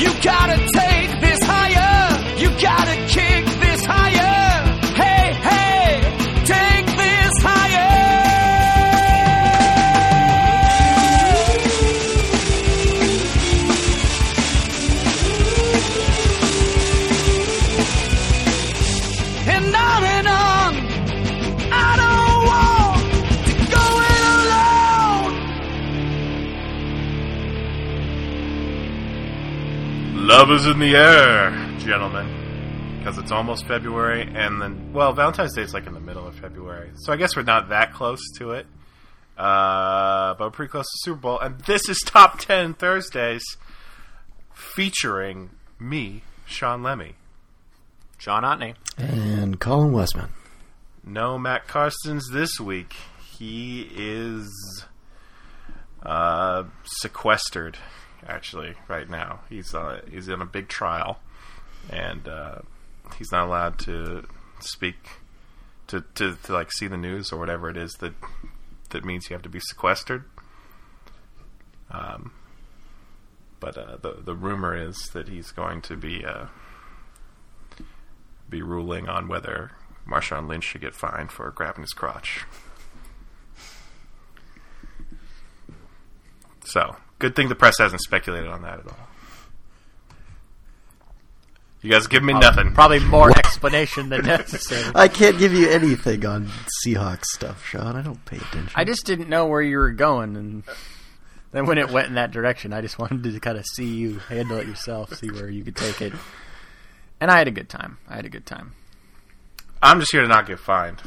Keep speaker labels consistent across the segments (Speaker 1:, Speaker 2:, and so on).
Speaker 1: You gotta take
Speaker 2: Love is in the air, gentlemen. Because it's almost February, and then, well, Valentine's Day is like in the middle of February. So I guess we're not that close to it. Uh, but we're pretty close to Super Bowl. And this is Top 10 Thursdays featuring me, Sean Lemmy.
Speaker 3: John Otney.
Speaker 4: And Colin Westman.
Speaker 2: No Matt Carstens this week. He is uh, sequestered, actually, right now. He's uh, he's in a big trial, and uh, he's not allowed to speak to, to to like see the news or whatever it is that that means you have to be sequestered. Um, but uh, the the rumor is that he's going to be uh, be ruling on whether Marshawn Lynch should get fined for grabbing his crotch. So, good thing the press hasn't speculated on that at all. You guys give me nothing.
Speaker 3: Probably more explanation than necessary.
Speaker 4: I can't give you anything on Seahawks stuff, Sean. I don't pay attention.
Speaker 3: I just didn't know where you were going, and then when it went in that direction, I just wanted to kind of see you handle it yourself, see where you could take it. And I had a good time. I had a good time.
Speaker 2: I'm just here to not get fined.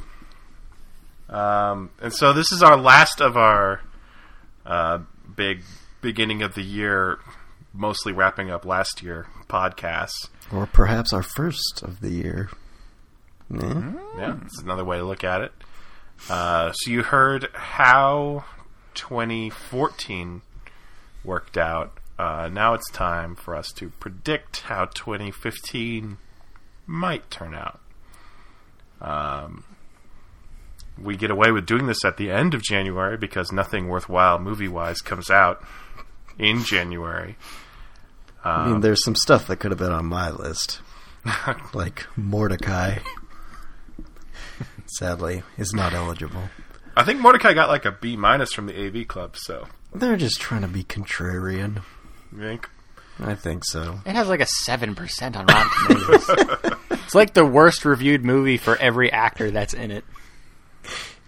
Speaker 2: Um, and so this is our last of our uh, big beginning of the year, mostly wrapping up last year podcasts.
Speaker 4: or perhaps our first of the year. Yeah.
Speaker 2: Yeah, it's another way to look at it. Uh, so you heard how 2014 worked out. Uh, now it's time for us to predict how 2015 might turn out. Um, we get away with doing this at the end of January because nothing worthwhile movie wise comes out in January.
Speaker 4: I mean, there's some stuff that could have been on my list, like Mortdecai. Sadly, is not eligible.
Speaker 2: I think Mortdecai got like a B minus from the AV Club, so
Speaker 4: They're just trying to be contrarian.
Speaker 2: you think?
Speaker 4: I think so.
Speaker 3: It has like a seven percent on Rotten Tomatoes. it's like the worst reviewed movie for every actor that's in it.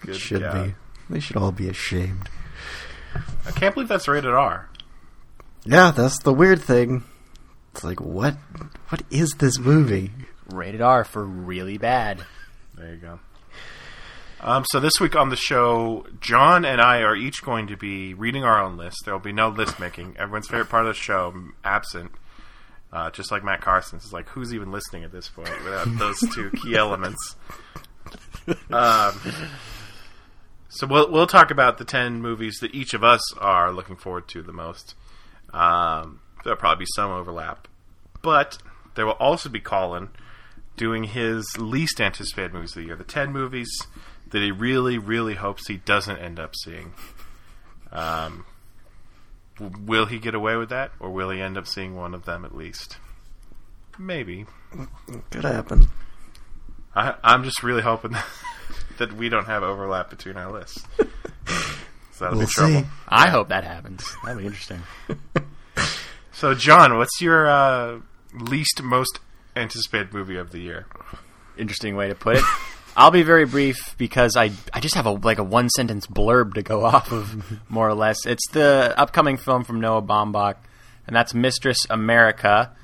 Speaker 2: Good
Speaker 4: Should
Speaker 2: God.
Speaker 4: be. They should all be ashamed.
Speaker 2: I can't believe that's rated R.
Speaker 4: Yeah, that's the weird thing. It's like what? What is this movie?
Speaker 3: Rated R for really bad.
Speaker 2: There you go. Um, so this week on the show, John and I are each going to be reading our own list. There will be no list making. Everyone's favorite part of the show absent. Uh, just like Matt Carson's is like, who's even listening at this point without those two key elements? Um, so we'll we'll talk about the ten movies that each of us are looking forward to the most. Um, there'll probably be some overlap, but there will also be Colin doing his least anticipated movies of the year. The ten movies that he really, really hopes he doesn't end up seeing. Um, will he get away with that, or will he end up seeing one of them at least? Maybe.
Speaker 4: Could happen.
Speaker 2: I, I'm just really hoping that we don't have overlap between our lists. So that'll
Speaker 4: We'll
Speaker 2: be trouble.
Speaker 4: see.
Speaker 3: I hope that happens. That'd be interesting.
Speaker 2: So, John, what's your uh, least most anticipated movie of the year?
Speaker 3: Interesting way to put it. I'll be very brief because I I just have a like a one sentence blurb to go off of more or less. It's the upcoming film from Noah Baumbach, and that's Mistress America,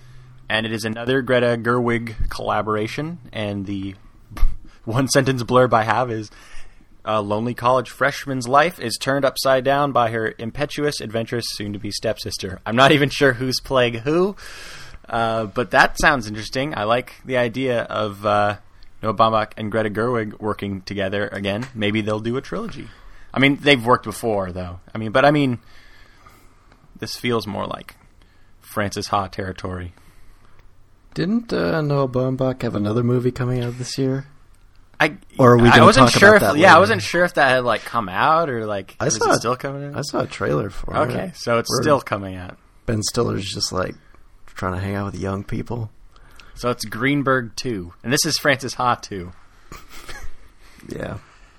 Speaker 3: and it is another Greta Gerwig collaboration. And the one sentence blurb I have is. A lonely college freshman's life is turned upside down by her impetuous, adventurous, soon-to-be stepsister. I'm not even sure who's playing who, uh, but that sounds interesting. I like the idea of uh, Noah Baumbach and Greta Gerwig working together again. Maybe they'll do a trilogy. I mean, they've worked before, though. I mean, but I mean, this feels more like Frances Ha territory.
Speaker 4: Didn't uh, Noah Baumbach have another movie coming out this year?
Speaker 3: I
Speaker 4: Or are we
Speaker 3: I wasn't
Speaker 4: talk
Speaker 3: sure
Speaker 4: about
Speaker 3: if
Speaker 4: that
Speaker 3: yeah, I wasn't sure if that had like come out or like
Speaker 4: I
Speaker 3: is
Speaker 4: saw
Speaker 3: it
Speaker 4: it.
Speaker 3: still coming out.
Speaker 4: I saw a trailer for it.
Speaker 3: Okay, so it's
Speaker 4: We're-
Speaker 3: still coming out.
Speaker 4: Ben Stiller's just like trying to hang out with young people.
Speaker 3: So it's Greenberg two, and this is Frances Ha two.
Speaker 4: Yeah.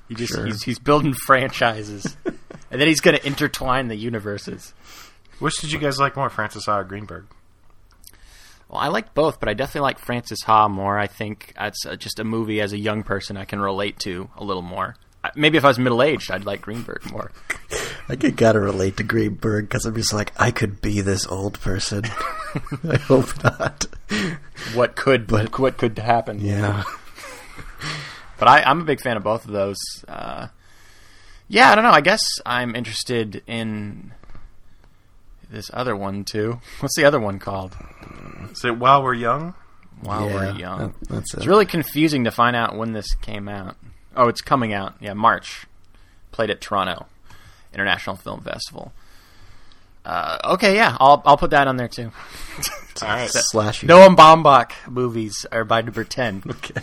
Speaker 3: He just
Speaker 4: Sure.
Speaker 3: he's, he's building franchises, and then he's going to intertwine the universes.
Speaker 2: Which did you guys like more, Frances Ha or Greenberg?
Speaker 3: Well, I like both, but I definitely like Frances Ha more. I think it's uh, just a movie as a young person I can relate to a little more. Maybe if I was middle aged, I'd like Greenberg more.
Speaker 4: I gotta relate to Greenberg because I'm just like, I could be this old person. I hope not.
Speaker 3: What could but, what could happen?
Speaker 4: Yeah.
Speaker 3: But I, I'm a big fan of both of those. Uh, yeah, I don't know. I guess I'm interested in this other one too. What's the other one called?
Speaker 2: Is it While We're Young?
Speaker 3: While
Speaker 4: yeah,
Speaker 3: we're young.
Speaker 4: that- that's it.
Speaker 3: It's really confusing to find out when this came out. Oh, it's coming out. Yeah, March. Played at Toronto International Film Festival. Uh, okay, yeah, I'll I'll put that on there too.
Speaker 2: All right.
Speaker 4: Slashy.
Speaker 3: Noah Baumbach movies are by number ten.
Speaker 4: Okay.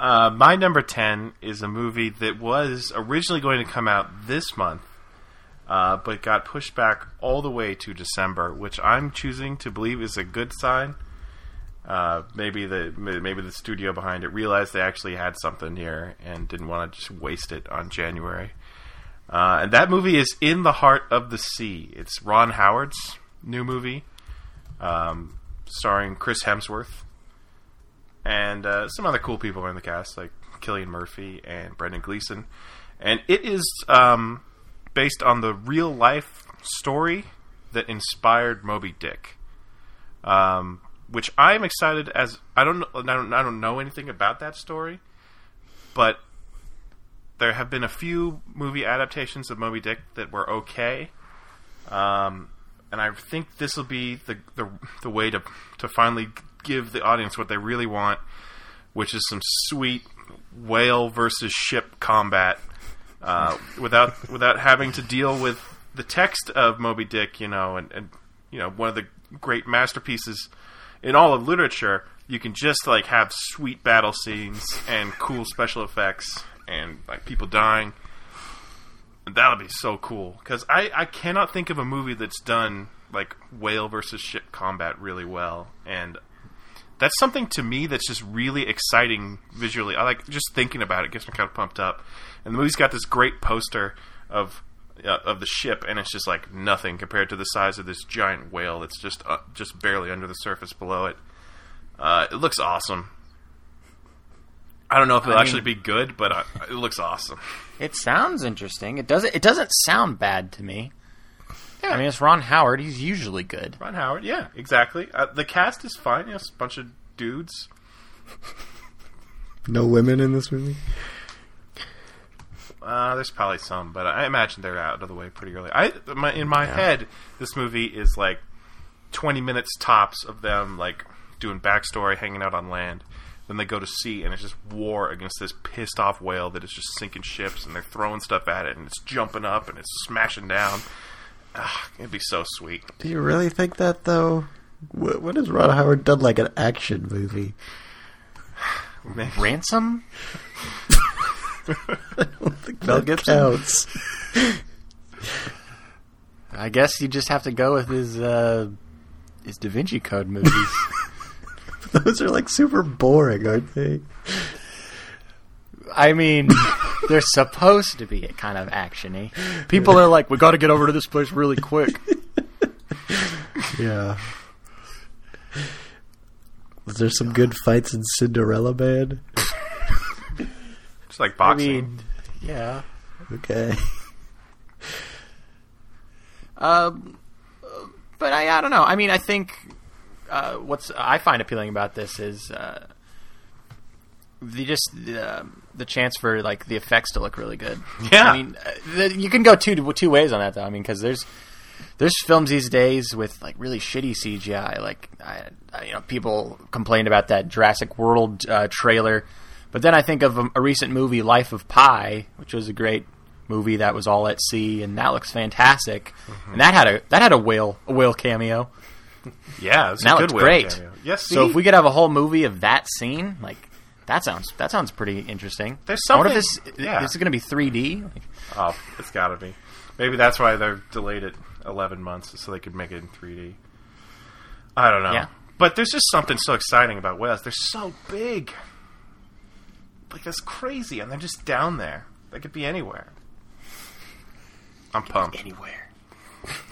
Speaker 2: Uh, my number 10 is a movie that was originally going to come out this month, uh, but got pushed back all the way to December, which I'm choosing to believe is a good sign. Uh, maybe the maybe the studio behind it realized they actually had something here and didn't want to just waste it on January. Uh, and that movie is In the Heart of the Sea. It's Ron Howard's new movie, um, starring Chris Hemsworth and uh, some other cool people in the cast, like Cillian Murphy and Brendan Gleeson. And it is um, based on the real life story that inspired Moby Dick, um, which I'm excited as I don't I don't I don't know anything about that story, but there have been a few movie adaptations of Moby Dick that were okay. Um, and I think this will be the, the the way to to finally give the audience what they really want, which is some sweet whale versus ship combat, uh, without without having to deal with the text of Moby Dick. You know, and, and you know one of the great masterpieces in all of literature. You can just like have sweet battle scenes and cool special effects and like people dying. that'll be so cool because I, I cannot think of a movie that's done like whale versus ship combat really well, and that's something to me that's just really exciting visually. I like just thinking about it gets me kind of pumped up. And the movie's got this great poster of uh, of the ship, and it's just like nothing compared to the size of this giant whale that's just uh, just barely under the surface below it. Uh, it looks awesome. I don't know if it'll
Speaker 3: I
Speaker 2: actually
Speaker 3: mean-
Speaker 2: be good, but uh, it looks awesome.
Speaker 3: It sounds interesting. It doesn't. It doesn't sound bad to me. I mean, it's Ron Howard. He's usually good.
Speaker 2: Ron Howard, yeah, exactly. Uh, the cast is fine. You know, it's a bunch of dudes.
Speaker 4: No women in this movie?
Speaker 2: Uh, there's probably some, but I imagine they're out of the way pretty early. I, my, in my head, this movie is like 20 minutes tops of them like doing backstory, hanging out on land. Then they go to sea, and it's just war against this pissed off whale that is just sinking ships, and they're throwing stuff at it, and it's jumping up, and it's smashing down. Ah, it'd be so sweet.
Speaker 4: Do you really think that, though? What, what has Ron Howard done like an action movie?
Speaker 3: Ransom.
Speaker 4: I don't think
Speaker 3: Mel
Speaker 4: that
Speaker 3: Gibson?
Speaker 4: counts.
Speaker 3: I guess you just have to go with his uh, his Da Vinci Code movies.
Speaker 4: Those are like super boring, aren't they?
Speaker 3: I mean, they're supposed to be kind of actiony. People are like, "We got to get over to this place really quick."
Speaker 4: Yeah. Was there some good fights in Cinderella Man?
Speaker 2: It's like
Speaker 3: I
Speaker 2: boxing.
Speaker 3: mean, yeah.
Speaker 4: Okay.
Speaker 3: Um, but I, I don't know. I mean, I think uh, what's I find appealing about this is uh, the just uh, the chance for like the effects to look really good.
Speaker 2: Yeah.
Speaker 3: I mean, uh, you can go two two ways on that though. I mean, because there's there's films these days with like really shitty CGI. Like, I, I, you know, people complained about that Jurassic World uh, trailer, but then I think of a, a recent movie, Life of Pi, which was a great movie that was all at sea, and that looks fantastic. And that had a that had a whale a whale cameo.
Speaker 2: yeah, it's
Speaker 3: That
Speaker 2: a good
Speaker 3: great.
Speaker 2: cameo. Yes,
Speaker 3: So if we could have a whole movie of that scene, like that sounds that sounds pretty interesting.
Speaker 2: There's
Speaker 3: I wonder if
Speaker 2: something-
Speaker 3: this
Speaker 2: yeah.
Speaker 3: this is going to be 3D.
Speaker 2: Oh, it's got to be. Maybe that's why they're delayed it 11 months so they could make it in 3D. I don't know.
Speaker 3: Yeah.
Speaker 2: But there's just something so exciting about whales. They're so big. Like that's crazy, and they're just down there. They could be anywhere. I'm pumped.
Speaker 3: Anywhere.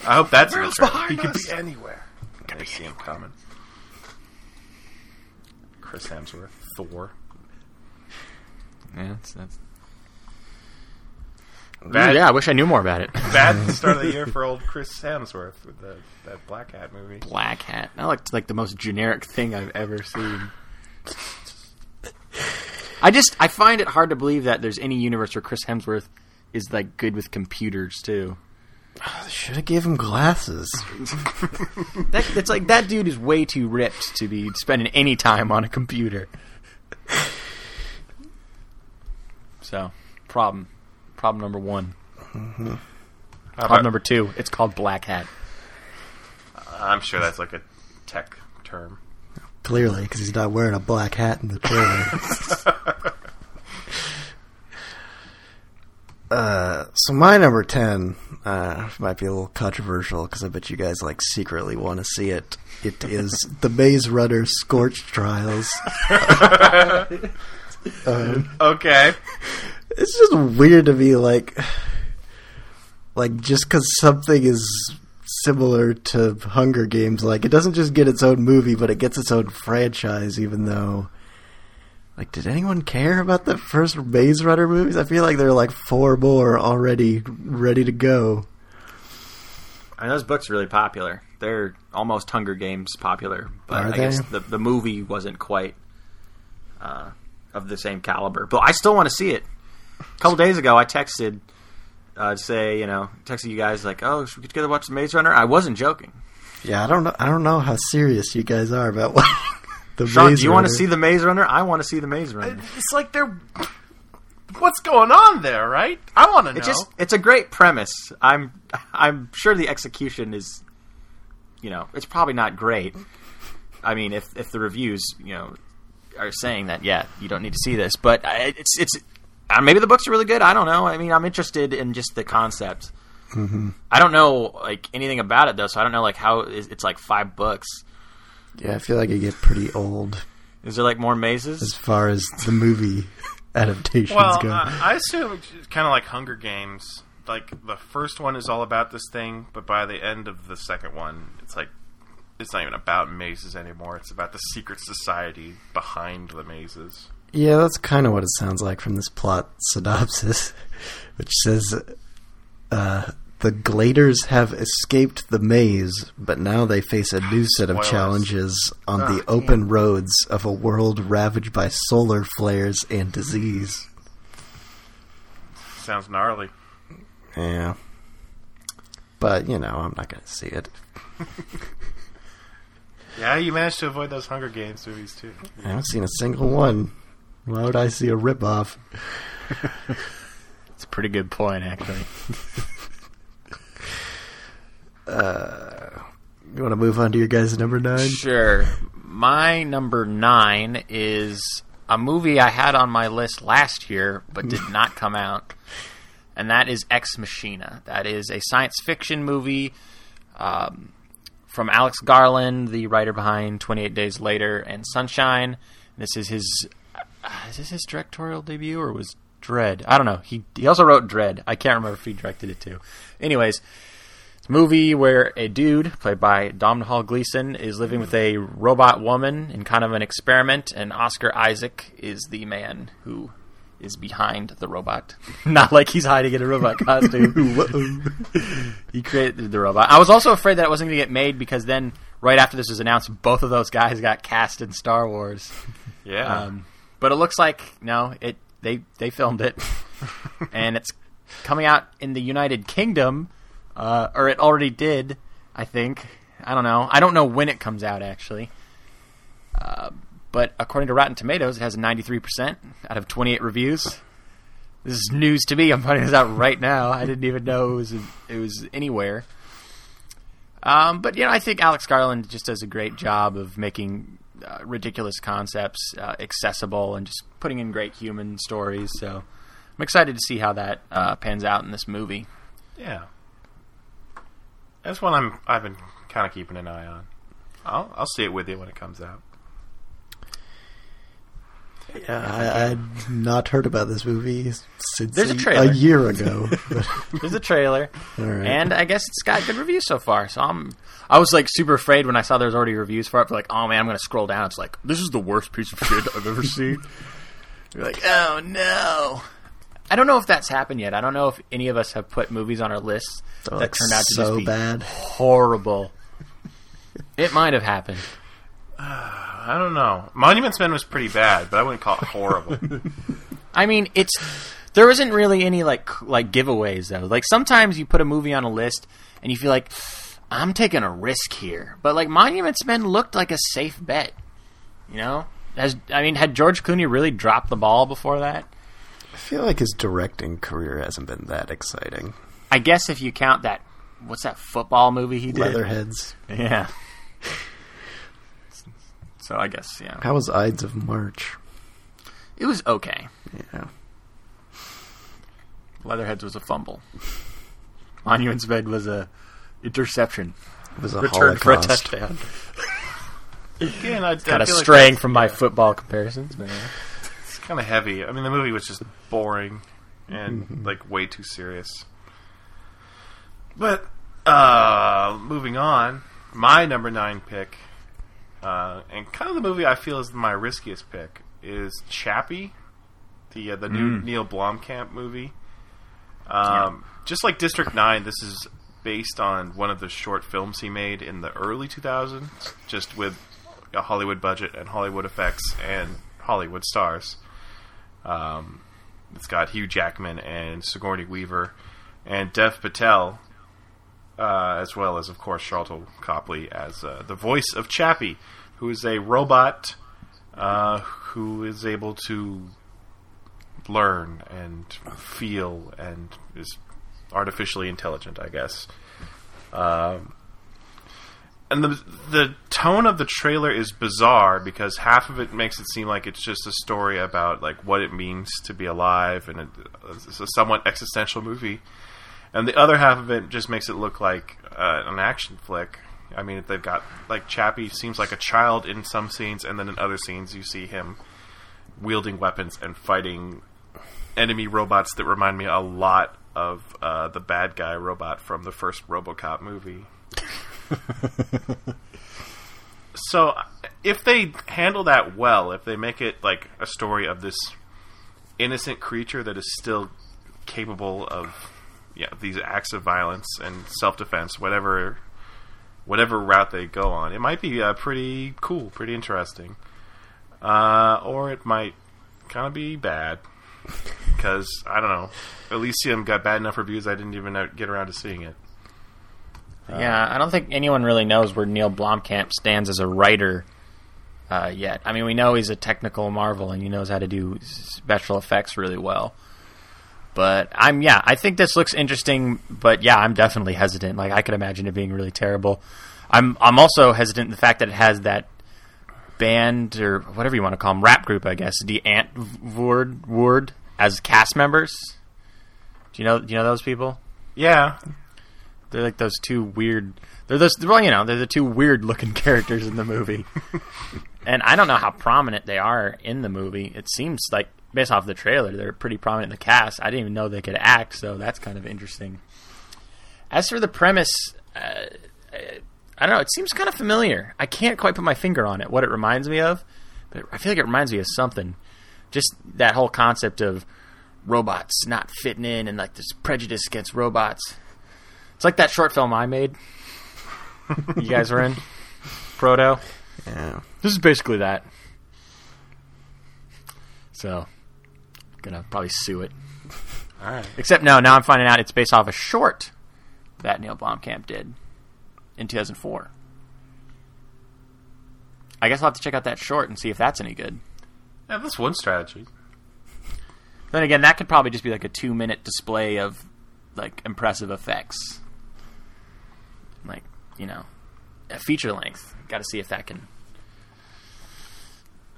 Speaker 2: I hope that's in the
Speaker 3: behind
Speaker 2: He could
Speaker 3: us.
Speaker 2: be anywhere. Could be see him coming. Chris Hemsworth, Thor.
Speaker 3: Yeah, that's, that's
Speaker 2: Bad,
Speaker 3: yeah. I wish I knew more about it.
Speaker 2: bad start of the year for old Chris Hemsworth with the, that Black Hat movie.
Speaker 3: Black Hat. That looked like the most generic thing I've ever seen. I just I find it hard to believe that there's any universe where Chris Hemsworth is like good with computers too.
Speaker 4: Should have gave him glasses.
Speaker 3: That, it's like that dude is way too ripped to be spending any time on a computer. So, problem. Problem number one.
Speaker 2: How
Speaker 3: Problem
Speaker 2: about-
Speaker 3: number two. It's called Black Hat.
Speaker 2: I'm sure that's like a tech term.
Speaker 4: Clearly, because he's not wearing a black hat in the trailer. uh, so my number ten uh, might be a little controversial because I bet you guys like secretly want to see it. It is the Maze Runner Scorch Trials.
Speaker 2: Okay.
Speaker 4: It's just weird to me, like, like just because something is similar to Hunger Games, like it doesn't just get its own movie, but it gets its own franchise. Even though, like, did anyone care about the first Maze Runner movies? I feel like there are like four more already ready to go.
Speaker 3: I mean, those books are really popular. They're almost Hunger Games popular, but
Speaker 4: Are
Speaker 3: I guess the the movie wasn't quite uh, of the same caliber. But I still want to see it. A couple days ago, I texted uh, to say, you know, texted you guys like, "Oh, should we get together watch the Maze Runner?" I wasn't joking.
Speaker 4: Yeah, I don't know. I don't know how serious you guys are about what the
Speaker 3: Sean,
Speaker 4: Maze
Speaker 3: do you want to see the Maze Runner? I want to see the Maze Runner.
Speaker 2: It's like they're. What's going on there, right? I want to know.
Speaker 3: It's just it's a great premise. I'm I'm sure the execution is you know, it's probably not great. I mean, if if the reviews, you know, are saying that yeah, you don't need to see this, but it's it's uh, maybe the books are really good. I don't know. I mean, I'm interested in just the concept. I don't know like anything about it though, so I don't know like how it's it's like five books.
Speaker 4: Yeah, I feel like it get pretty old
Speaker 3: Is there like more mazes?
Speaker 4: as far as the movie adaptations
Speaker 2: well,
Speaker 4: go.
Speaker 2: I, I assume it's kind of like Hunger Games. Like the first one is all about this thing, but by the end of the second one, it's like it's not even about mazes anymore. It's about the secret society behind the mazes.
Speaker 4: Yeah, that's kind of what it sounds like from this plot synopsis, which says uh, the Gladers have escaped the maze, but now they face a new set of
Speaker 2: Spoilers.
Speaker 4: challenges on
Speaker 2: Ah,
Speaker 4: the open roads of a world ravaged by solar flares and disease.
Speaker 2: Sounds gnarly.
Speaker 4: Yeah. But, you know, I'm not going to see it.
Speaker 2: Yeah, you managed to avoid those Hunger Games movies too.
Speaker 4: I haven't seen a single one. Why would I see a ripoff?
Speaker 3: It's a pretty good point actually.
Speaker 4: You want to move on to your guys' number nine?
Speaker 3: Sure. My number nine is a movie I had on my list last year, but did not come out, and that is Ex Machina. That is a science fiction movie um, from Alex Garland, the writer behind Twenty Eight Days Later and Sunshine. This is his. Uh, is this his directorial debut or was Dredd? I don't know. He he also wrote Dredd. I can't remember if he directed it too. Anyways, it's a movie where a dude, played by Domhnall Gleeson, is living with a robot woman in kind of an experiment, and Oscar Isaac is the man who is behind the robot. Not like he's hiding in a robot costume. he created the robot. I was also afraid that it wasn't going to get made because then, right after this was announced, both of those guys got cast in Star Wars.
Speaker 2: Yeah.
Speaker 3: Um, but it looks like no, it they they filmed it, and it's coming out in the United Kingdom, uh, or it already did. I think I don't know. I don't know when it comes out actually. Uh, but according to Rotten Tomatoes, it has a 93% out of 28 reviews. This is news to me. I'm finding this out right now. I didn't even know it was it was anywhere. Um, but you know, I think Alex Garland just does a great job of making uh, ridiculous concepts uh, accessible and just putting in great human stories. So I'm excited to see how that uh, pans out in this movie.
Speaker 2: yeah. That's one I'm I've been kind of keeping an eye on. I'll I'll see it with you when it comes out.
Speaker 4: Yeah, I, I'd not heard about this movie since
Speaker 3: There's a trailer.
Speaker 4: year ago.
Speaker 3: There's a trailer,
Speaker 4: right.
Speaker 3: and I guess it's got good reviews so far. So I'm, I was like super afraid when I saw there was already reviews for it. Like, oh man, I'm gonna scroll down. It's like this is the worst piece of shit I've ever seen. You're like, oh no. I don't know if that's happened yet. I don't know if any of us have put movies on our lists
Speaker 4: Oh,
Speaker 3: that turned out to
Speaker 4: so
Speaker 3: just be
Speaker 4: bad.
Speaker 3: horrible. it might have happened.
Speaker 2: I don't know. Monuments Men was pretty bad, but I wouldn't call it horrible.
Speaker 3: I mean, it's there isn't really any like like giveaways though. Like sometimes you put a movie on a list and you feel like I'm taking a risk here, but like Monuments Men looked like a safe bet. You know, as I mean, had George Clooney really dropped the ball before that?
Speaker 4: I feel like his directing career hasn't been that exciting.
Speaker 3: I guess if you count that, what's that football movie he did?
Speaker 4: Leatherheads.
Speaker 3: Yeah. So I guess yeah,
Speaker 4: How was Ides of March?
Speaker 3: it was okay.
Speaker 4: Yeah.
Speaker 3: Leatherheads was a fumble. Monuments Men was a interception.
Speaker 4: It was a
Speaker 3: Return for a touchdown.
Speaker 2: Again, I,
Speaker 3: kind of
Speaker 2: feel like
Speaker 3: straying from my football comparisons, but yeah.
Speaker 2: It's kind of heavy. I mean, the movie was just boring and like way too serious. But uh, moving on, my number nine pick, uh, and kind of the movie I feel is my riskiest pick, is Chappie, the uh, the new Neil Blomkamp movie. Um, Just like District Nine, this is based on one of the short films he made in the early 2000s, just with a Hollywood budget and Hollywood effects and Hollywood stars. Um, it's got Hugh Jackman and Sigourney Weaver and Dev Patel, uh, as well as, of course, Sharlto Copley as uh, the voice of Chappie, who is a robot uh, who is able to learn and feel and is artificially intelligent, I guess. Um, and the the tone of the trailer is bizarre because half of it makes it seem like it's just a story about like what it means to be alive and it, it's a somewhat existential movie, and the other half of it just makes it look like uh, an action flick. I mean, they've got like Chappie seems like a child in some scenes, and then in other scenes you see him wielding weapons and fighting enemy robots that remind me a lot of uh, the bad guy robot from the first RoboCop movie. so, if they handle that well, if they make it like a story of this innocent creature that is still capable of yeah these acts of violence and self defense, whatever whatever route they go on, it might be uh, pretty cool, pretty interesting, uh, or it might kind of be bad because I don't know. Elysium got bad enough reviews I didn't even get around to seeing it.
Speaker 3: Yeah, I don't think anyone really knows where Neil Blomkamp stands as a writer uh, yet. I mean, we know he's a technical marvel and he knows how to do special effects really well. But I'm yeah, I think this looks interesting. But yeah, I'm definitely hesitant. Like I could imagine it being really terrible. I'm I'm also hesitant in the fact that it has that band or whatever you want to call them, rap group, I guess, the Ant Ward Ward as cast members. Do you know? Do you know those people?
Speaker 2: Yeah,
Speaker 3: They're like those two weird. They're those. Well, you know, they're the two weird looking characters in the movie. and I don't know how prominent they are in the movie. It seems like based off the trailer, they're pretty prominent in the cast. I didn't even know they could act, so that's kind of interesting. As for the premise, uh, I don't know. It seems kind of familiar. I can't quite put my finger on it. What it reminds me of, but I feel like it reminds me of something. Just that whole concept of robots not fitting in and like this prejudice against robots. It's like that short film I made. you guys were in Proto.
Speaker 4: Yeah.
Speaker 3: This is basically that. So, gonna probably sue it.
Speaker 2: all right.
Speaker 3: Except no, now I'm finding out it's based off a short that Neil Blomkamp did in 2004. I guess I'll have to check out that short and see if that's any good.
Speaker 2: Yeah, that's one strategy.
Speaker 3: Then again, that could probably just be like a two minute display of like impressive effects. Like, you know, a feature length. Got to see if that can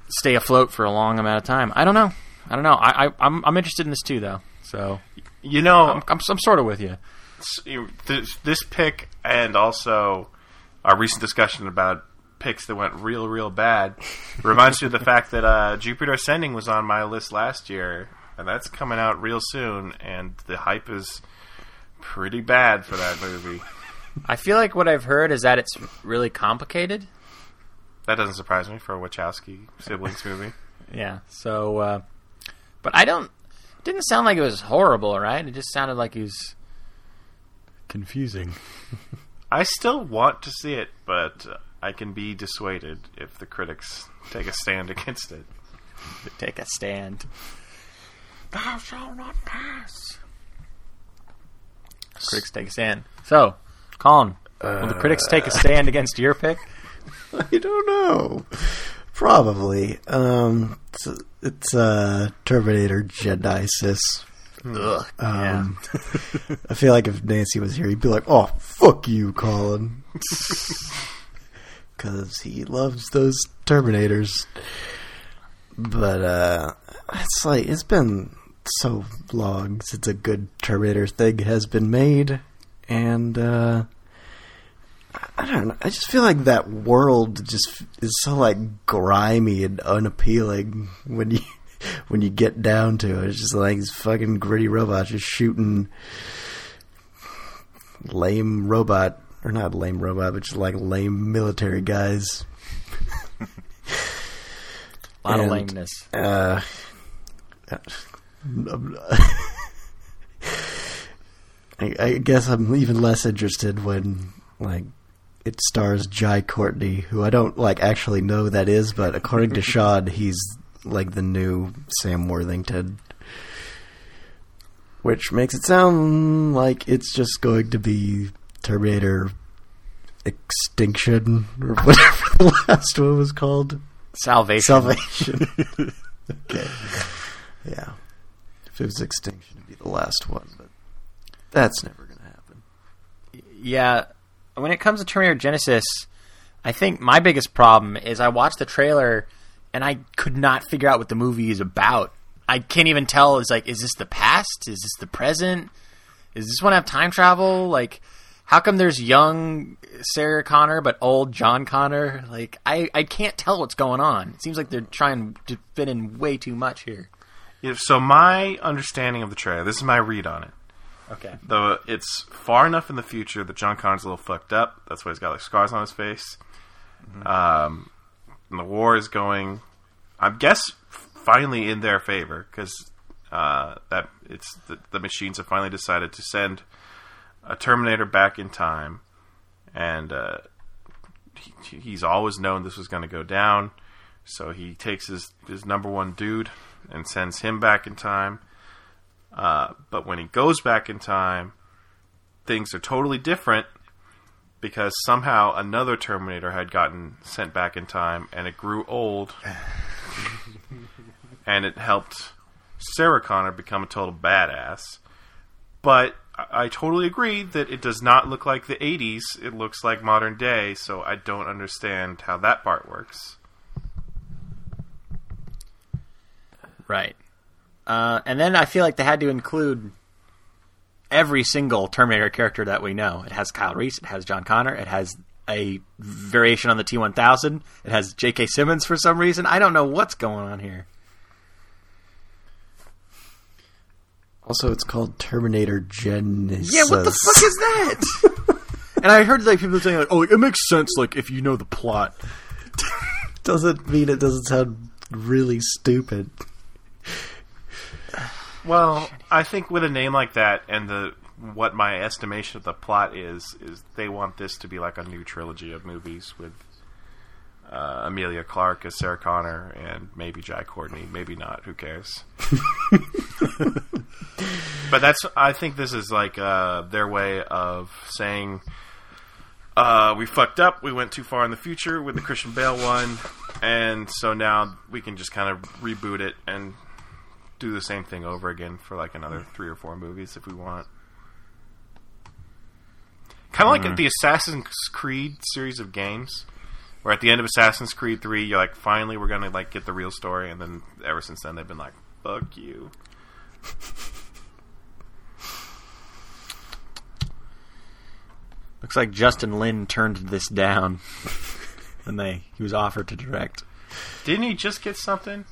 Speaker 3: stay afloat for a long amount of time. I don't know. I don't know. I, I I'm I'm interested in this too, though. So
Speaker 2: You know,
Speaker 3: I'm I'm, I'm sort of with you.
Speaker 2: this, this pick and also our recent discussion about picks that went real, real bad. Reminds me of the fact that uh, Jupiter Ascending was on my list last year, and that's coming out real soon, and the hype is pretty bad for that movie.
Speaker 3: I feel like what I've heard is that it's really complicated.
Speaker 2: That doesn't surprise me for a Wachowski siblings movie.
Speaker 3: Yeah. So, uh, but I don't. It didn't sound like it was horrible, right? It just sounded like it was confusing.
Speaker 2: I still want to see it, but uh, I can be dissuaded if the critics take a stand against it.
Speaker 3: Take a stand. Thou shalt not pass. Critics take a stand. So, Colin, will the critics take a stand against your pick?
Speaker 4: I don't know. Probably. Um, it's, it's uh, Terminator Genisys.
Speaker 3: Ugh.
Speaker 4: Um, I feel like if Nancy was here, he'd be like, "Oh, fuck you, Colin," because he loves those Terminators. But uh, it's like it's been so long since a good Terminator thing has been made, and uh, I don't know. I just feel like that world just is so like grimy and unappealing when you when you get down to it. It's just like these fucking gritty robots just shooting lame robot or not lame robot, but just like lame military guys.
Speaker 3: A lot of lameness.
Speaker 4: Uh, I, I guess I'm even less interested when like it stars Jai Courtney, who I don't like actually know who that is, but according to Shad, he's like the new Sam Worthington, which makes it sound like it's just going to be Terminator Extinction or whatever the last one was called.
Speaker 3: Salvation.
Speaker 4: Salvation. okay. Yeah. If it was Extinction, it'd be the last one, but that's never going to happen.
Speaker 3: Yeah, when it comes to Terminator Genisys, I think my biggest problem is I watched the trailer and I could not figure out what the movie is about. I can't even tell. Is like, is this the past? Is this the present? Is this one have time travel? Like, how come there's young Sarah Connor but old John Connor? Like, I I can't tell what's going on. It seems like they're trying to fit in way too much here.
Speaker 2: Yeah, so my understanding of the trailer, this is my read on it.
Speaker 3: Okay.
Speaker 2: Though it's far enough in the future that John Connor's a little fucked up. That's why he's got like scars on his face. Um, and the war is going, I guess, finally in their favor because uh, that it's the, the machines have finally decided to send a Terminator back in time, and uh, he, he's always known this was going to go down. So he takes his his number one dude and sends him back in time. Uh, but when he goes back in time, things are totally different because somehow another Terminator had gotten sent back in time and it grew old. and it helped Sarah Connor become a total badass. But I I totally agree that it does not look like the 80s. It looks like modern day, so I don't understand how that part works.
Speaker 3: Right. Uh, and then I feel like they had to include every single Terminator character that we know. It has Kyle Reese, it has John Connor, it has a variation on the T one thousand, it has J.K. Simmons for some reason. I don't know what's going on here.
Speaker 4: Also, it's called Terminator Genisys.
Speaker 3: Yeah, what the fuck is that? and I heard like people saying like, "Oh, it makes sense like if you know the plot."
Speaker 4: Doesn't mean it doesn't sound really stupid.
Speaker 2: Well, I think with a name like that and the what my estimation of the plot is is they want this to be like a new trilogy of movies with uh, Emilia Clarke as Sarah Connor and maybe Jai Courtney, maybe not. Who cares? but that's I think this is like uh, their way of saying uh, we fucked up. We went too far in the future with the Christian Bale one, and so now we can just kind of reboot it and do the same thing over again for like another three or four movies if we want. Kind of like mm-hmm. the Assassin's Creed series of games, where at the end of Assassin's Creed Three, you're like, finally, we're gonna like get the real story, and then ever since then, they've been like, fuck you.
Speaker 3: Looks like Justin Lin turned this down. when they he was offered to direct.
Speaker 2: Didn't he just get something?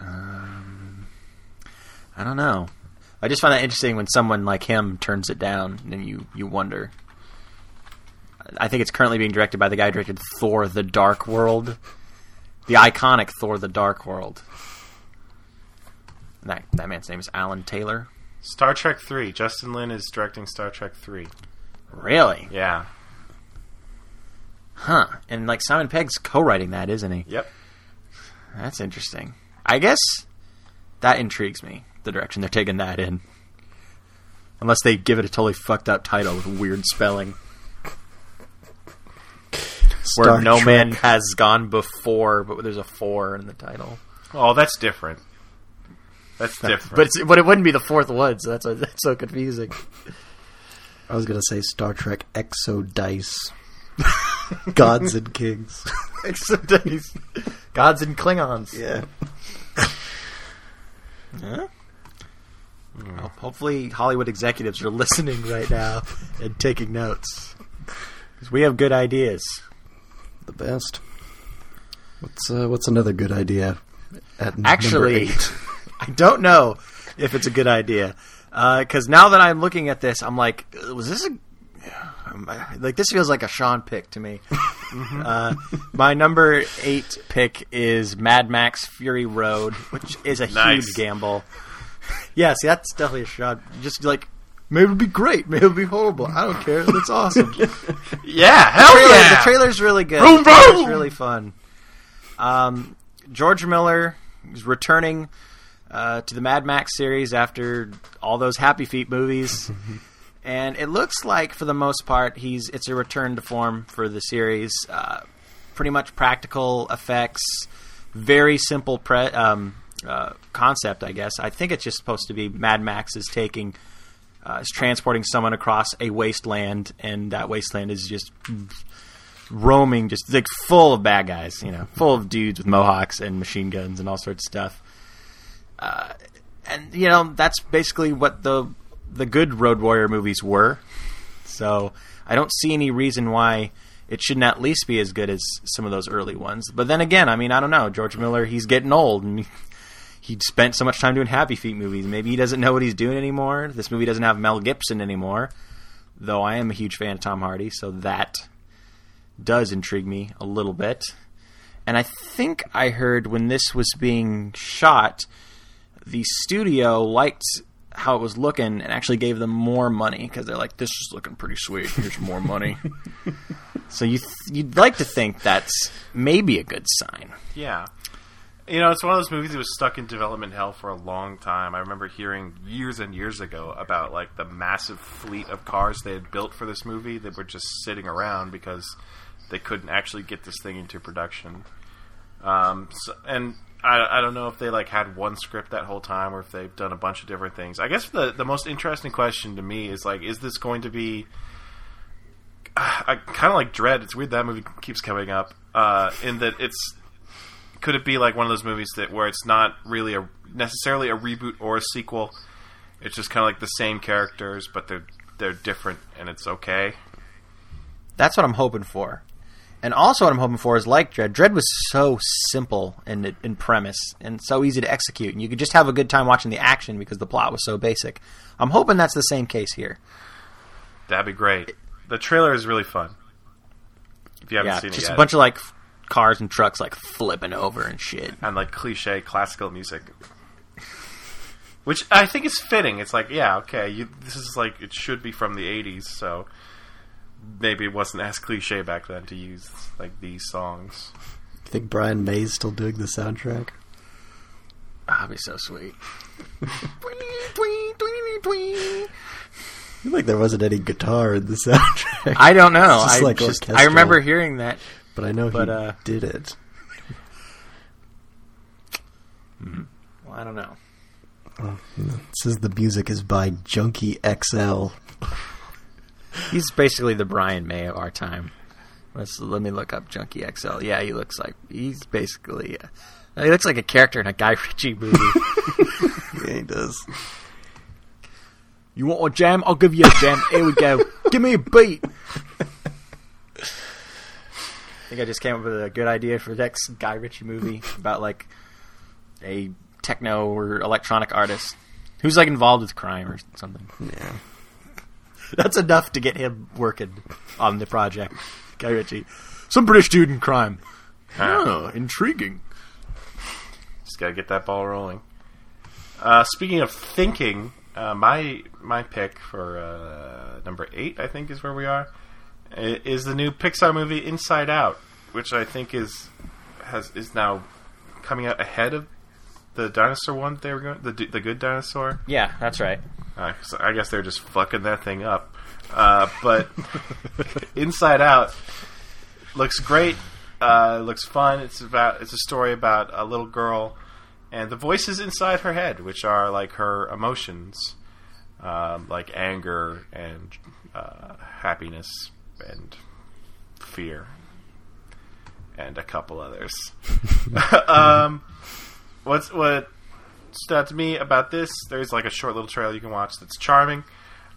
Speaker 3: Um, I don't know. I just find that interesting when someone like him turns it down, and you you wonder. I think it's currently being directed by the guy who directed Thor: The Dark World, the iconic Thor: The Dark World. That that man's name is Alan Taylor.
Speaker 2: Star Trek Three. Justin Lin is directing Star Trek Three.
Speaker 3: Really?
Speaker 2: Yeah.
Speaker 3: Huh? And like Simon Pegg's co-writing that, isn't he?
Speaker 2: Yep.
Speaker 3: That's interesting. I guess that intrigues me. The direction they're taking that in. Unless they give it a totally fucked up title with weird spelling. Where
Speaker 4: Star
Speaker 3: no
Speaker 4: Trek.
Speaker 3: man has gone before, but there's a four in the title.
Speaker 2: Oh, that's different. That's different.
Speaker 3: But it's, but it wouldn't be the fourth one, so that's why that's so confusing.
Speaker 4: I was gonna say Star Trek Exo Dice. Gods and Kings. Exodice.
Speaker 3: Gods and Klingons.
Speaker 4: Yeah.
Speaker 3: Huh? Well, hopefully, Hollywood executives are listening right now and taking notes. 'Cause we have good ideas.
Speaker 4: The best. What's uh, what's another good idea?
Speaker 3: Actually? I don't know if it's a good idea because now that I'm looking at this, I'm like, uh, was this a like this feels like a Sean pick to me. Uh, my number eight pick is Mad Max Fury Road, which is a
Speaker 2: Nice.
Speaker 3: huge gamble. yeah, see, that's definitely a shot. Just like maybe it'll be great, maybe it'll be horrible. I don't care. That's awesome.
Speaker 2: yeah, hell
Speaker 3: trailer-
Speaker 2: yeah.
Speaker 3: The trailer's really good.
Speaker 2: Vroom,
Speaker 3: the trailer's
Speaker 2: vroom.
Speaker 3: really fun. Um, George Miller is returning uh, to the Mad Max series after all those Happy Feet movies, and it looks like for the most part he's it's a return to form for the series. Uh, pretty much practical effects, very simple pre- um, uh, concept, I guess. I think it's just supposed to be Mad Max is taking. Uh, is transporting someone across a wasteland, and that wasteland is just roaming, just like full of bad guys, you know, full of dudes with mohawks and machine guns and all sorts of stuff. Uh, and you know, that's basically what the the good Road Warrior movies were. So I don't see any reason why it shouldn't at least be as good as some of those early ones. But then again, I mean, I don't know. George Miller, he's getting old, and he spent so much time doing Happy Feet movies. Maybe he doesn't know what he's doing anymore. This movie doesn't have Mel Gibson anymore, though I am a huge fan of Tom Hardy, so that does intrigue me a little bit. And I think I heard when this was being shot, the studio liked how it was looking and actually gave them more money because they're like, "This is looking pretty sweet. Here's more money." so you th- you'd like to think that's maybe a good sign.
Speaker 2: Yeah. You know, it's one of those movies that was stuck in development hell for a long time. I remember hearing years and years ago about like the massive fleet of cars they had built for this movie that were just sitting around because they couldn't actually get this thing into production. Um, so, and I, I don't know if they like had one script that whole time or if they've done a bunch of different things. I guess the the most interesting question to me is like, is this going to be I kind of like Dredd. It's weird that movie keeps coming up. Uh, in that it's could it be like one of those movies that where it's not really a necessarily a reboot or a sequel? It's just kind of like the same characters, but they're they're different, and it's okay.
Speaker 3: That's what I'm hoping for. And also, what I'm hoping for is like Dredd. Dredd was so simple in in premise and so easy to execute, and you could just have a good time watching the action because the plot was so basic. I'm hoping that's the same case here.
Speaker 2: That'd be great. The trailer is really fun. If you haven't
Speaker 3: Yeah,
Speaker 2: seen
Speaker 3: just
Speaker 2: it yet, Just
Speaker 3: a bunch of like cars and trucks like flipping over and shit.
Speaker 2: and like cliche classical music, which I think is fitting. It's like, yeah, okay, you, this is like it should be from the '80s, so maybe it wasn't as cliche back then to use like these songs.
Speaker 4: You think Brian May's still doing the soundtrack?
Speaker 3: That'd be so sweet.
Speaker 4: I feel like there wasn't any guitar in the soundtrack.
Speaker 3: I don't know.
Speaker 4: It's just
Speaker 3: I
Speaker 4: like
Speaker 3: just I remember hearing that.
Speaker 4: but I know
Speaker 3: but,
Speaker 4: he
Speaker 3: uh,
Speaker 4: did it.
Speaker 3: Well, I don't know.
Speaker 4: It says the music is by Junkie XL.
Speaker 3: He's basically the Brian May of our time. Let's let me look up Junkie XL. Yeah, he looks like he's basically uh, he looks like a character in a Guy Ritchie movie.
Speaker 4: Yeah, he does.
Speaker 3: you want a jam? I'll give you a jam. Here we go. Give me a beat. I think I just came up with a good idea for the next Guy Ritchie movie about like a techno or electronic artist who's like involved with crime or something.
Speaker 4: Yeah.
Speaker 3: That's enough to get him working on the project. Guy Ritchie, some British dude in crime. Oh, intriguing.
Speaker 2: Just gotta get that ball rolling. Uh, speaking of thinking, uh, my my pick for uh, number eight, I think, is where we are, is the new Pixar movie Inside Out, which I think is has is now coming out ahead of the dinosaur one. They were going the the good dinosaur.
Speaker 3: Yeah, that's right.
Speaker 2: Uh, I guess they're just fucking that thing up. Uh, but Inside Out looks great. Uh, looks fun. It's about it's a story about a little girl and the voices inside her head, which are like her emotions, um, like anger and uh, happiness and fear and a couple others. um, what's what stood out to me about this? There's like a short little trailer you can watch that's charming.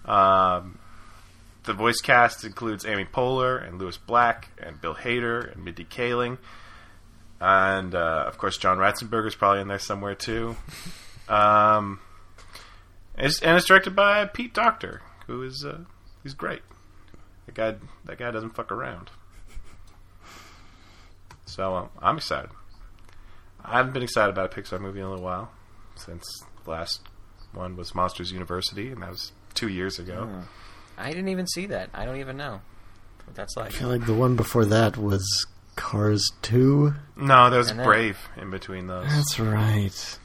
Speaker 2: Um, the voice cast includes Amy Poehler and Lewis Black and Bill Hader and Mindy Kaling. And uh, of course, John Ratzenberger is probably in there somewhere too. Um, it's, and it's directed by Pete Docter, who is uh, he's great. That guy, that guy doesn't fuck around. So um, I'm excited. I haven't been excited about a Pixar movie in a little while since the last one was Monsters University, and that was two years ago.
Speaker 3: I didn't even see that. I don't even know what that's like.
Speaker 4: I feel like the one before that was Cars 2.
Speaker 2: No, there was
Speaker 3: then-
Speaker 2: Brave in between those.
Speaker 4: That's right.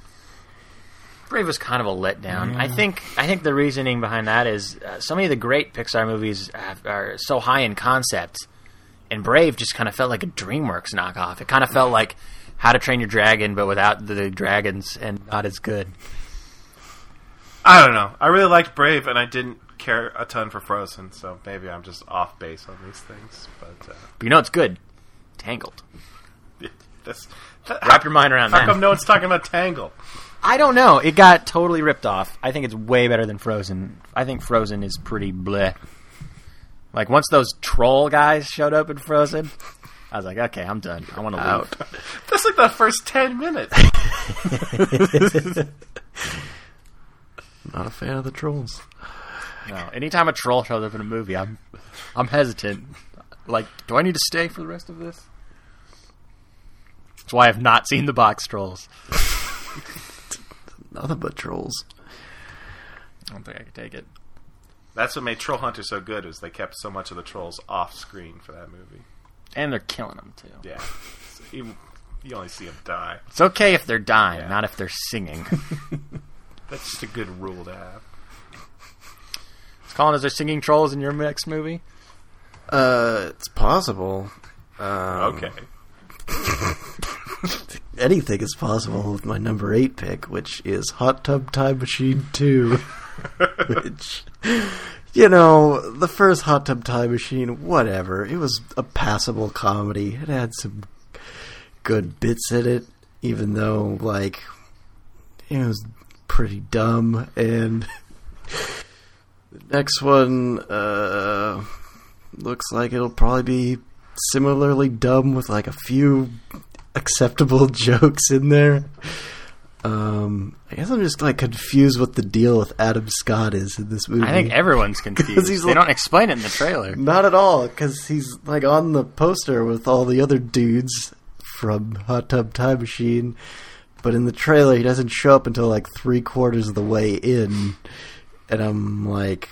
Speaker 3: Brave was kind of a letdown. I think I think the reasoning behind that is uh, so many of the great Pixar movies have, are so high in concept, and Brave just kind of felt like a DreamWorks knockoff. It kind of felt like How to Train Your Dragon, but without the dragons and not as good.
Speaker 2: I don't know. I really liked Brave, and I didn't care a ton for Frozen, so maybe I'm just off base on these things. But uh,
Speaker 3: But you know it's good. Tangled.
Speaker 2: that's that,
Speaker 3: Wrap your mind around
Speaker 2: How
Speaker 3: that.
Speaker 2: come no one's talking about Tangle?
Speaker 3: I don't know. It got totally ripped off. I think it's way better than Frozen. I think Frozen is pretty bleh. Like once those troll guys showed up in Frozen, I was like, okay, I'm done. I want to leave.
Speaker 4: Out.
Speaker 2: That's like the first ten minutes.
Speaker 4: Not a fan of the trolls.
Speaker 3: No, anytime a troll shows up in a movie, I'm I'm hesitant. Like, do I need to stay for the rest of this? That's why I've not seen the box trolls.
Speaker 4: Nothing but trolls.
Speaker 3: I don't think I could take it.
Speaker 2: That's what made Troll Hunter so good. Is they kept so much of the trolls off screen for that movie.
Speaker 3: And they're killing them too.
Speaker 2: Yeah, So you, you only see them die.
Speaker 3: It's okay if they're dying,
Speaker 2: Yeah.
Speaker 3: not if they're singing.
Speaker 2: That's just a good rule to have.
Speaker 3: It's Colin, is there singing trolls in your next movie?
Speaker 4: Uh, it's possible. Um,
Speaker 2: Okay.
Speaker 4: Anything is possible with my number eight pick, which is Hot Tub Time Machine 2. which, you know, the first Hot Tub Time Machine, whatever. It was a passable comedy. It had some good bits in it, even though, like, it was pretty dumb. And the next one, uh, looks like it'll probably be similarly dumb with like a few acceptable jokes in there. Um, I guess I'm just like confused what the deal with Adam Scott is in this movie.
Speaker 3: I think everyone's confused. they
Speaker 4: like-
Speaker 3: don't explain it in the trailer.
Speaker 4: not at all because he's like on the poster with all the other dudes from Hot Tub Time Machine, but in the trailer he doesn't show up until like three quarters of the way in, and I'm like,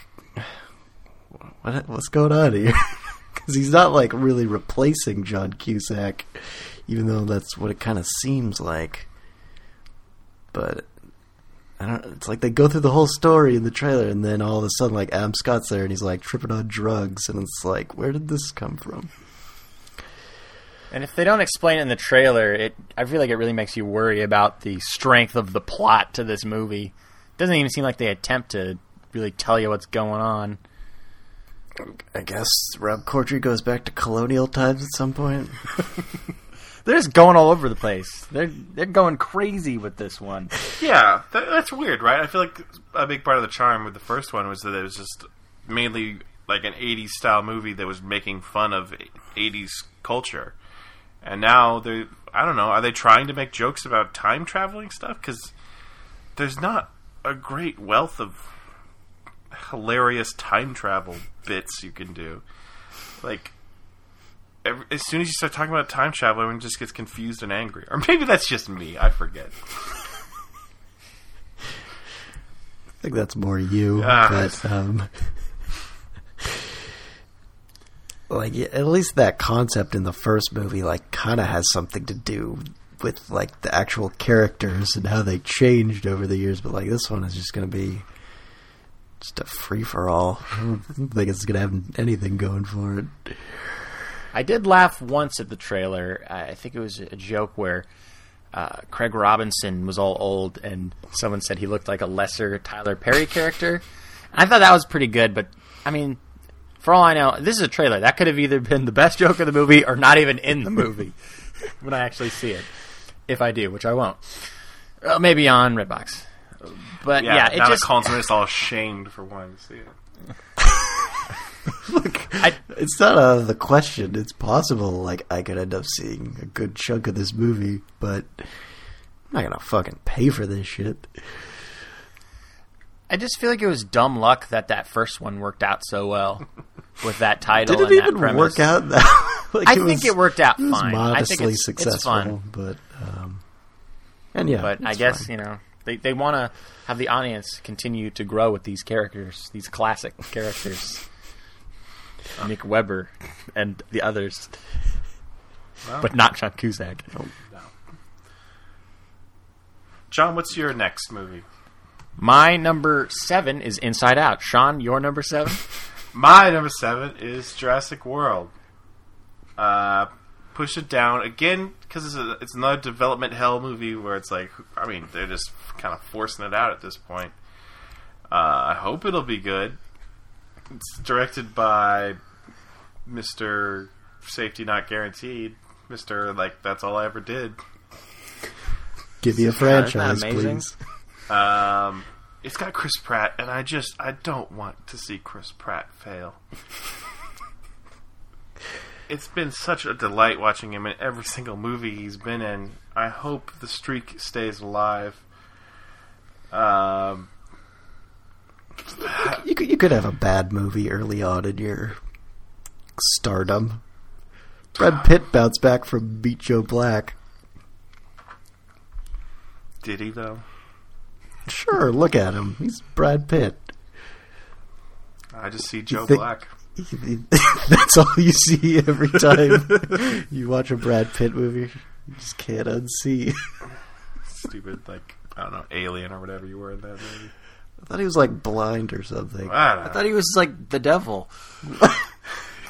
Speaker 4: what? What's going on here? Because he's not like really replacing John Cusack, even though that's what it kind of seems like. But I don't. It's like they go through the whole story in the trailer, and then all of a sudden, like Adam Scott's there, and he's like tripping on drugs, and it's like, where did this come from?
Speaker 3: And if they don't explain it in the trailer, it I feel like it really makes you worry about the strength of the plot to this movie. It doesn't even seem like they attempt to really tell you what's going on.
Speaker 4: I guess Rob Corddry goes back to colonial times at some point.
Speaker 3: They're just going all over the place. They're they're going crazy with this one.
Speaker 2: Yeah, that, that's weird, right? I feel like a big part of the charm with the first one was that it was just mainly like an 80s style movie that was making fun of 80s culture. and now they I don't know. Are they trying to make jokes about time traveling stuff? Because there's not a great wealth of hilarious time travel bits you can do. Like, every, as soon as you start talking about time travel, everyone just gets confused and angry. Or maybe that's just me. I forget.
Speaker 4: I think that's more you,
Speaker 2: Ah.
Speaker 4: but um, like at least that concept in the first movie, like, kind of has something to do with like the actual characters and how they changed over the years. But like this one is just going to be just a free for all. I don't think it's going to have anything going for it.
Speaker 3: I did laugh once at the trailer. I think it was a joke where uh, Craig Robinson was all old, and someone said he looked like a lesser Tyler Perry character. I thought that was pretty good, but I mean, for all I know, this is a trailer. That could have either been the best joke of the movie or not even in the movie when I actually see it. If I do, which I won't. Uh, maybe on Redbox. But yeah,
Speaker 2: Yeah,
Speaker 3: it
Speaker 2: now
Speaker 3: just
Speaker 2: Colin Smith's all ashamed for wanting to see it.
Speaker 3: I,
Speaker 4: It's not out of the question. It's possible, like, I could end up seeing a good chunk of this movie, but I'm not going to fucking pay for this shit.
Speaker 3: I just feel like it was dumb luck that that first one worked out so well with that title.
Speaker 4: Did it
Speaker 3: and that
Speaker 4: even
Speaker 3: premise.
Speaker 4: work out? That, like,
Speaker 3: I
Speaker 4: was-
Speaker 3: think it worked out
Speaker 4: it was
Speaker 3: fine. I think
Speaker 4: modestly
Speaker 3: it's- it's
Speaker 4: successful,
Speaker 3: fun.
Speaker 4: but um, and yeah,
Speaker 3: But I guess
Speaker 4: fine.
Speaker 3: you know they they want to have the audience continue to grow with these characters, these classic characters, Nick Weber and the others, but not John Cusack.
Speaker 2: John, what's your next movie?
Speaker 3: My number seven is Inside Out. Sean, your number seven?
Speaker 2: My number seven is Jurassic World. Uh, push it down again because it's, a, it's another development hell movie where it's like, I mean, they're just kind of forcing it out at this point. Uh, I hope it'll be good. It's directed by Mr. Safety Not Guaranteed. Mr. Like, that's all I ever did.
Speaker 4: give me a franchise,
Speaker 3: amazing?
Speaker 4: please.
Speaker 2: Um, it's got Chris Pratt, and I just I don't want to see Chris Pratt fail. it's been such a delight watching him in every single movie he's been in. I hope the streak stays alive. Um,
Speaker 4: You could you could have a bad movie early on in your stardom. Brad Pitt bounced back from Meet Joe Black.
Speaker 2: did he though?
Speaker 4: Sure, look at him. He's Brad Pitt.
Speaker 2: I just see Joe
Speaker 4: think-
Speaker 2: Black.
Speaker 4: That's all you see every time you watch a Brad Pitt movie. You just can't unsee.
Speaker 2: Stupid, like I don't know, alien or whatever you were in that movie.
Speaker 4: I thought he was like blind or something.
Speaker 2: I don't know.
Speaker 3: I thought he was like the devil.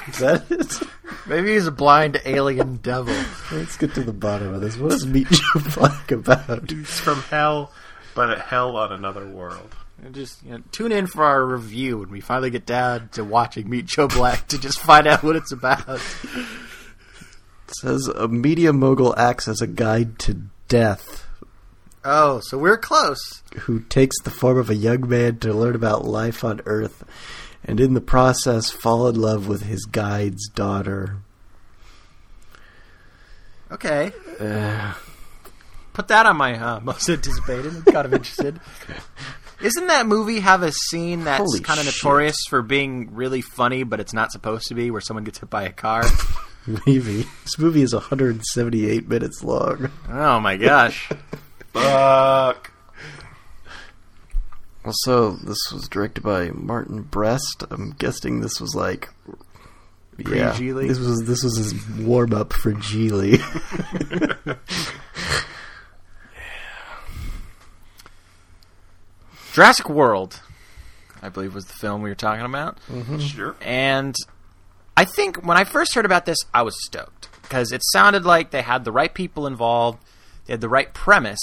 Speaker 4: Is that it?
Speaker 3: Maybe he's a blind alien devil.
Speaker 4: Let's get to the bottom of this. What is Meet Joe Black about?
Speaker 2: He's from hell, but at hell on another world.
Speaker 3: And Just you know, tune in for our review when we finally get down to watching Meet Joe Black to just find out what it's about.
Speaker 4: It says a media mogul acts as a guide to death,
Speaker 3: Oh, so we're close.
Speaker 4: who takes the form of a young man to learn about life on Earth, and in the process fall in love with his guide's daughter.
Speaker 3: Okay,
Speaker 4: Uh,
Speaker 3: put that on my uh, most anticipated. I'm kind of interested. Isn't that movie have a scene that's
Speaker 4: Holy
Speaker 3: kind of
Speaker 4: shit.
Speaker 3: notorious for being really funny, but it's not supposed to be, where someone gets hit by a car?
Speaker 4: maybe this movie is 178 minutes long.
Speaker 3: oh my gosh!
Speaker 2: Fuck.
Speaker 4: Also, this was directed by Martin Brest. I'm guessing this was like yeah,
Speaker 3: Pre-Gigli?
Speaker 4: this was this was his warm up for Gigli.
Speaker 3: Jurassic World, I believe, was the film we were talking about. Mm-hmm.
Speaker 2: Sure.
Speaker 3: And I think when I first heard about this, I was stoked because it sounded like they had the right people involved, they had the right premise.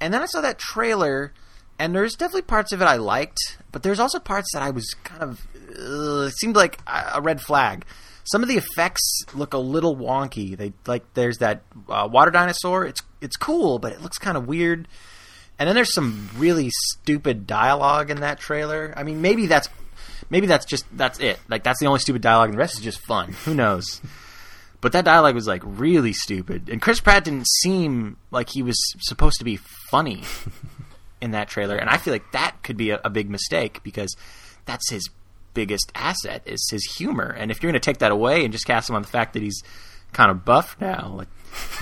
Speaker 3: And then I saw that trailer, and there's definitely parts of it I liked, but there's also parts that I was kind of uh, it seemed like a a red flag. Some of the effects look a little wonky. They like there's that uh, water dinosaur. It's it's cool, but it looks kind of weird. And then there's some really stupid dialogue in that trailer. I mean, maybe that's maybe that's just that's it. Like that's the only stupid dialogue, and the rest is just fun. Who knows? But that dialogue was like really stupid, and Chris Pratt didn't seem like he was supposed to be funny in that trailer, and I feel like that could be a, a big mistake because that's his biggest asset is his humor, and if you're going to take that away and just cast him on the fact that he's kind of buff now, like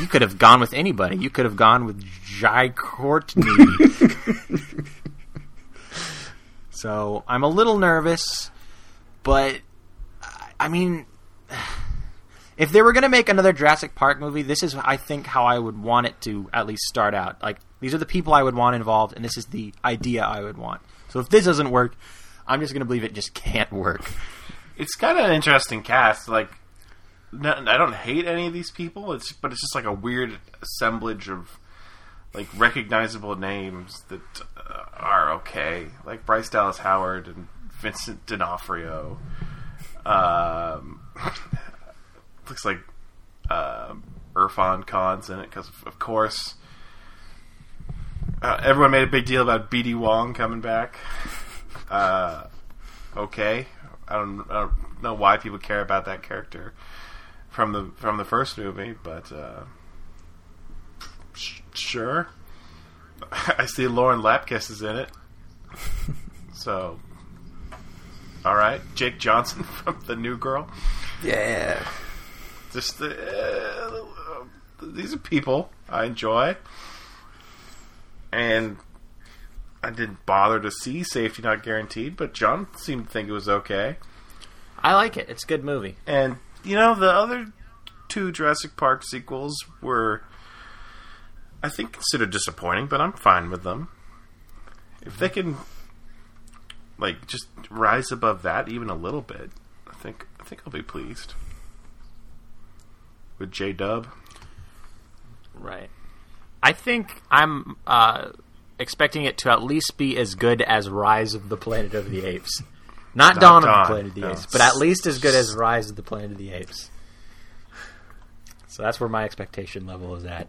Speaker 3: you could have gone with anybody. You could have gone with Jai Courtney. so I'm a little nervous, but I- I mean, if they were going to make another Jurassic Park movie, this is, I think, how I would want it to at least start out. Like, these are the people I would want involved, and this is the idea I would want. So if this doesn't work, I'm just going to believe it just can't work.
Speaker 2: It's got an interesting cast. Like, no, I don't hate any of these people. It's but it's just like a weird assemblage of like recognizable names that uh, are okay, like Bryce Dallas Howard and Vincent D'Onofrio. Um, looks like um Irrfan Khan's in it because, of course, uh, everyone made a big deal about BD Wong coming back. Uh, okay, I don't, I don't know why people care about that character from the from the first movie, but uh, sh- sure. I see Lauren Lapkus is in it, so all right. Jake Johnson from the New Girl.
Speaker 4: Yeah.
Speaker 2: Just the, uh, these are people I enjoy, and I didn't bother to see Safety Not Guaranteed, but John seemed to think it was okay.
Speaker 3: I like it. It's a good movie.
Speaker 2: And you know, the other two Jurassic Park sequels were, I think, considered disappointing, but I'm fine with them. If they can, like, just rise above that even a little bit, I think I think I'll be pleased. With J Dub,
Speaker 3: Right. I think I'm uh, expecting it to at least be as good as Rise of the Planet of the Apes. Not,
Speaker 2: Not
Speaker 3: Dawn, of the Planet of the
Speaker 2: no.
Speaker 3: Apes, but at least as good as Rise of the Planet of the Apes. So that's where my expectation level is at.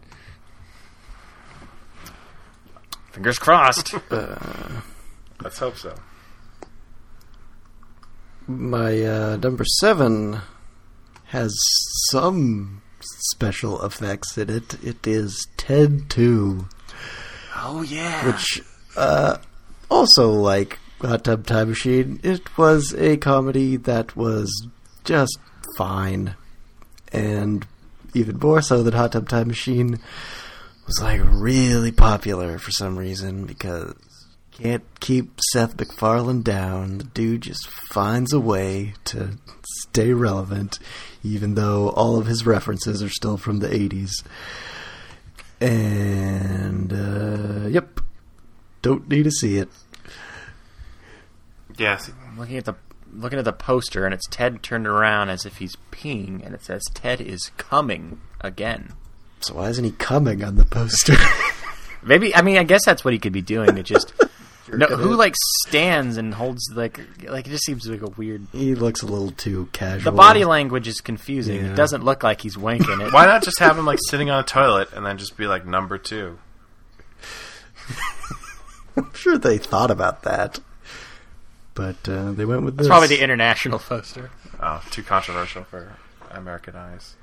Speaker 3: Fingers crossed.
Speaker 2: let's hope so.
Speaker 4: My uh, number seven has some special effects in it. It is Ted 2,
Speaker 3: oh yeah.
Speaker 4: which uh, also like Hot Tub Time Machine, it was a comedy that was just fine, and even more so than Hot Tub Time Machine was like really popular for some reason because can't keep Seth MacFarlane down. The dude just finds a way to stay relevant, even though all of his references are still from the 80s. And, uh, yep, don't need to see it.
Speaker 2: Yes,
Speaker 3: looking at the looking at the poster, and it's Ted turned around as if he's peeing, and it says Ted is coming again.
Speaker 4: So why isn't he coming on the poster?
Speaker 3: Maybe I mean I guess that's what he could be doing. It just no, who
Speaker 4: it.
Speaker 3: like stands and holds like like it just seems like a weird.
Speaker 4: he looks a little too casual.
Speaker 3: The body language is confusing.
Speaker 4: Yeah.
Speaker 3: It doesn't look like he's wanking it.
Speaker 2: why not just have him like sitting on a toilet and then just be like number two?
Speaker 4: I'm sure they thought about that. But uh, they went with this.
Speaker 3: It's probably the international poster.
Speaker 2: Oh, too controversial for American eyes.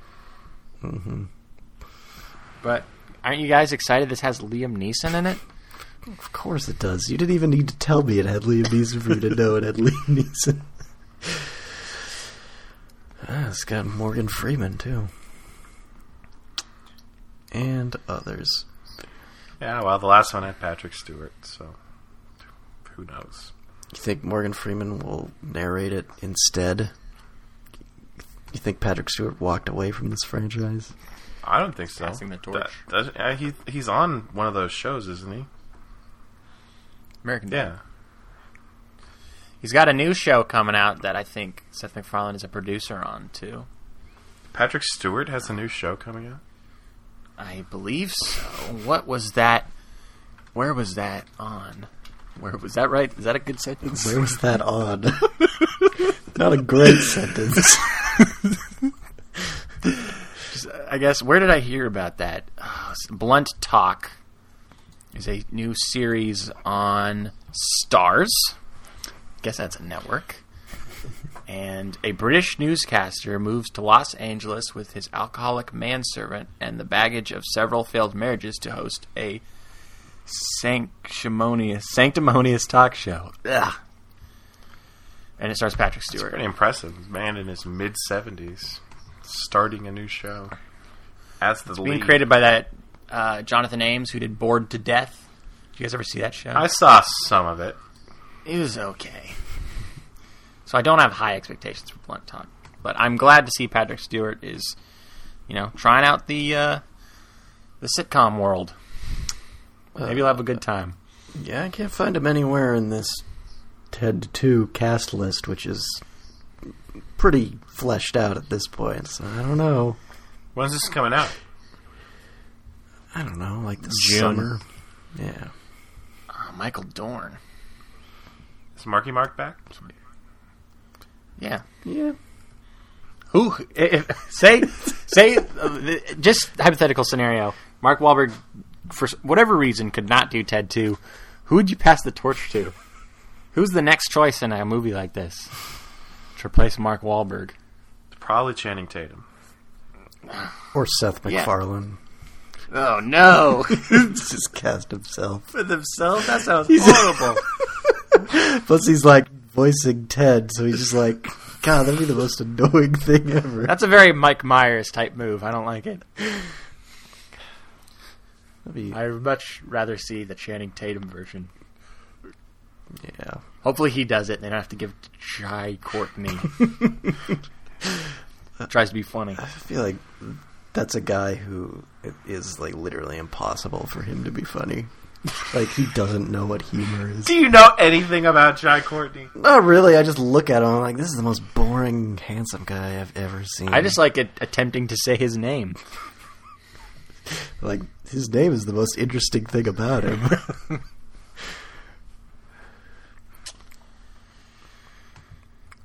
Speaker 3: But aren't you guys excited? This has Liam Neeson in it.
Speaker 4: Of course it does. You didn't even need to tell me it had Liam Neeson for you to know it had Liam Neeson. ah, it's got Morgan Freeman too, and others.
Speaker 2: Yeah, well, the last one had Patrick Stewart, so who knows?
Speaker 4: You think Morgan Freeman will narrate it instead? You think Patrick Stewart walked away from this franchise?
Speaker 2: I don't think so.
Speaker 3: Passing the torch.
Speaker 2: That- that- uh, he he's on one of those shows, isn't he?
Speaker 3: American.
Speaker 2: Yeah.
Speaker 3: He's got a new show coming out that I think Seth MacFarlane is a producer on too.
Speaker 2: Patrick Stewart has a new show coming out.
Speaker 3: I believe so. What was that? Where was that on? Where was that right? Is that a good sentence?
Speaker 4: Where was that on? Not a great sentence.
Speaker 3: I guess where did I hear about that? Oh, Blunt Talk is a new series on Starz. Guess that's a network. and a British newscaster moves to Los Angeles with his alcoholic manservant and the baggage of several failed marriages to host a sanctimonious, sanctimonious talk show. Ugh. And it stars Patrick Stewart.
Speaker 2: Pretty impressive. Man in his mid 70s starting a new show as the
Speaker 3: Being
Speaker 2: lead.
Speaker 3: created by that uh, Jonathan Ames who did Bored to Death. Did you guys ever see that show?
Speaker 2: I saw some of it.
Speaker 3: It was okay. So I don't have high expectations for Blunt Talk, but I'm glad to see Patrick Stewart is, you know, trying out the uh, the sitcom world. Maybe you'll have a good time.
Speaker 4: Yeah, I can't find him anywhere in this Ted 2 cast list, which is pretty fleshed out at this point. So I don't know.
Speaker 2: When's this coming out?
Speaker 4: I don't know, like the
Speaker 3: June.
Speaker 4: summer. Yeah.
Speaker 3: Uh, Michael Dorn.
Speaker 2: Is Marky Mark back?
Speaker 3: Yeah.
Speaker 4: Yeah.
Speaker 3: Who? If, say, say, uh, just hypothetical scenario. Mark Wahlberg, for whatever reason, could not do Ted 2. Who would you pass the torch to? Who's the next choice in a movie like this to replace Mark Wahlberg?
Speaker 2: Probably Channing Tatum.
Speaker 4: Or Seth
Speaker 3: Yeah.
Speaker 4: MacFarlane.
Speaker 3: Oh no!
Speaker 4: just cast himself.
Speaker 3: For themselves, that sounds he's horrible.
Speaker 4: Plus, he's like voicing Ted, so he's just like, God, that'd be the most annoying thing ever.
Speaker 3: That's a very Mike Myers type move. I don't like it.
Speaker 4: That'd be,
Speaker 3: I would much rather see the Channing Tatum version.
Speaker 4: yeah.
Speaker 3: Hopefully he does it, and they don't have to give it to Jai Courtney. Tries to be funny.
Speaker 4: I feel like that's a guy who it is like literally impossible for him to be funny. like he doesn't know what humor is.
Speaker 2: Do you know anything about Jai Courtney?
Speaker 4: Not really. I just look at him I'm like this is the most boring handsome guy I've ever seen.
Speaker 3: I just like it, attempting to say his name.
Speaker 4: like his name is the most interesting thing about him.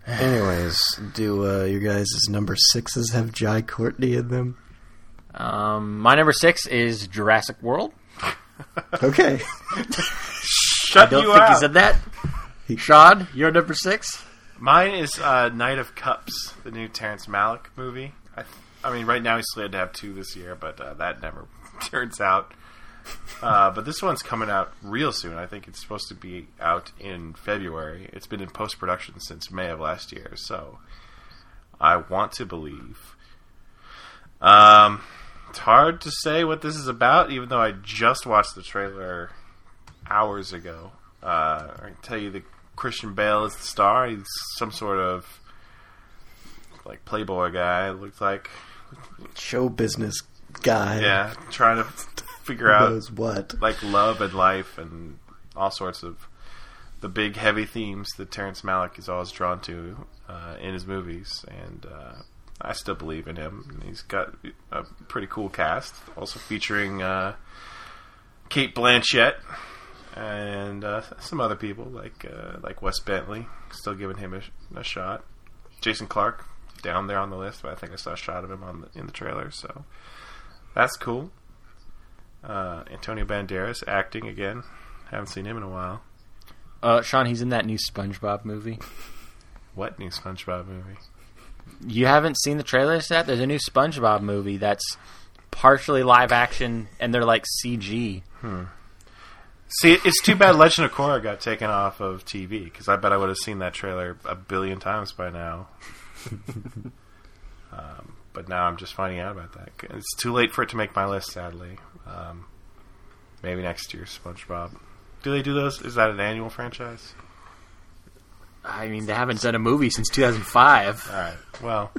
Speaker 4: Anyways, do uh, you guys' number sixes have Jai Courtney in them?
Speaker 3: Um, my number six is Jurassic World.
Speaker 4: Okay.
Speaker 2: Shut I
Speaker 3: Don't
Speaker 2: you
Speaker 3: think
Speaker 2: out.
Speaker 3: you said that. Shad, you're number six.
Speaker 2: Mine is uh, Knight of Cups, the new Terrence Malick movie. I, I mean, right now he's slated to have two this year, but uh, that never turns out. Uh, but this one's coming out real soon. I think it's supposed to be out in February. It's been in post production since May of last year, so I want to believe. Um, it's hard to say what this is about, even though I just watched the trailer hours ago. Uh, I can tell you that Christian Bale is the star. He's some sort of like playboy guy. Looks like,
Speaker 4: Show business guy.
Speaker 2: yeah, trying to figure out
Speaker 4: what?
Speaker 2: like love and life and all sorts of the big heavy themes that Terrence Malick is always drawn to uh, in his movies, and uh, I still believe in him. He's got a pretty cool cast, also featuring uh, Cate Blanchett and uh, some other people like uh, like Wes Bentley. Still giving him a, a shot. Jason Clarke down there on the list, but I think I saw a shot of him on the, in the trailer, so that's cool. Uh, Antonio Banderas acting again. Haven't seen him in a while.
Speaker 3: Uh, Sean, he's in that new SpongeBob movie.
Speaker 2: What new SpongeBob movie?
Speaker 3: You haven't seen the trailers yet? There's a new SpongeBob movie that's partially live action, and they're like CG.
Speaker 2: See, it's too bad Legend of Korra got taken off of TV because I bet I would have seen that trailer a billion times by now. um, but now I'm just finding out about that. It's too late for it to make my list, sadly. Um, maybe next year, SpongeBob. Do they do those? Is that an annual franchise?
Speaker 3: I mean, they haven't done a movie since 2005.
Speaker 2: All right. Well,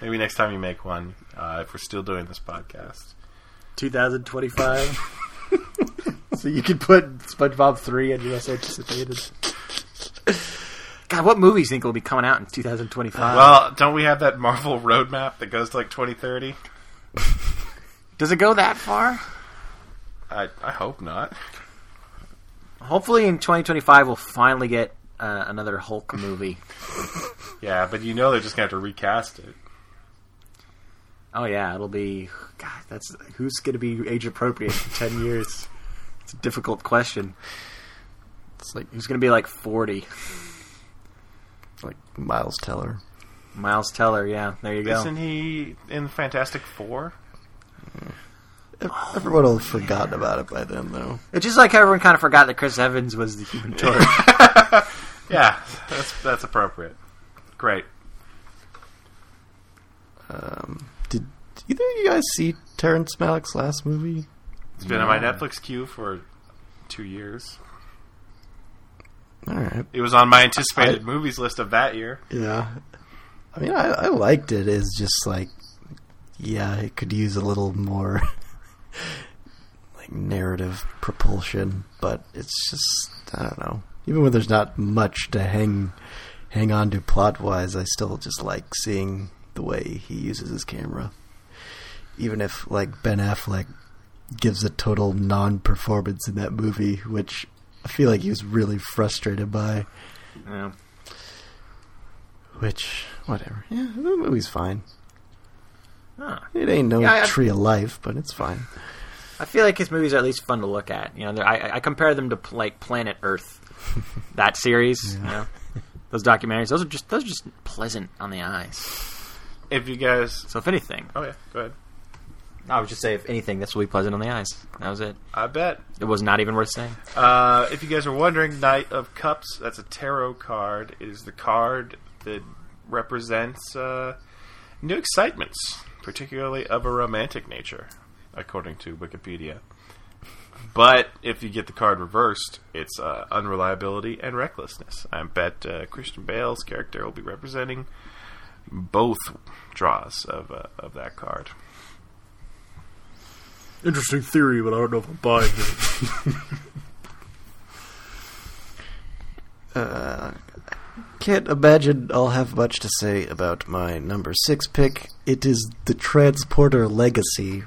Speaker 2: maybe next time you make one, uh, if we're still doing this podcast.
Speaker 3: 2025. so you could put SpongeBob 3 on US anticipated. God, what movies think will be coming out in 2025?
Speaker 2: Well, don't we have that Marvel roadmap that goes to like 2030?
Speaker 3: does it go that far?
Speaker 2: I, I hope not.
Speaker 3: Hopefully, in 2025, we'll finally get uh, another Hulk movie.
Speaker 2: Yeah, but you know they're just gonna have to recast it.
Speaker 3: Oh yeah, it'll be. God, that's who's going to be age appropriate in 10 years. It's a difficult question.
Speaker 4: It's like
Speaker 3: Who's going to be like 40?
Speaker 4: like Miles Teller.
Speaker 3: Miles Teller, yeah, there you go.
Speaker 2: Isn't he in Fantastic Four?
Speaker 4: Ev- Everyone will have forgotten about it by then, though.
Speaker 3: It's just like everyone kind of forgot that Chris Evans was the Human Torch.
Speaker 2: Yeah, that's that's appropriate. Great.
Speaker 4: Um, did either of you guys see Terrence Malick's last movie?
Speaker 2: It's been on my Netflix queue for two years.
Speaker 4: All right.
Speaker 2: It was on my anticipated
Speaker 4: I-
Speaker 2: movies list of that year.
Speaker 4: Yeah. I mean, I, I liked it. It's just like, yeah, it could use a little more like narrative propulsion, but it's just I don't know. Even when there's not much to hang hang on to plot wise, I still just like seeing the way he uses his camera. Even if like Ben Affleck gives a total non-performance in that movie, which I feel like he was really frustrated by.
Speaker 3: yeah.
Speaker 4: Which, whatever. Yeah, the movie's fine.
Speaker 3: Huh.
Speaker 4: It ain't no
Speaker 3: Yeah, I-
Speaker 4: tree of life, but it's fine.
Speaker 3: I feel like his movies are at least fun to look at. You know, I, I compare them to like Planet Earth, that series. You know, those documentaries. Those are just those are just pleasant on the eyes.
Speaker 2: If you guys,
Speaker 3: So if anything,
Speaker 2: oh yeah, go ahead.
Speaker 3: I would just say if anything, this will be pleasant on the eyes. That was it.
Speaker 2: I bet.
Speaker 3: It was not even worth saying.
Speaker 2: Uh, if you guys are wondering, Knight of Cups, that's a tarot card. It is the card that represents uh, new excitements, particularly of a romantic nature, according to Wikipedia. But if you get the card reversed, it's uh, unreliability and recklessness. I bet uh, Christian Bale's character will be representing both draws of uh, of that card.
Speaker 3: Interesting theory, but I don't know if I'm buying it.
Speaker 4: Uh, can't imagine I'll have much to say about my number six pick. It is the Transporter Legacy,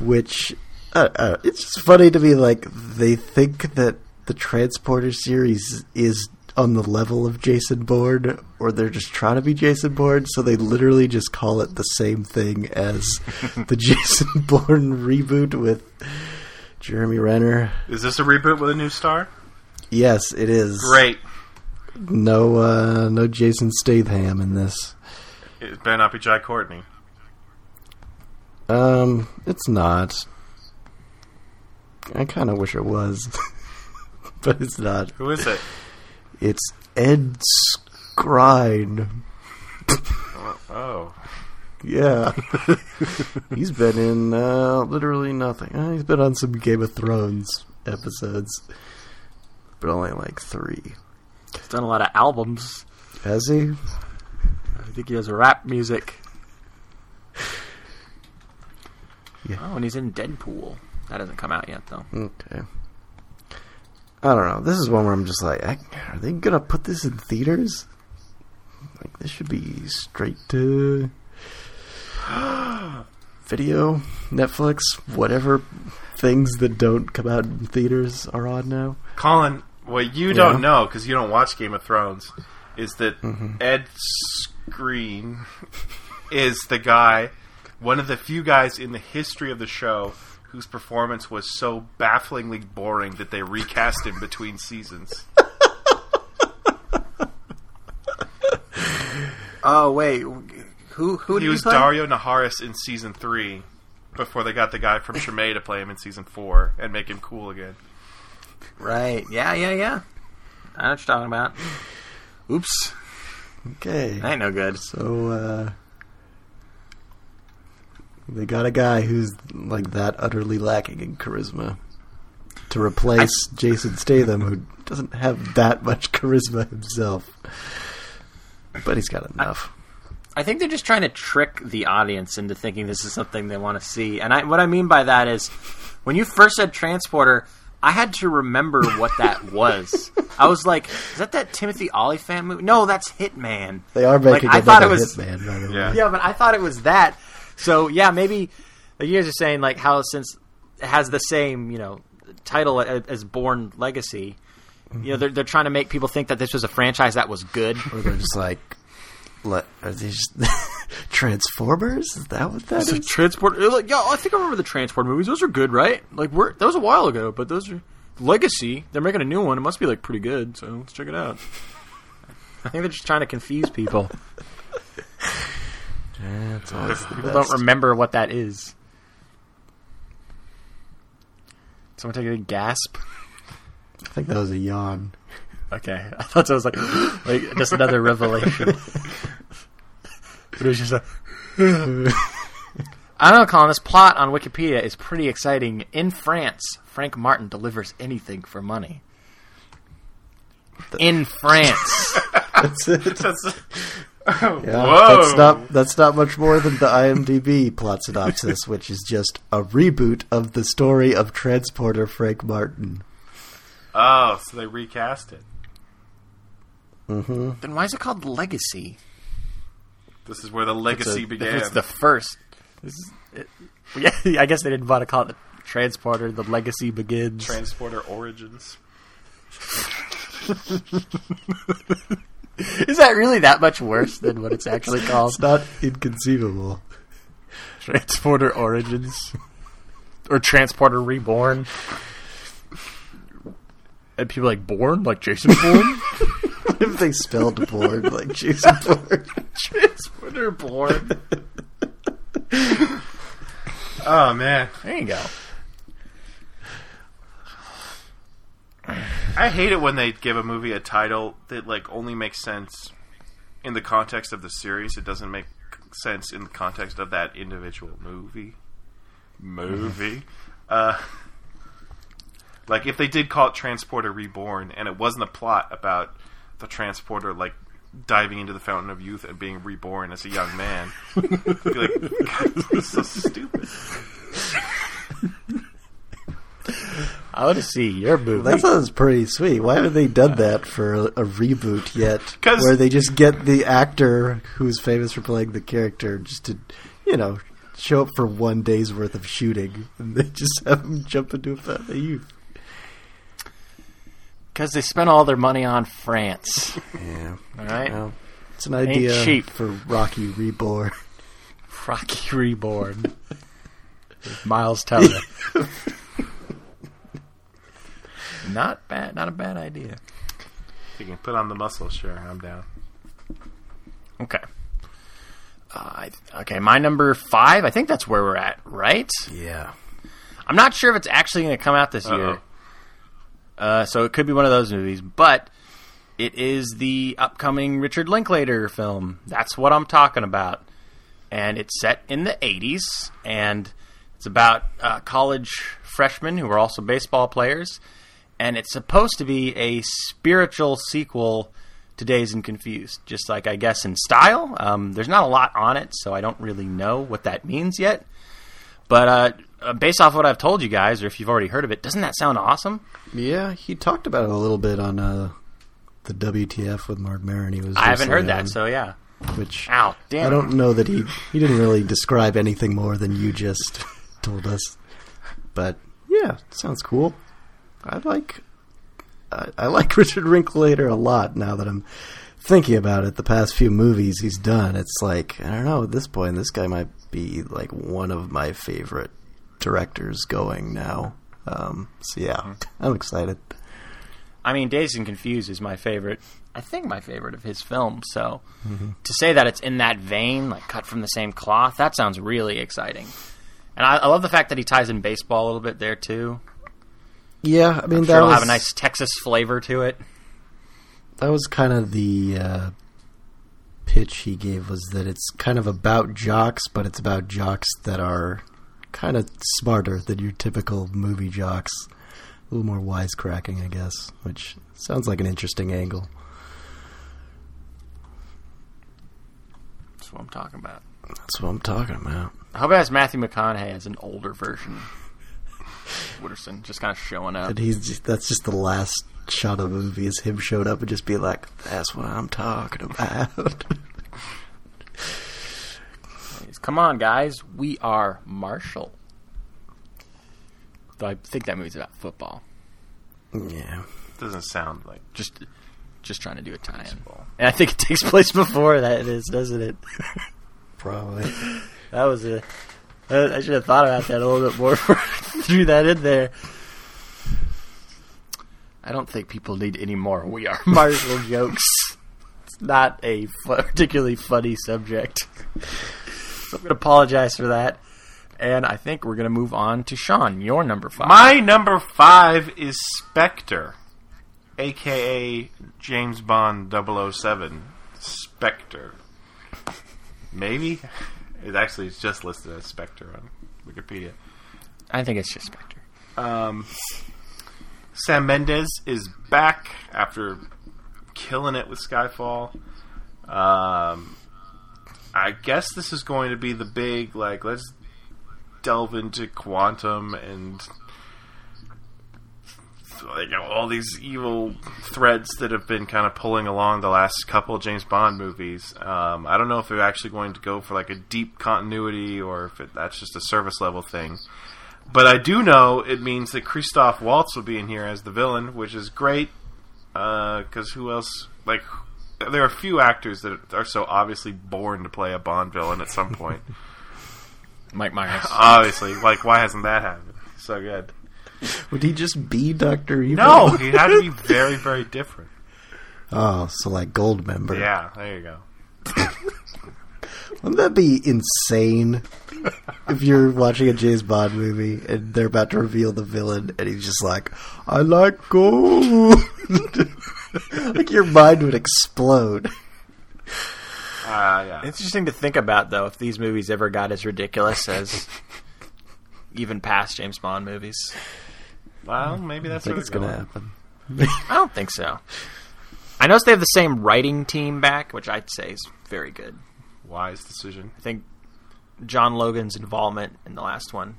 Speaker 4: which uh, uh, it's just funny to me. Like they think that the Transporter series is on the level of Jason Bourne, or they're just trying to be Jason Bourne, so they literally just call it the same thing as the Jason Bourne reboot with Jeremy Renner.
Speaker 2: Is this a reboot with a new star?
Speaker 4: Yes, it is.
Speaker 2: Great.
Speaker 4: No, uh, no Jason Statham in this.
Speaker 2: It better not be Jai Courtney.
Speaker 4: Um, it's not. I kind of wish it was, but it's not.
Speaker 2: Who is it?
Speaker 4: It's Ed Skrein.
Speaker 2: Oh.
Speaker 4: Yeah, he's been in uh, literally nothing. Uh, he's been on some Game of Thrones episodes, but only like three.
Speaker 3: He's done a lot of albums.
Speaker 4: Has he?
Speaker 3: I think he does rap music.
Speaker 4: Yeah.
Speaker 3: Oh, and he's in Deadpool. That hasn't come out yet, though.
Speaker 4: Okay. I don't know. This is one where I'm just like, are they gonna put this in theaters? Like, this should be straight to video, Netflix, whatever things that don't come out in theaters are on now.
Speaker 2: Colin, what you
Speaker 4: Yeah.
Speaker 2: don't know because you don't watch Game of Thrones is that
Speaker 4: Mm-hmm.
Speaker 2: Ed Skrein is the guy, one of the few guys in the history of the show whose performance was so bafflingly boring that they recast him between seasons.
Speaker 3: Oh wait, who who did
Speaker 2: He was
Speaker 3: play?
Speaker 2: Daario Naharis in season three before they got the guy from Treme to play him in season four and make him cool again.
Speaker 3: Right? Yeah, yeah, yeah. I know what you're talking about. Oops,
Speaker 4: Okay.
Speaker 3: that ain't no good.
Speaker 4: So, uh, they got a guy who's like that utterly lacking in charisma to replace Jason Statham, who doesn't have that much charisma himself. But he's got enough.
Speaker 3: I think they're just trying to trick the audience into thinking this is something they want to see. And I, what I mean by that is, when you first said transporter, I had to remember what that was. I was like, "Is that that Timothy Olyphant movie?" No, that's Hitman.
Speaker 4: They are
Speaker 3: Like,
Speaker 4: making
Speaker 3: I thought it was-
Speaker 4: hitman, by the way.
Speaker 2: Yeah.
Speaker 3: Yeah, but I thought it was that. So yeah, maybe like you guys are saying like how since it has the same you know title as Bourne Legacy, you know they're they're trying to make people think that this was a franchise that was good.
Speaker 4: Or they're just like, let, are these Transformers? Is that what that
Speaker 3: So
Speaker 4: is?
Speaker 3: transport, like, yeah, I think I remember the transport movies. Those are good, right? Like, we're, that was a while ago, but those are Legacy. They're making a new one. It must be like pretty good. So let's check it out. I think they're just trying to confuse people.
Speaker 4: That's always the
Speaker 3: People don't remember what that is. Someone take a gasp.
Speaker 4: I think that was a yawn.
Speaker 3: Okay, I thought that was like like just another revelation. but it was just a. I don't know, Colin. This plot on Wikipedia is pretty exciting. In France, Frank Martin delivers anything for money. In France,
Speaker 4: That's it.
Speaker 2: That's,
Speaker 4: Yeah,
Speaker 2: Whoa.
Speaker 4: That's not that's not much more than the IMDb plot synopsis, which is just a reboot of the story of transporter Frank Martin.
Speaker 2: oh, so they recast it. Mm-hmm.
Speaker 3: then why is it called Legacy?
Speaker 2: This is where the legacy
Speaker 3: If
Speaker 2: began.
Speaker 3: it's the first. This is, it, yeah, I guess they didn't want to call it the transporter. The legacy begins.
Speaker 2: Transporter Origins.
Speaker 3: is that really that much worse than what it's actually called?
Speaker 4: It's not inconceivable.
Speaker 3: Transporter Origins or Transporter Reborn. And people like Born, like Jason Bourne.
Speaker 4: What if they spelled Born like Jason Bourne?
Speaker 3: Transporter Born.
Speaker 2: Oh man,
Speaker 3: There you go.
Speaker 2: I hate it when they give a movie a title that like only makes sense in the context of the series. It doesn't make sense in the context of that individual movie. Movie. Uh, like if they did call it Transporter Reborn and it wasn't a plot about the transporter like diving into the fountain of youth and being reborn as a young man, I'd be like, God, this is so stupid.
Speaker 3: I want to see your movie.
Speaker 4: That sounds pretty sweet. Why haven't they done that for a, a reboot yet? Where they just get the actor who's famous for playing the character just to, you know, show up for one day's worth of shooting, and they just have him jump into a fountain of youth.
Speaker 3: Because they spent all their money on France.
Speaker 4: Yeah.
Speaker 3: All right?
Speaker 4: Well, it's an idea
Speaker 3: cheap.
Speaker 4: for Rocky Reborn.
Speaker 3: Rocky Reborn. Miles Teller. not bad. Not a bad idea.
Speaker 2: If you can put on the muscle, sure, I'm down.
Speaker 3: Okay. Uh, I, okay, my number five. I think that's where we're at, right?
Speaker 4: Yeah.
Speaker 3: I'm not sure if it's actually going to come out this
Speaker 2: Uh-oh.
Speaker 3: year. Uh, so it could be one of those movies, but it is the upcoming Richard Linklater film. That's what I'm talking about. And it's set in the 80s, and it's about uh, college freshmen who are also baseball players. And it's supposed to be a spiritual sequel to Dazed and Confused, just like I guess in style. Um, there's not a lot on it, so I don't really know what that means yet. But uh, uh, based off what I've told you guys, or if you've already heard of it, doesn't that sound awesome?
Speaker 4: Yeah, he talked about it a little bit on uh, the WTF with Mark Maron. He was.
Speaker 3: I haven't heard
Speaker 4: recently
Speaker 3: that, so yeah.
Speaker 4: which
Speaker 3: Ow, damn.
Speaker 4: I don't know that he he didn't really describe anything more than you just told us. But yeah, sounds cool. I like I, I like Richard Linklater a lot now that I'm thinking about it. The past few movies he's done, it's like I don't know. At this point, this guy might be like one of my favorite directors going now. Um, so yeah, I'm excited.
Speaker 3: I mean, Dazed and Confused is my favorite. I think my favorite of his films. So to say that it's in that vein, like cut from the same cloth, that sounds really exciting. And I, I love the fact that he ties in baseball a little bit there too.
Speaker 4: Yeah, I mean
Speaker 3: I'm
Speaker 4: that
Speaker 3: sure it'll have a nice Texas flavor to it.
Speaker 4: that was kind of the uh, pitch he gave was that it's kind of about jocks, but it's about jocks that are kind of smarter than your typical movie jocks. A little more wisecracking, I guess, which sounds like an interesting angle.
Speaker 3: That's what I'm talking about.
Speaker 4: That's what I'm talking about.
Speaker 3: I hope it has Matthew McConaughey as an older version. Wooderson just kind of showing up.
Speaker 4: And he's just, that's just the last shot of the movie is him showing up and just be like, "That's what I'm talking about."
Speaker 3: Come on, guys. We are Marshall. Though I think that movie's about football.
Speaker 4: yeah.
Speaker 2: Doesn't sound like
Speaker 3: Just, just trying to do a tie-in. And I think it takes place before that is, doesn't it?
Speaker 4: Probably.
Speaker 3: that was a. I should have thought about that a little bit more. before I Threw that in there. I don't think people need any more. We are Marshall jokes. It's not a fu- particularly funny subject. so I'm going to apologize for that. And I think we're going to move on to Sean, your number five.
Speaker 2: My number five is Spectre, aka James Bond 007. Spectre. Maybe? It actually is just listed as Spectre on Wikipedia.
Speaker 3: I think it's just Spectre.
Speaker 2: Um, Sam Mendes is back after killing it with Skyfall. Um, I guess this is going to be the big like let's delve into quantum and like you know, all these evil threads that have been kind of pulling along the last couple of James Bond movies. Um, I don't know if they're actually going to go for like a deep continuity or if it, that's just a service level thing. But I do know it means that Christoph Waltz will be in here as the villain, which is great. Because who else? Like, there are a few actors that are so obviously born to play a Bond villain at some point.
Speaker 3: Mike Myers.
Speaker 2: obviously, like, why hasn't that happened? So good.
Speaker 4: Would he just be Doctor Evil?
Speaker 2: No, he had to be very, very different.
Speaker 4: Oh, so like Goldmember.
Speaker 2: Yeah, there you go.
Speaker 4: Wouldn't that be insane? if you're watching a James Bond movie and they're about to reveal the villain, and he's just like, "I like gold." like your mind would explode.
Speaker 2: Uh, yeah.
Speaker 3: It's interesting to think about, though, if these movies ever got as ridiculous as even past James Bond movies.
Speaker 2: Well, maybe that's
Speaker 4: I think it's gonna happen.
Speaker 3: I don't think so. I noticed they have the same writing team back, which I'd say is very good.
Speaker 2: Wise decision.
Speaker 3: I think John Logan's involvement in the last one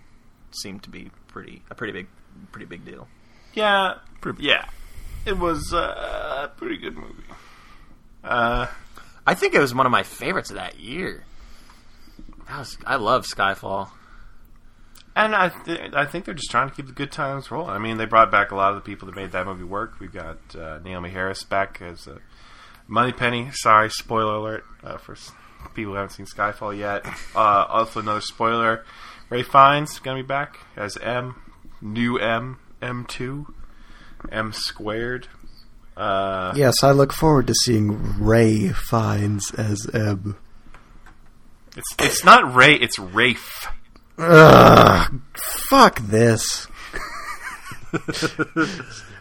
Speaker 3: seemed to be pretty a pretty big pretty big deal.
Speaker 2: Yeah, yeah. It was uh, a pretty good movie. Uh,
Speaker 3: I think it was one of my favorites of that year. That was, I love Skyfall.
Speaker 2: And I, th- I think they're just trying to keep the good times rolling. I mean, they brought back a lot of the people that made that movie work. We've got uh, Naomie Harris back as uh, Moneypenny. Sorry, spoiler alert uh, for people who haven't seen Skyfall yet. Uh, also, another spoiler: Ray Fiennes going to be back as M, new M, M two, M squared. Uh,
Speaker 4: Yes, I look forward to seeing Ray Fiennes as Eb.
Speaker 2: It's it's not Ray, it's Rafe.
Speaker 4: Ugh, fuck this.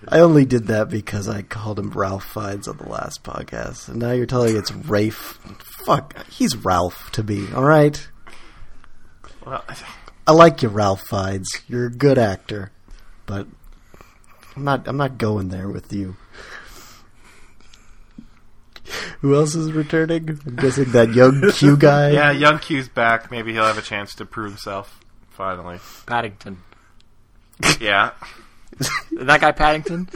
Speaker 4: I only did that because I called him Ralph Fiennes on the last podcast, and now you're telling me it's Rafe. Fuck, he's Ralph to me. All right,
Speaker 2: Well,
Speaker 4: I like you, Ralph Fiennes. You're a good actor, but I'm not. I'm not going there with you. Who else is returning? I'm guessing that young Q guy.
Speaker 2: yeah, young Q's back. Maybe he'll have a chance to prove himself finally.
Speaker 3: Paddington.
Speaker 2: Yeah.
Speaker 3: That guy Paddington?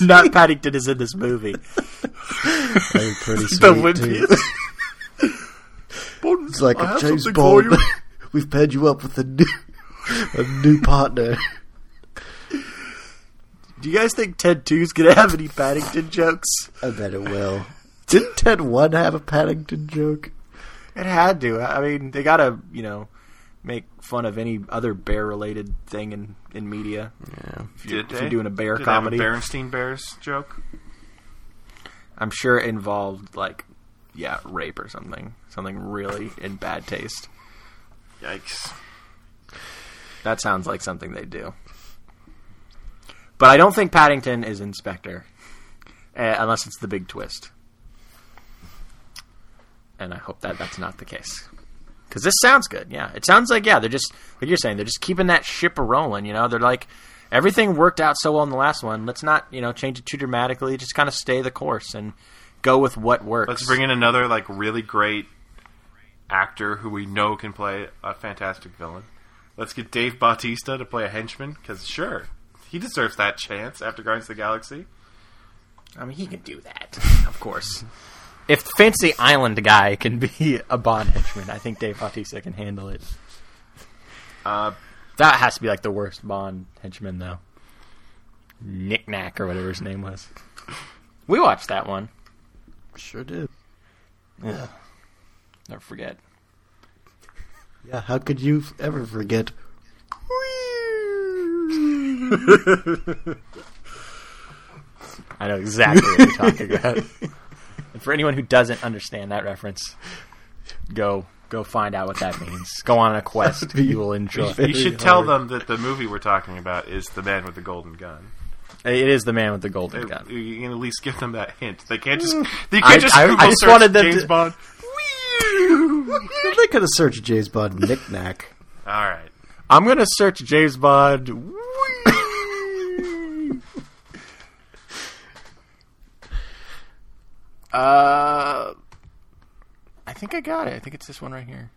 Speaker 3: Not Paddington is in this movie.
Speaker 4: They're pretty sweet
Speaker 3: The Wimpy.
Speaker 4: too. It's like
Speaker 2: I have
Speaker 4: James
Speaker 2: something
Speaker 4: Bond. We've paired you up with a new, a new partner.
Speaker 3: Do you guys think Ted 2's gonna have any Paddington jokes?
Speaker 4: I bet it will. Didn't Ted One have a Paddington joke?
Speaker 3: It had to. I mean, they gotta, you know, make fun of any other bear related thing in, in media.
Speaker 4: Yeah.
Speaker 3: If you're,
Speaker 2: Did
Speaker 3: if you're doing a bear
Speaker 2: Did they have a
Speaker 3: comedy.
Speaker 2: Berenstein Bears joke.
Speaker 3: I'm sure it involved, like, yeah, rape or something. Something really in bad taste.
Speaker 2: Yikes.
Speaker 3: That sounds like something they do. But I don't think Paddington is Inspector, uh, unless it's the big twist. And I hope that that's not the case. Because this sounds good, yeah. It sounds like, yeah, they're just, like you're saying, they're just keeping that ship rolling, you know? They're like, everything worked out so well in the last one. Let's not, you know, change it too dramatically. Just kind of stay the course and go with what works.
Speaker 2: Let's bring in another like really great actor who we know can play a fantastic villain. Let's get Dave Bautista to play a henchman because sure, he deserves that chance after Guardians of the Galaxy.
Speaker 3: I mean, he can do that, of course. If Fantasy Island guy can be a Bond henchman, I think Dave Bautista can handle it.
Speaker 2: Uh,
Speaker 3: That has to be like the worst Bond henchman, though. Nick Nack or whatever his name was. We watched that one.
Speaker 4: Sure did. Yeah.
Speaker 3: Never forget.
Speaker 4: Yeah, how could you ever forget?
Speaker 3: I know exactly what you're talking about. And For anyone who doesn't understand that reference, go go find out what that means. Go on a quest. you will enjoy.
Speaker 2: You
Speaker 4: Very
Speaker 2: should tell them that the movie we're talking about is the man with the golden gun.
Speaker 3: It is the man with the golden gun.
Speaker 2: You can at least give them that hint. They can't just. Mm. They
Speaker 3: I-
Speaker 2: can't just.
Speaker 3: I- I
Speaker 2: Google
Speaker 3: just
Speaker 2: search
Speaker 3: wanted them
Speaker 2: James
Speaker 3: to-
Speaker 2: Bond.
Speaker 4: they could have searched James Bond knick-knack.
Speaker 2: All right.
Speaker 3: I'm gonna search James Bond. Uh, I think I got it. I think it's this one right here.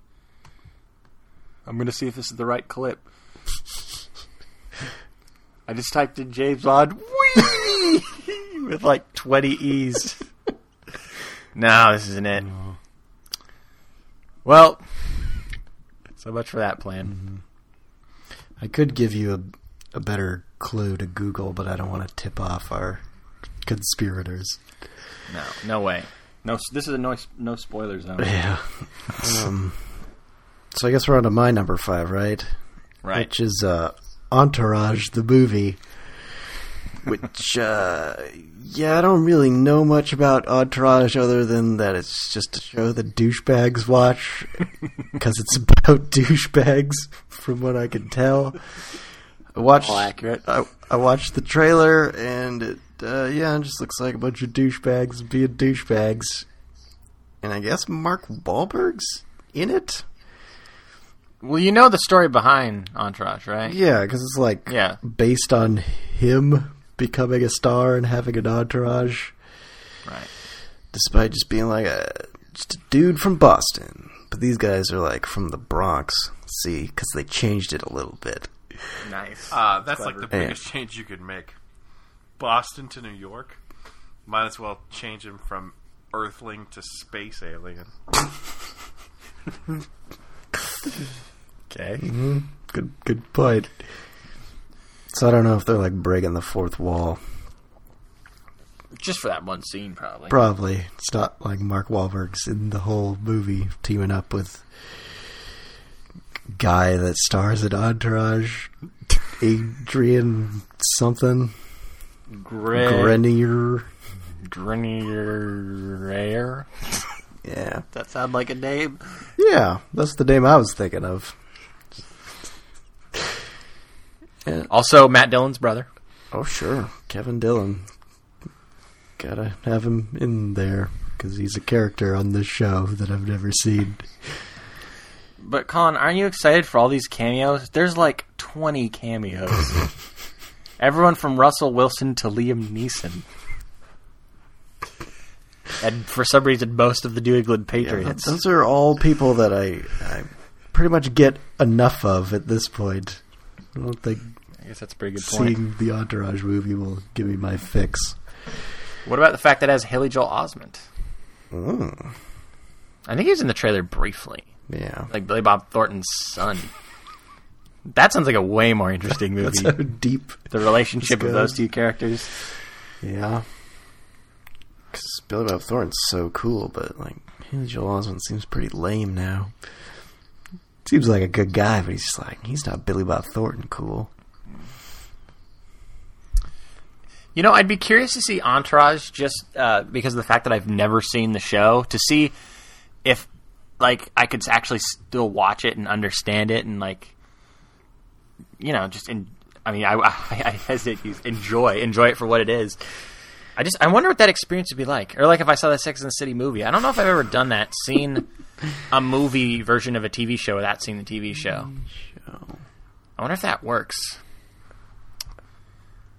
Speaker 3: I'm gonna see if this is the right clip. I just typed in James Bond Whee! with like 20 E's. no, this isn't it. Well, so much for that plan.
Speaker 4: I could give you a, a better clue to Google, but I don't want to tip off our conspirators.
Speaker 3: No, no way. No, this is a no no spoiler zone.
Speaker 4: Yeah. um, so I guess we're on to my number five, right?
Speaker 3: Right.
Speaker 4: Which is uh, Entourage, the movie. Which, uh, yeah, I don't really know much about Entourage other than that it's just a show that douchebags watch. Because it's about douchebags, from what I can tell. I watched,
Speaker 3: All accurate.
Speaker 4: I, I watched the trailer, and it, uh, yeah, it just looks like a bunch of douchebags being douchebags. And I guess Mark Wahlberg's in it?
Speaker 3: Well, you know the story behind Entourage, right?
Speaker 4: Yeah, because it's like
Speaker 3: Yeah.
Speaker 4: based on him becoming a star and having an entourage,
Speaker 3: Right.
Speaker 4: despite just being like a just a dude from Boston. But these guys are like from the Bronx. See, because they changed it a little bit.
Speaker 3: Nice.
Speaker 2: Uh, that's like the
Speaker 4: Yeah.
Speaker 2: biggest change you could make. Boston to New York. Might as well change him from Earthling to space alien.
Speaker 3: okay.
Speaker 4: Good, good point. So I don't know if they're like breaking the fourth wall.
Speaker 3: Just for that one scene, probably.
Speaker 4: Probably it's not like Mark Wahlberg's in the whole movie teaming up with guy that stars in Entourage, Adrian something.
Speaker 3: Gre-
Speaker 4: Grenier.
Speaker 3: Grenier.
Speaker 4: Yeah.
Speaker 3: That sound like a name?
Speaker 4: Yeah, that's the name I was thinking of. Yeah.
Speaker 3: Also, Matt Dillon's brother.
Speaker 4: Oh, sure. Kevin Dillon. Gotta have him in there because he's a character on this show that I've never seen.
Speaker 3: But Colin, aren't you excited for all these cameos? There's like 20 cameos. Everyone from Russell Wilson to Liam Neeson. And for some reason, most of the New England Patriots.
Speaker 4: Those are all people that I, I pretty much get enough of at this point. I don't think
Speaker 3: I guess that's a pretty good point.
Speaker 4: seeing the Entourage movie will give me my fix.
Speaker 3: What about the fact that it has Haley Joel Osment?
Speaker 4: Mm,
Speaker 3: I think he was in the trailer briefly,
Speaker 4: yeah.
Speaker 3: like Billy Bob Thornton's son. That sounds like a way more interesting
Speaker 4: That's
Speaker 3: movie.
Speaker 4: how deep.
Speaker 3: the relationship of those two characters.
Speaker 4: Yeah. Because Billy Bob Thornton's so cool, but like Haley Joel Osment seems pretty lame now. Seems like a good guy, but he's just like he's not Billy Bob Thornton cool.
Speaker 3: You know, I'd be curious to see Entourage just uh, because of the fact that I've never seen the show to see if like I could actually still watch it and understand it and like you know just in, I mean I, I, I hesitate to use enjoy enjoy it for what it is. I just I wonder what that experience would be like, or like if I saw the Sex and the City movie. I don't know if I've ever done that, seen a movie version of a TV show without seeing the TV show. show. I wonder if that works.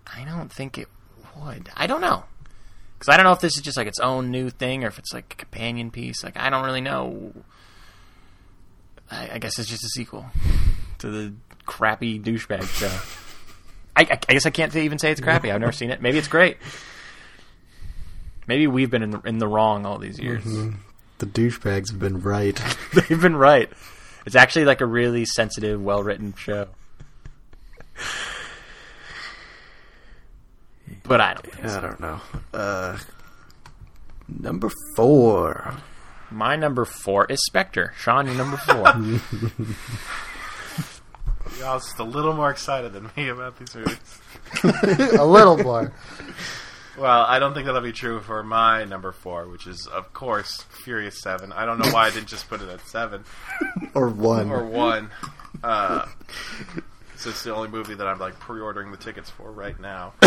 Speaker 3: I don't think it would. I don't know. Because I don't know if this is just like its own new thing or if it's like a companion piece. Like, I don't really know. I, I guess it's just a sequel to the crappy douchebag show. I, I, I guess I can't even say it's crappy. I've never seen it. Maybe it's great. Maybe we've been in the, in the wrong all these years.
Speaker 4: The douchebags have been right.
Speaker 3: They've been right. It's actually like a really sensitive, well written show. But I don't think so.
Speaker 4: I don't know. Uh, number four.
Speaker 3: My number four is Spectre. Sean, your number four.
Speaker 2: Y'all just a little more excited than me about these movies.
Speaker 4: a little more.
Speaker 2: Well, I don't think that'll be true for my number four, which is, of course, Furious Seven. I don't know why I didn't just put it at seven
Speaker 4: Or one.
Speaker 2: or one. Uh, so it's the only movie that I'm like pre-ordering the tickets for right now.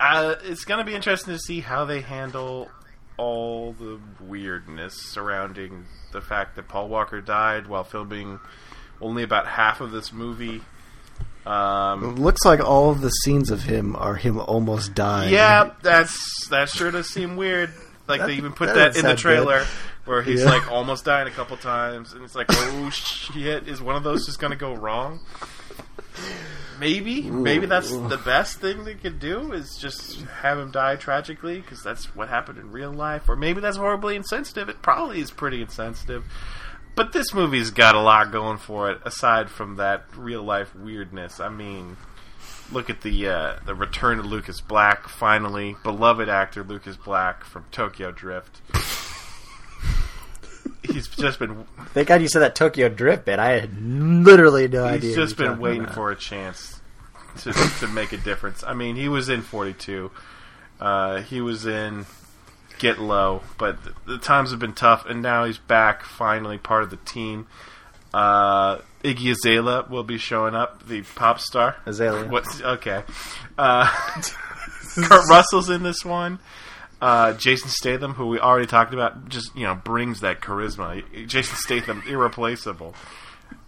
Speaker 2: uh, it's going to be interesting to see how they handle all the weirdness surrounding the fact that Paul Walker died while filming only about half of this movie. Um,
Speaker 4: It looks like all of the scenes of him are him almost dying.
Speaker 2: yeah, that's that sure does seem weird. Like
Speaker 4: That-
Speaker 2: they even put
Speaker 4: that
Speaker 2: that, in the
Speaker 4: sound good.
Speaker 2: trailer where he's
Speaker 4: Yeah.
Speaker 2: like almost dying a couple times, and it's like, oh shit, is one of those just gonna go wrong? Maybe, maybe that's the best thing they could do is just have him die tragically because that's what happened in real life, or maybe that's horribly insensitive. It probably is pretty insensitive. But this movie's got a lot going for it aside from that real life weirdness. I mean, look at the uh, the return of Lucas Black. Finally, beloved actor Lucas Black from Tokyo Drift. He's just been
Speaker 3: Thank God you said that Tokyo Drift bit. I had literally no idea.
Speaker 2: he's just been waiting
Speaker 3: about.
Speaker 2: for a chance to to make a difference. I mean, he was in Forty Two. Uh, he was in Get Low, but th- the times have been tough, and now he's back, finally part of the team. Uh, Iggy Azalea will be showing up, the pop star.
Speaker 3: Azalea.
Speaker 2: What's okay? Uh, Kurt Russell's in this one. Uh, Jason Statham, who we already talked about, just you know brings that charisma. Jason Statham, irreplaceable.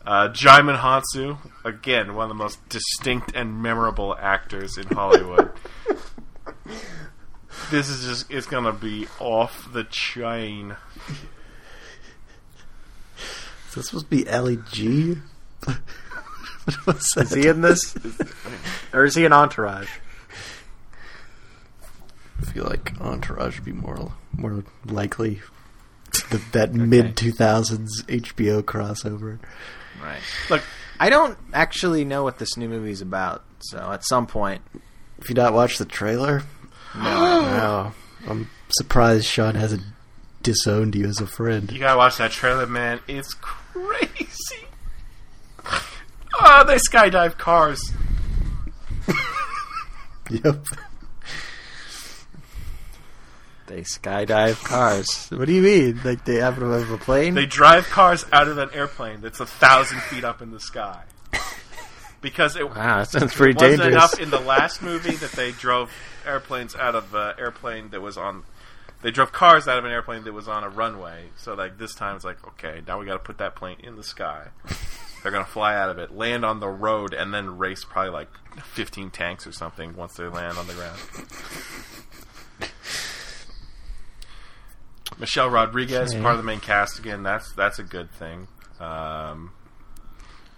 Speaker 2: Uh, Djimon Hounsou, again one of the most distinct and memorable actors in Hollywood. this is just—it's gonna be off the chain.
Speaker 4: Is this supposed to be Ellie G? What's that?
Speaker 3: Is he in this? or is he an entourage?
Speaker 4: I feel like Entourage would be more more likely. The, that mid two thousands HBO crossover.
Speaker 3: Right.
Speaker 2: Look,
Speaker 3: I don't actually know what this new movie's about. So at some point,
Speaker 4: If you not watch the trailer, no, I'm surprised Sean hasn't disowned you as a friend.
Speaker 2: you gotta watch that trailer, man. It's crazy. Oh, they skydive cars.
Speaker 4: Yep.
Speaker 3: They skydive cars. What do you mean? Like they happen to have a plane?
Speaker 2: They drive cars out of an airplane that's a thousand feet up in the sky. Because it
Speaker 3: wow, that sounds pretty
Speaker 2: wasn't
Speaker 3: dangerous.
Speaker 2: enough in the last movie that they drove airplanes out of an airplane that was on. They drove cars out of an airplane that was on a runway. So like this time it's like okay, now we got to put that plane in the sky. They're gonna fly out of it, land on the road, and then race probably like fifteen tanks or something once they land on the ground. Michelle Rodriguez,
Speaker 3: Okay.
Speaker 2: part of the main cast again. That's that's a good thing. Um,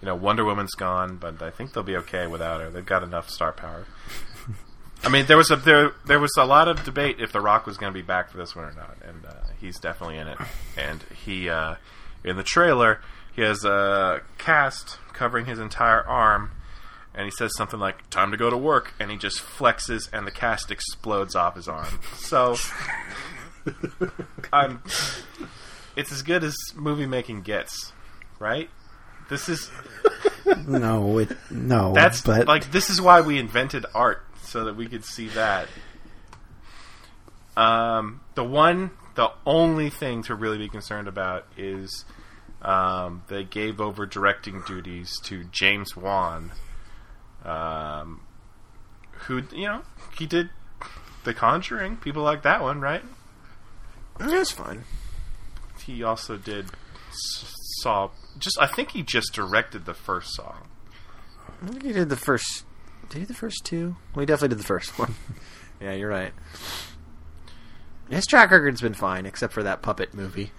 Speaker 2: you know, Wonder Woman's gone, but I think they'll be okay without her. They've got enough star power. I mean, there was a there there was a lot of debate if The Rock was going to be back for this one or not, and uh, he's definitely in it. And he uh, in the trailer he has a cast covering his entire arm, and he says something like "Time to go to work," and he just flexes, and the cast explodes off his arm. So. I'm. It's as good as movie making gets, right? This is
Speaker 4: No, it, no.
Speaker 2: that's
Speaker 4: but
Speaker 2: like this is why we invented art so that we could see that. Um, the one, the only thing to really be concerned about is um, they gave over directing duties to James Wan, um, who you know he did The Conjuring. People like that one, right?
Speaker 3: That's fine.
Speaker 2: He also did S- Saw. Just I think he just directed the first Saw.
Speaker 3: I think he did the first. Did he do the first two? Well, he definitely did the first one. yeah, you're right. His track record's been fine, except for that puppet movie.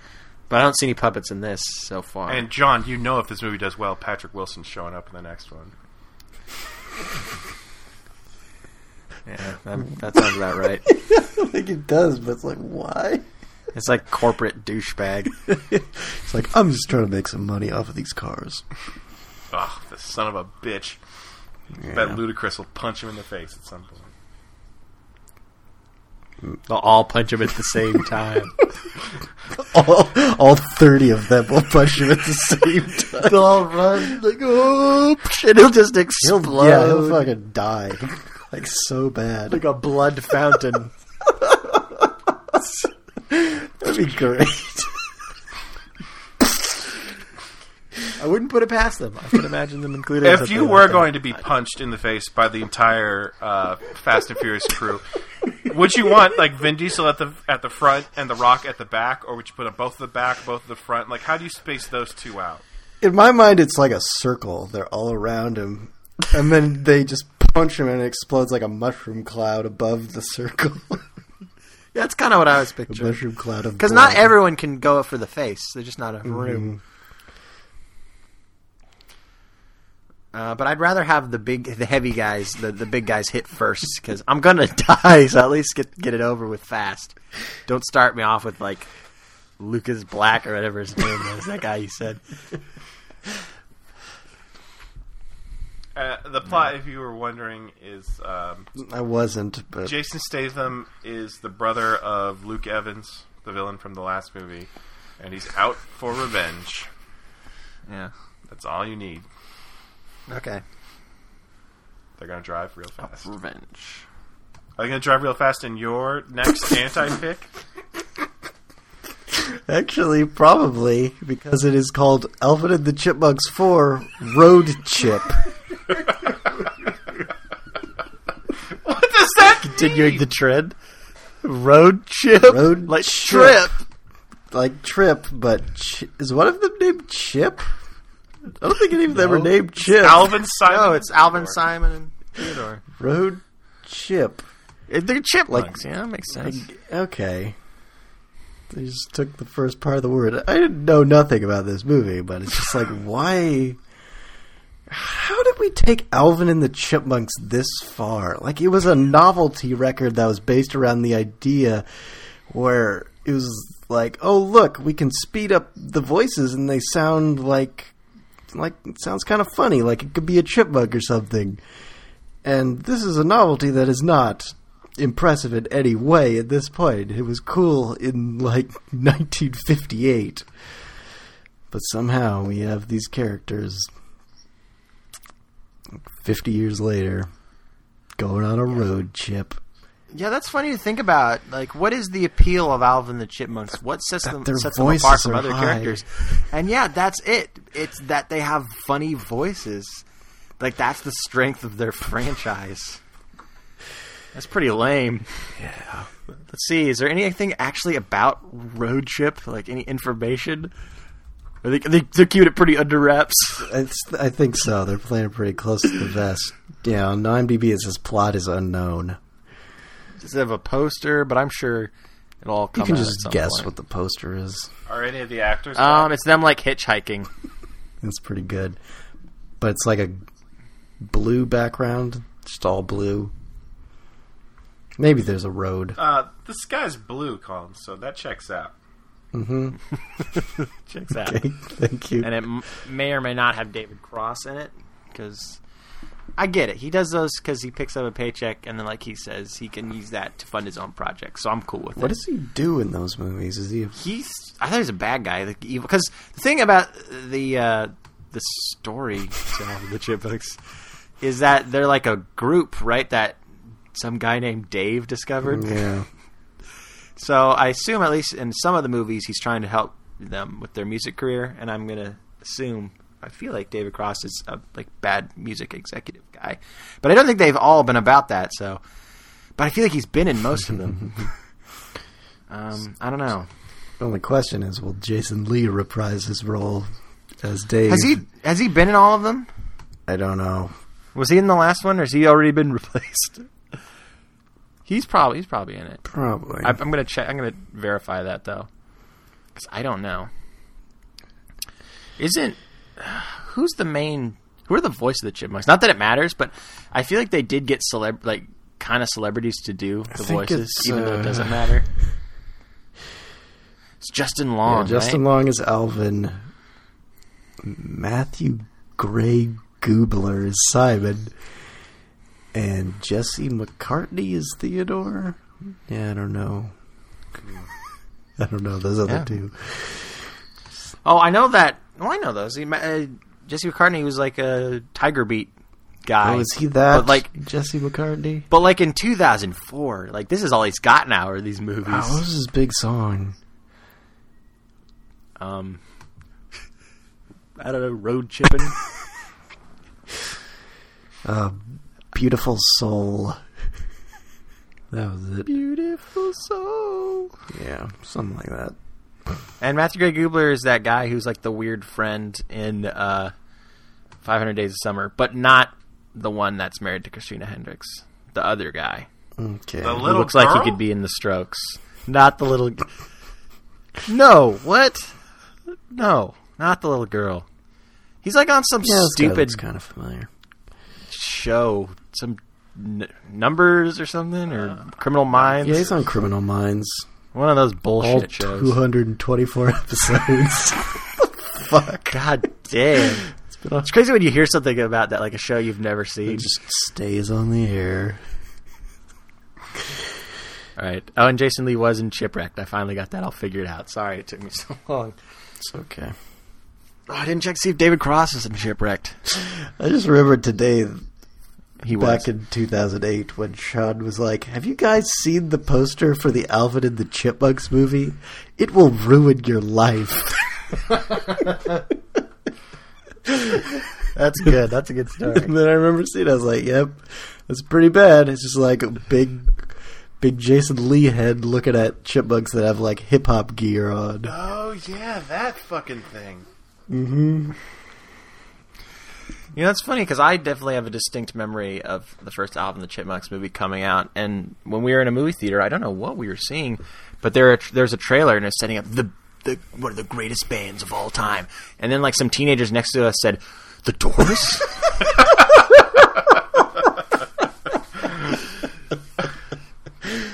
Speaker 3: But I don't see any puppets in this so far.
Speaker 2: And John, you know if this movie does well, Patrick Wilson's showing up in the next one.
Speaker 3: yeah, that, that sounds about right.
Speaker 4: I think it does. But it's like, why?
Speaker 3: It's like corporate douchebag.
Speaker 4: It's like I'm just trying to make some money off of these cars.
Speaker 2: Ugh, the son of a bitch. Bet Ludacris will punch him in the face at some point.
Speaker 3: They'll all punch him at the same time.
Speaker 4: all, all thirty of them will punch him at the same time.
Speaker 3: They'll all run like oh, and he'll just
Speaker 4: He'll,
Speaker 3: explode.
Speaker 4: yeah, he'll fucking die, like so bad.
Speaker 3: like a blood fountain.
Speaker 4: That'd be great.
Speaker 3: I wouldn't put it past them. I could imagine them including.
Speaker 2: If you were going to be punched in the face by the entire uh, Fast and Furious crew, would you want like Vin Diesel at the at the front and The Rock at the back, or would you put them both at the back, both at the front? Like, how do you space those two out?
Speaker 4: In my mind, it's like a circle. They're all around him, and then they just punch him, and it explodes like a mushroom cloud above the circle.
Speaker 3: That's kind of what I was
Speaker 4: a
Speaker 3: picturing.
Speaker 4: mushroom cloud of
Speaker 3: Because not everyone can go up for the face. They're just not a room. Uh, but I'd rather have the big, the heavy guys, the, the big guys hit first because I'm gonna die. So at least get get it over with fast. Don't start me off with like Lucas Black or whatever his name is. That guy you said.
Speaker 2: Uh, the plot, if you were wondering, is um,
Speaker 4: I wasn't, but
Speaker 2: Jason Statham is the brother of Luke Evans, the villain from the last movie, and he's out for revenge.
Speaker 3: Yeah.
Speaker 2: That's all you need.
Speaker 3: Okay.
Speaker 2: They're gonna drive real fast. Revenge. Are
Speaker 3: Revenge.
Speaker 2: they gonna drive real fast in your next anti pick?
Speaker 4: Actually, probably because it is called Alvin and the Chipmunks Four Road Chip.
Speaker 2: What does that
Speaker 3: Continuing the trend. Road chip.
Speaker 4: Road
Speaker 3: like
Speaker 4: Chip.
Speaker 3: trip.
Speaker 4: like Trip, but Ch- is one of them named Chip? I don't think any of them are named Chip.
Speaker 2: Alvin Simon?
Speaker 3: No, it's Alvin Simon and Theodore.
Speaker 4: Road Chip.
Speaker 3: They're chipmunks. yeah, that makes sense.
Speaker 4: Okay. They just took the first part of the word. I didn't know nothing about this movie, but it's just like, why? How did we take Alvin and the Chipmunks this far? Like, it was a novelty record that was based around the idea where it was like, oh, look, we can speed up the voices and they sound like, like, it sounds kind of funny, like it could be a chipmunk or something. And this is a novelty that is not impressive in any way at this point. It was cool in like 1958. But somehow we have these characters 50 years later going on a road trip.
Speaker 3: Yeah, that's funny to think about. Like, what is the appeal of Alvin the Chipmunks? What sets
Speaker 4: That
Speaker 3: them sets them apart from other
Speaker 4: high.
Speaker 3: characters? And yeah, that's it. It's that they have funny voices. Like that's the strength of their franchise. That's pretty lame. Yeah. Let's see. Is there anything actually about Road Trip? Like any information? Are they, they they're keeping it pretty under wraps.
Speaker 4: It's, I think so. They're playing it pretty close to the vest. Yeah, on IMDb it says plot is unknown.
Speaker 3: Just have a poster, but I'm sure it'll all come.
Speaker 4: You can
Speaker 3: out at
Speaker 4: just
Speaker 3: some
Speaker 4: guess
Speaker 3: point.
Speaker 4: what the poster is.
Speaker 2: Are any of the actors?
Speaker 3: Um, it's them like hitchhiking.
Speaker 4: It's pretty good. But it's like a blue background, just all blue. Maybe there's a road.
Speaker 2: uh, the sky's blue, Colin, so that checks out.
Speaker 4: Mm-hmm.
Speaker 3: Checks out.
Speaker 4: Okay, thank you.
Speaker 3: and it m- may or may not have David Cross in it because I get it. He does those because he picks up a paycheck, and then, like he says, he can use that to fund his own project. So I'm cool with it.
Speaker 4: What does he do in those movies? Is he? A,
Speaker 3: He's I thought he's a bad guy, like evil. Because the thing about the uh, the story to the Chipmunks is that they're like a group, right? That some guy named Dave discovered.
Speaker 4: yeah.
Speaker 3: So I assume, at least in some of the movies, he's trying to help them with their music career, and I'm gonna assume. I feel like David Cross is a like bad music executive guy, but I don't think they've all been about that. So, but I feel like he's been in most of them. um, I don't know.
Speaker 4: The only question is, will Jason Lee reprise his role as Dave?
Speaker 3: Has he has he been in all of them?
Speaker 4: I don't know.
Speaker 3: Was he in the last one, or has he already been replaced? He's probably he's probably in it.
Speaker 4: Probably.
Speaker 3: I, I'm gonna check. I'm gonna verify that though, because I don't know. Isn't who's the main? Who are the voice of the Chipmunks? Not that it matters, but I feel like they did get celeb like kind of celebrities to do the voices, even though it
Speaker 4: uh,
Speaker 3: doesn't matter. It's Justin
Speaker 4: yeah,
Speaker 3: Long.
Speaker 4: Justin
Speaker 3: right?
Speaker 4: Long is Alvin. Matthew Gray Gubler is Simon. And Jesse McCartney is Theodore. Yeah, I don't know. I don't know those other
Speaker 3: Yeah.
Speaker 4: two.
Speaker 3: Oh, I know that. Oh, I know those. He, uh, Jesse McCartney was like a Tiger Beat guy.
Speaker 4: Oh, is he that?
Speaker 3: But like,
Speaker 4: Jesse McCartney.
Speaker 3: but like in 2004, like this is all he's got now are these movies.
Speaker 4: Oh, what was his big song?
Speaker 3: Um, I don't know, road chipping.
Speaker 4: Uh, Beautiful Soul. That was it.
Speaker 3: Beautiful soul.
Speaker 4: Yeah, something like that.
Speaker 3: And Matthew Gray Gubler is that guy who's like the weird friend in uh, 500 Days of Summer, but not the one that's married to Christina Hendricks. The other guy.
Speaker 4: Okay.
Speaker 2: The
Speaker 3: Who
Speaker 2: little
Speaker 3: looks like he could be in the Strokes. Not the little. g- No, what? No, not the little girl. He's like on some
Speaker 4: yeah,
Speaker 3: stupid
Speaker 4: looks kind of familiar.
Speaker 3: Show, some n- numbers or something, or uh, Criminal Minds.
Speaker 4: Yeah, he's on Criminal Minds.
Speaker 3: one of those
Speaker 4: All
Speaker 3: bullshit shows.
Speaker 4: 224 episodes. Fuck.
Speaker 3: God damn.
Speaker 4: It's been on
Speaker 3: It's crazy when you hear something about that, like a show you've never seen.
Speaker 4: It just stays on the air.
Speaker 3: All right. Oh, and Jason Lee was in Chipwrecked. I finally got that all figured out. Sorry it took me so long.
Speaker 4: It's okay.
Speaker 3: Oh, I didn't check to see if David Cross was in Chipwrecked.
Speaker 4: I just remembered today,
Speaker 3: He was.
Speaker 4: back in 2008, when Sean was like, Have you guys seen the poster for the Alvin and the Chipmunks movie? It will ruin your life.
Speaker 3: That's good. That's a good story.
Speaker 4: and then I remember seeing it, I was like, Yep, that's pretty bad. It's just like a big, big Jason Lee head looking at chipmunks that have like hip hop gear on.
Speaker 2: Oh yeah, that fucking thing.
Speaker 4: Mm-hmm.
Speaker 3: You know, it's funny because I definitely have a distinct memory of the first album, the Chipmunks movie, coming out. And when we were in a movie theater, I don't know what we were seeing, but there there's a trailer and it's setting up the the one of the greatest bands of all time. And then like some teenagers next to us said, "The Doors."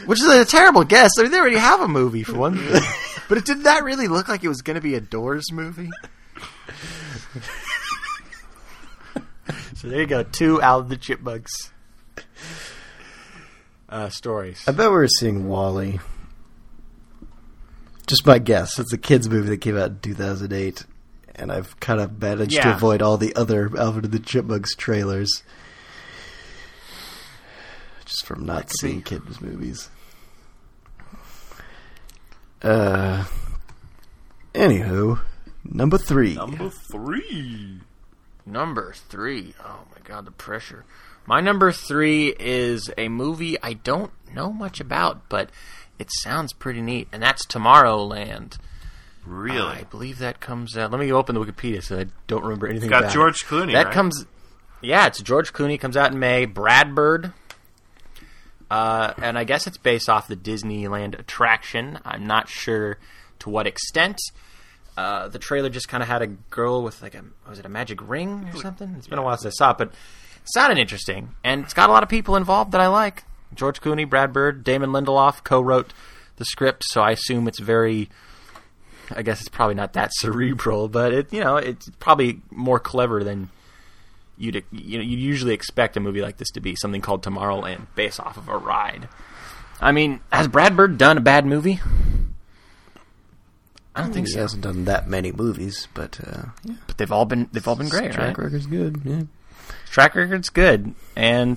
Speaker 3: Which is a terrible guess. I mean, they already have a movie for one thing. But it did that really look like it was going to be a Doors movie? So there you go, two out of the Chipmunks uh, stories.
Speaker 4: I bet we were seeing WALL-E. Just my guess. It's a kids' movie that came out in 2008, and I've kind of managed to avoid all the other Alvin and the Chipmunks trailers, just from not seeing
Speaker 3: be.
Speaker 4: kids' movies. Uh, anywho, number three.
Speaker 2: Number three.
Speaker 3: Number three. Oh my god, the pressure. My number three is a movie I don't know much about, but it sounds pretty neat, and that's Tomorrowland.
Speaker 2: Really?
Speaker 3: I believe that comes out. Let me open the Wikipedia so I don't remember anything.
Speaker 2: got
Speaker 3: it.
Speaker 2: Got George Clooney,
Speaker 3: That
Speaker 2: right?
Speaker 3: comes. Yeah, it's George Clooney. Comes out in May. Brad Bird. Uh, and I guess it's based off the Disneyland attraction. I'm not sure to what extent. Uh, the trailer just kind of had a girl with like a was it a magic ring or something? It's been a while since I saw it, but it sounded interesting, and it's got a lot of people involved that I like. George Clooney, Brad Bird, Damon Lindelof co-wrote the script, so I assume it's very. I guess it's probably not that cerebral, but it you know it's probably more clever than you'd you know you usually expect a movie like this to be something called Tomorrowland, based off of a ride. I mean, has Brad Bird done a bad movie? I don't think
Speaker 4: He
Speaker 3: so.
Speaker 4: hasn't done that many movies, but uh, yeah,
Speaker 3: But they've all been they've all been great,
Speaker 4: track
Speaker 3: right?
Speaker 4: record's good. Yeah.
Speaker 3: Track record's good, and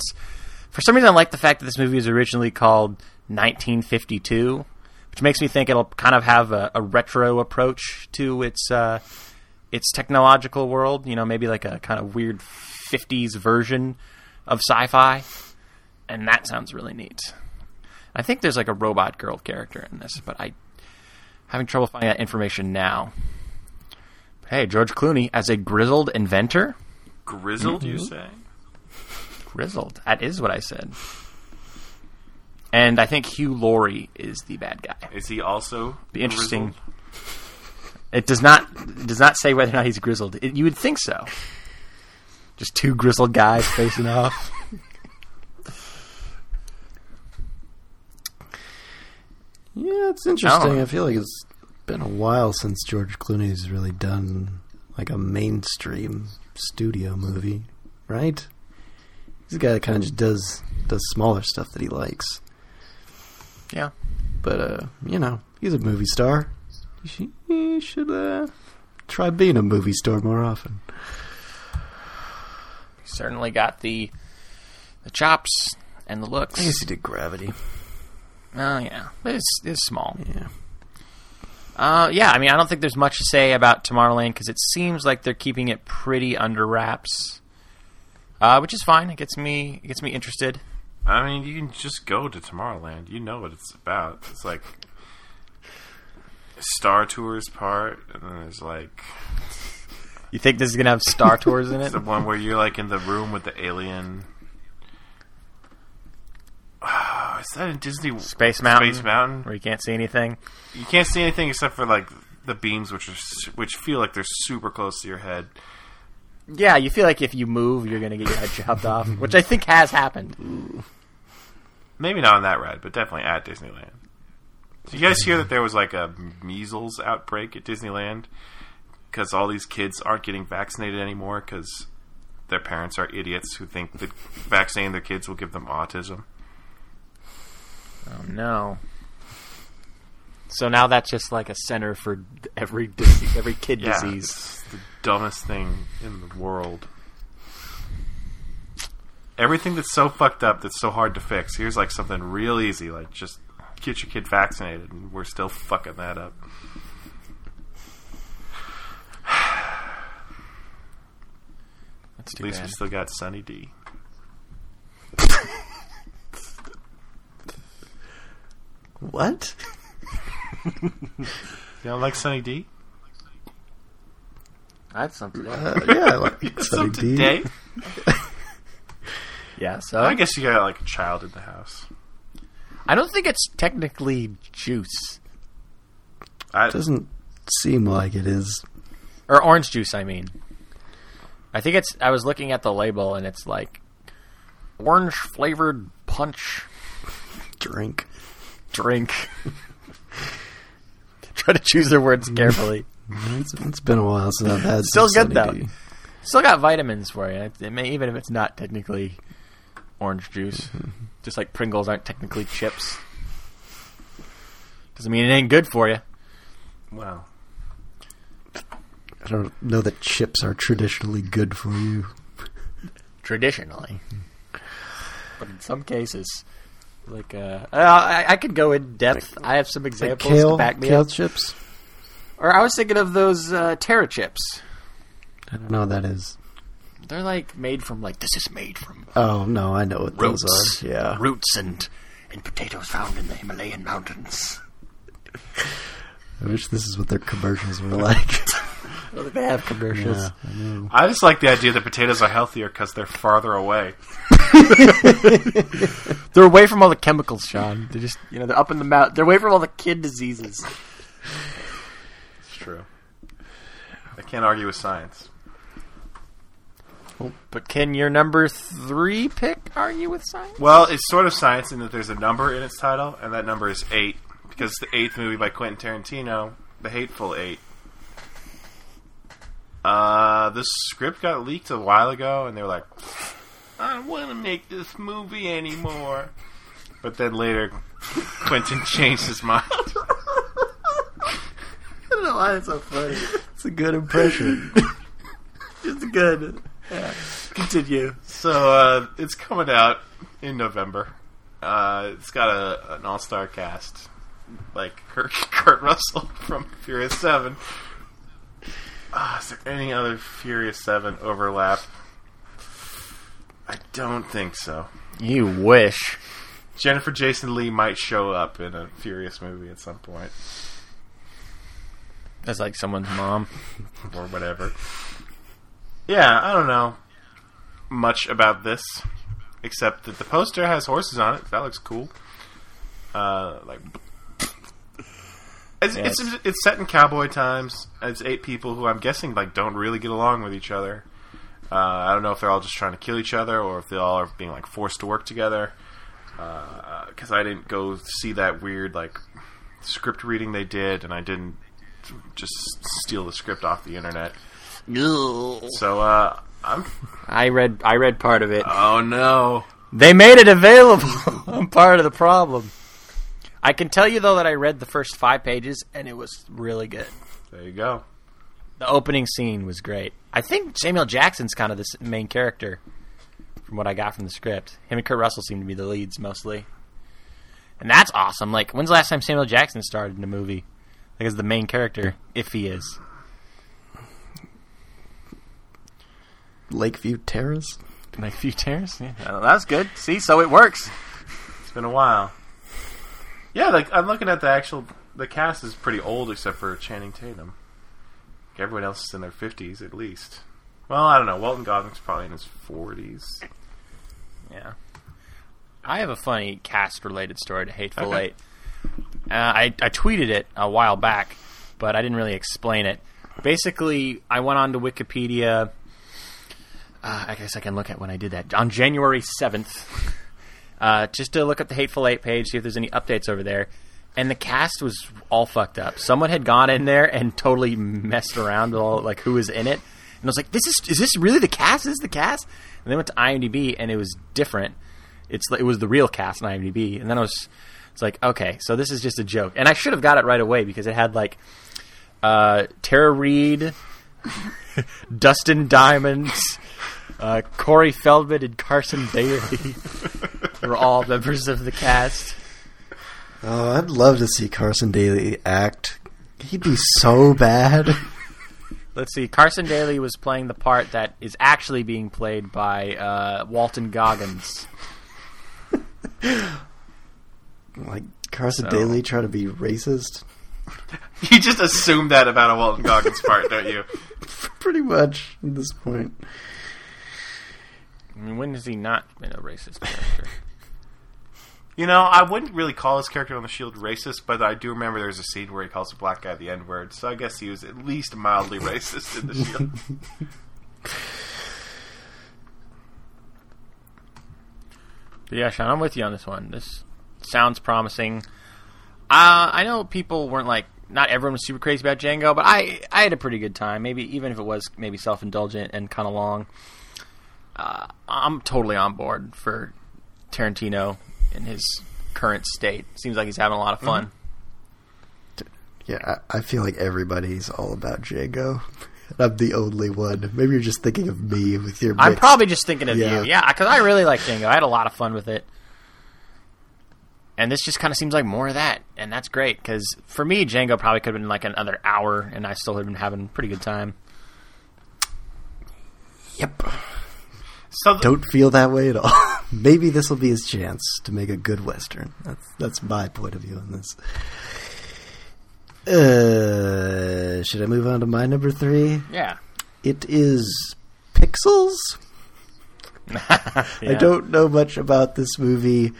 Speaker 3: for some reason, I like the fact that this movie was originally called 1952, which makes me think it'll kind of have a, a retro approach to its uh, its technological world. You know, maybe like a kind of weird 50s version of sci-fi, and that sounds really neat. I think there's like a robot girl character in this, but I having trouble finding that information now. Hey, George Clooney as a grizzled inventor.
Speaker 2: Grizzled, you
Speaker 3: Mm-hmm.
Speaker 2: say?
Speaker 3: Grizzled. That is what I said. And I think Hugh Laurie is the bad guy.
Speaker 2: Is he also
Speaker 3: Be interesting.
Speaker 2: grizzled?
Speaker 3: It does not it does not say whether or not he's grizzled. It, you would think so. Just two grizzled guys facing off.
Speaker 4: Yeah, it's interesting.
Speaker 3: Oh.
Speaker 4: I feel like it's been a while since George Clooney's really done like a mainstream studio movie, right? He's a guy that kind of just does does smaller stuff that he likes.
Speaker 3: Yeah.
Speaker 4: But uh, you know, he's a movie star. He should uh, try being a movie star more often.
Speaker 3: He certainly got the the chops and the looks.
Speaker 4: I guess he did Gravity.
Speaker 3: Oh yeah, but it's it's small.
Speaker 4: Yeah.
Speaker 3: Uh, yeah, I mean, I don't think there's much to say about Tomorrowland because it seems like they're keeping it pretty under wraps, uh, which is fine. It gets me it gets me interested.
Speaker 2: I mean, you can just go to Tomorrowland. You know what it's about. It's like Star Tours part, and then there's like
Speaker 3: You think this is gonna have Star Tours in it?
Speaker 2: the one where you're like in the room with the alien. Is that in Disney
Speaker 3: Space Mountain,
Speaker 2: Space Mountain?
Speaker 3: where you can't see anything.
Speaker 2: You can't see anything except for like the beams, which are which feel like they're super close to your head.
Speaker 3: Yeah, you feel like if you move, you're gonna get your head chopped off, which I think has happened.
Speaker 2: Maybe not on that ride, but definitely at Disneyland. Did you guys hear that there was like a measles outbreak at Disneyland because all these kids aren't getting vaccinated anymore because their parents are idiots who think that vaccinating their kids will give them autism.
Speaker 3: Oh no! So now that's just like a center for every dis- every kid
Speaker 2: Yeah,
Speaker 3: disease.
Speaker 2: it's the dumbest thing in the world. Everything that's so fucked up that's so hard to fix. Here's like something real easy, like just get your kid vaccinated, and we're still fucking that up. At least
Speaker 3: bad.
Speaker 2: we still got Sunny D.
Speaker 4: What?
Speaker 2: You don't like Sunny D?
Speaker 3: That's something.
Speaker 4: Uh, yeah, I like Sunny D.
Speaker 2: date.
Speaker 3: Yeah, so
Speaker 2: I guess you got like a child in the house.
Speaker 3: I don't think it's technically juice
Speaker 2: I,
Speaker 4: Doesn't seem like it is.
Speaker 3: or orange juice. I mean, I think it's. I was looking at the label and it's like orange flavored punch
Speaker 4: Drink.
Speaker 3: Drink. Try to choose their words carefully.
Speaker 4: Mm, it's, it's been a while since I've had
Speaker 3: Still
Speaker 4: some
Speaker 3: good,
Speaker 4: Sunny
Speaker 3: though.
Speaker 4: D.
Speaker 3: Still got vitamins for you. It may, even if it's not technically orange juice, just like Pringles aren't technically chips. Doesn't mean it ain't good for you.
Speaker 2: well,
Speaker 4: I don't know that chips are traditionally good for you.
Speaker 3: traditionally. But in some cases, like uh, uh, I, I could go in depth. I have some
Speaker 4: Like
Speaker 3: examples
Speaker 4: kale,
Speaker 3: to back me
Speaker 4: kale
Speaker 3: up.
Speaker 4: chips.
Speaker 3: Or I was thinking of those uh, Terra chips.
Speaker 4: I don't know what that is.
Speaker 3: They're like made from like this is made from
Speaker 4: Oh no, I know what
Speaker 3: roots,
Speaker 4: those are. Yeah,
Speaker 3: roots and and potatoes found in the Himalayan mountains.
Speaker 4: I wish this is what their commercials were like.
Speaker 3: They have commercials.
Speaker 4: yeah, I know.
Speaker 2: I just like the idea that potatoes are healthier because they're farther away.
Speaker 3: They're away from all the chemicals, Sean. They're just you know they're up in the mountain. They're away from all the kid diseases.
Speaker 2: It's true. I can't argue with science.
Speaker 3: Oh, but can your number three pick argue with science?
Speaker 2: Well, it's sort of science in that there's a number in its title, and that number is eight because it's the eighth movie by Quentin Tarantino, The Hateful Eight. Uh, this script got leaked a while ago, and they were like, "I don't want to make this movie anymore." But then later, Quentin changed his mind.
Speaker 3: I don't know why it's so funny.
Speaker 4: It's a good impression.
Speaker 3: It's good. Yeah. Continue.
Speaker 2: So uh, it's coming out in November. Uh, it's got a, an all-star cast, like Kurt, Kurt Russell from Furious Seven. Ah, is there any other Furious Seven overlap? I don't think so.
Speaker 3: You wish.
Speaker 2: Jennifer Jason Lee might show up in a Furious movie at some point,
Speaker 3: That's like someone's mom.
Speaker 2: or whatever. Yeah, I don't know much about this, except that the poster has horses on it. That looks cool. Uh, like, it's,
Speaker 3: Yeah,
Speaker 2: it's it's set in cowboy times. It's eight people who I'm guessing like don't really get along with each other. Uh, I don't know if they're all just trying to kill each other or if they all are being like forced to work together. Because I didn't go see that weird like script reading they did, and I didn't just steal the script off the internet. No. So uh, I'm.
Speaker 3: I read. I read part of it.
Speaker 2: Oh no!
Speaker 3: They made it available. I'm part of the problem. I can tell you though that I read the first five pages and it was really good.
Speaker 2: There you go.
Speaker 3: The opening scene was great. I think Samuel Jackson's kind of the main character, from what I got from the script. Him and Kurt Russell seem to be the leads mostly, and that's awesome. Like, when's the last time Samuel Jackson starred in a movie? Like, as the main character, if he is.
Speaker 4: Lakeview Terrace.
Speaker 3: Lakeview a few tears. Yeah, that's good. See, so it works.
Speaker 2: It's been a while. Yeah, like I'm looking at the actual. The cast is pretty old except for Channing Tatum. Everyone else is in their fifties at least. Well, I don't know. Walton Goggins probably in his forties.
Speaker 3: Yeah. I have a funny cast related story to Hateful
Speaker 2: Okay.
Speaker 3: Eight. Uh, I, I tweeted it a while back, but I didn't really explain it. Basically, I went on to Wikipedia. Uh, I guess I can look at when I did that. On January 7th, uh, just to look at the Hateful Eight page, see if there's any updates over there. And the cast was all fucked up. Someone had gone in there and totally messed around with all like who was in it. And I was like, "This is is this really the cast? Is this the cast?" And then went to IMDb and it was different. It's it was the real cast on IMDb. And then I was it's like, okay, so this is just a joke. And I should have got it right away because it had like uh, Tara Reid, Dustin Diamonds, uh, Corey Feldman, and Carson Daly were all members of the cast.
Speaker 4: Oh, I'd love to see Carson Daly act. He'd be so bad.
Speaker 3: Let's see. Carson Daly was playing the part that is actually being played by uh, Walton Goggins.
Speaker 4: like Carson
Speaker 3: So-
Speaker 4: Daly trying to be racist.
Speaker 2: You just assume that about a Walton Goggins part, don't you?
Speaker 4: Pretty much at this point.
Speaker 3: I mean, when has he not been a racist character?
Speaker 2: You know, I wouldn't really call his character on the Shield racist, but I do remember there's a scene where he calls a black guy the N word, so I guess he was at least mildly racist in the Shield.
Speaker 3: But yeah, Sean, I'm with you on this one. This sounds promising. Uh, I know people weren't like, not everyone was super crazy about Django, but I, I had a pretty good time. Maybe even if it was maybe self indulgent and kind of long. Uh, I'm totally on board for Tarantino in his current state. Seems like he's having a lot of fun. Mm-hmm.
Speaker 4: Yeah, I, I feel like everybody's all about Django. I'm the only one. Maybe you're just thinking of me with your.
Speaker 3: I'm
Speaker 4: mixed-
Speaker 3: probably just thinking of
Speaker 4: Yeah.
Speaker 3: you. Yeah, because I really like Django. I had a lot of fun with it. And this just kind of seems like more of that. And that's great because for me, Django probably could have been like another hour and I still have been having a pretty good time.
Speaker 4: Yep.
Speaker 2: So th-
Speaker 4: Don't feel that way at all. Maybe this will be his chance to make a good western. That's that's my point of view on this. Uh, should I move on to my number three?
Speaker 3: Yeah.
Speaker 4: It is Pixels. I don't know much about this movie.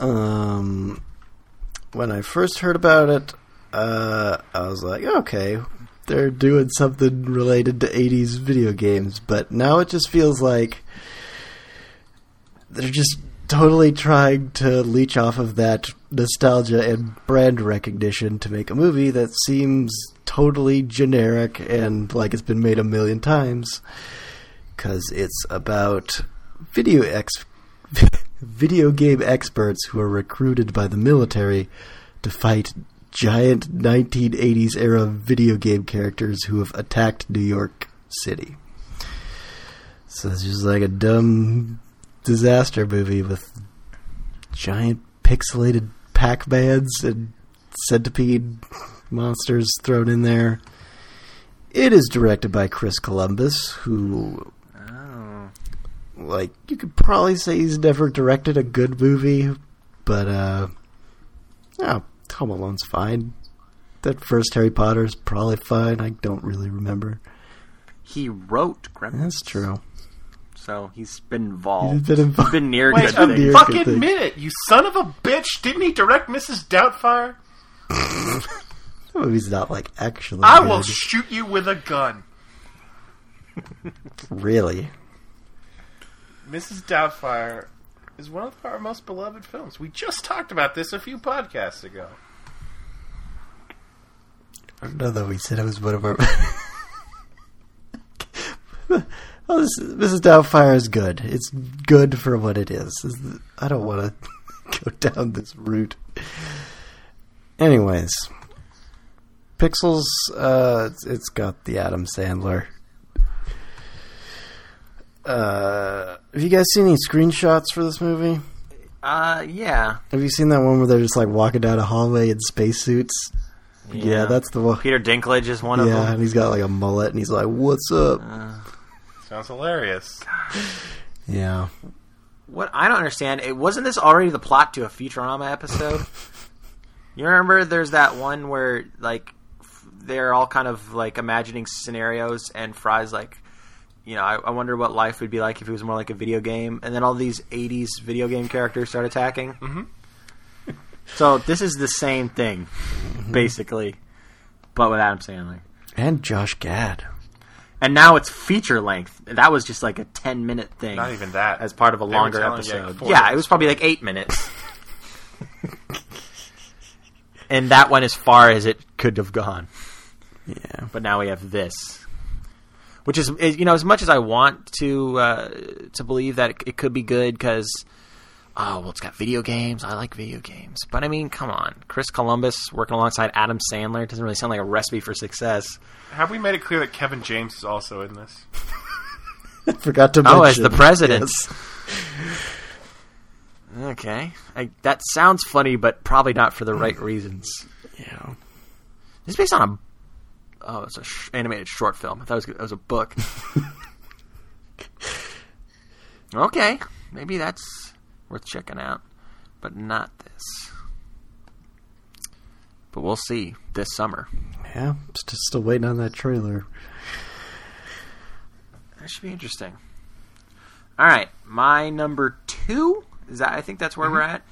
Speaker 4: Um, when I first heard about it, uh, I was like, okay, they're doing something related to 80s video games, but now it just feels like they're just totally trying to leech off of that nostalgia and brand recognition to make a movie that seems totally generic and like it's been made a million times because it's about video ex video game experts who are recruited by the military to fight giant 1980s era video game characters who have attacked New York City. So it's just like a dumb disaster movie with giant pixelated Pac-Mans and centipede monsters thrown in there. It is directed by Chris Columbus, who
Speaker 3: Oh.
Speaker 4: like you could probably say he's never directed a good movie, but uh oh, Home Alone's fine. That first Harry Potter is probably fine. I don't really remember.
Speaker 3: He wrote Gremlins.
Speaker 4: That's true.
Speaker 3: So he's been involved.
Speaker 4: He's been involved.
Speaker 3: been near
Speaker 2: wait
Speaker 3: good
Speaker 2: a
Speaker 3: things.
Speaker 4: Near
Speaker 2: fucking
Speaker 4: good thing.
Speaker 2: minute, you son of a bitch! Didn't he direct Mrs. Doubtfire?
Speaker 4: That movie's not like actually.
Speaker 2: I
Speaker 4: good.
Speaker 2: will shoot you with a gun.
Speaker 4: really.
Speaker 2: Mrs. Doubtfire is one of our most beloved films. We just talked about this a few podcasts ago.
Speaker 4: I don't know though. We said it was one of our. well, this, Mrs. Doubtfire is good. It's good for what it is. I don't want to go down this route. Anyways, Pixels. Uh, it's got the Adam Sandler. Uh, have you guys seen any screenshots for this movie?
Speaker 3: Uh, yeah.
Speaker 4: Have you seen that one where they're just like walking down a hallway in spacesuits? Yeah. that's the one.
Speaker 3: Peter Dinklage is one of them.
Speaker 4: Yeah, and he's got like a mullet, and he's like, "What's up?"
Speaker 2: Sounds hilarious.
Speaker 4: Yeah,
Speaker 3: What I don't understand, it wasn't this already the plot to a Futurama episode? you remember there's that one where like f- they're all kind of like imagining scenarios and Fry's like you know, I, I wonder what life would be like if it was more like a video game, and then all these '80s video game characters start attacking. Mm-hmm. so this is the same thing, basically, but with Adam Sandler.
Speaker 4: and Josh Gad.
Speaker 3: And now it's feature length. That was just like a ten minute thing.
Speaker 2: Not even that.
Speaker 3: as part of a
Speaker 2: They
Speaker 3: longer
Speaker 2: telling you, like,
Speaker 3: episode. yeah, it was probably like eight minutes. and that went as far as it could have gone.
Speaker 4: Yeah,
Speaker 3: But now we have this, which is, is you know, as much as I want to uh, to believe that it, it could be good because. Oh well, it's got video games. I like video games, but I mean, come on, Chris Columbus working alongside Adam Sandler doesn't really sound like a recipe for success.
Speaker 2: Have we made it clear that Kevin James is also in this?
Speaker 4: forgot to mention.
Speaker 3: Oh, as the president.
Speaker 4: Yes.
Speaker 3: Okay, I, that sounds funny, but probably not for the right reasons.
Speaker 4: Yeah.
Speaker 3: This is based on a oh, it's a sh- animated short film. I thought it was, it was a book. okay, maybe that's worth checking out, but not this. But we'll see this summer.
Speaker 4: Yeah, st- still waiting on that trailer.
Speaker 3: That should be interesting. All right, my number two is that I think that's where mm-hmm. we're at.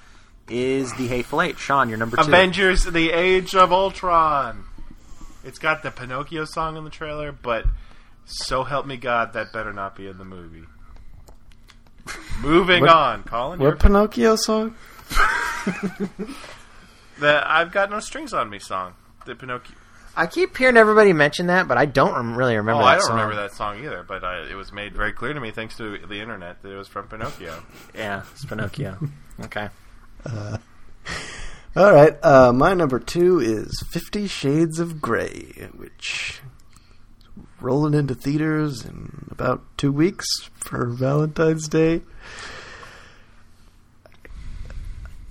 Speaker 3: Is the Hateful Eight? Sean, your number two.
Speaker 2: Avengers: The Age of Ultron. It's got the Pinocchio song in the trailer, but so help me God, that better not be in the movie. Moving
Speaker 4: What-
Speaker 2: on, Colin.
Speaker 4: What
Speaker 2: you're-
Speaker 4: Pinocchio song?
Speaker 2: the "I've Got No Strings on Me" song. The Pinocchio.
Speaker 3: I keep hearing everybody mention that, but I don't really remember.
Speaker 2: oh,
Speaker 3: that
Speaker 2: I don't
Speaker 3: song.
Speaker 2: remember that song either, but I, it was made very clear to me thanks to the internet that it was from Pinocchio.
Speaker 3: Yeah, it's Pinocchio. okay.
Speaker 4: Uh, All right, uh, my number two is Fifty Shades of Grey, which is rolling into theaters in about two weeks for Valentine's Day.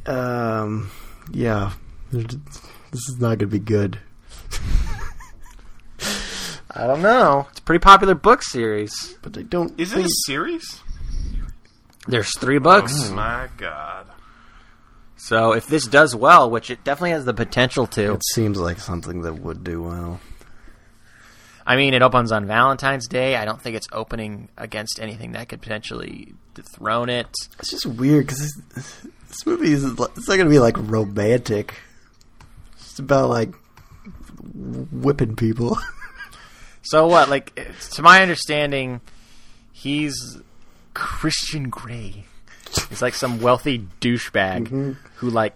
Speaker 4: Um, yeah, this is not going to be good.
Speaker 3: I don't know. It's a pretty popular book series.
Speaker 4: But I don't.
Speaker 2: Is it a series?
Speaker 3: There's three books.
Speaker 2: Oh my God!
Speaker 3: So if this does well, which it definitely has the potential to,
Speaker 4: It seems like something that would do well.
Speaker 3: I mean, it opens on Valentine's Day. I don't think it's opening against anything that could potentially dethrone it.
Speaker 4: It's just weird because this, this movie is it's not going to be like romantic. It's about like whipping people.
Speaker 3: So what? Like, to my understanding, he's Christian Grey. He's like some wealthy douchebag who like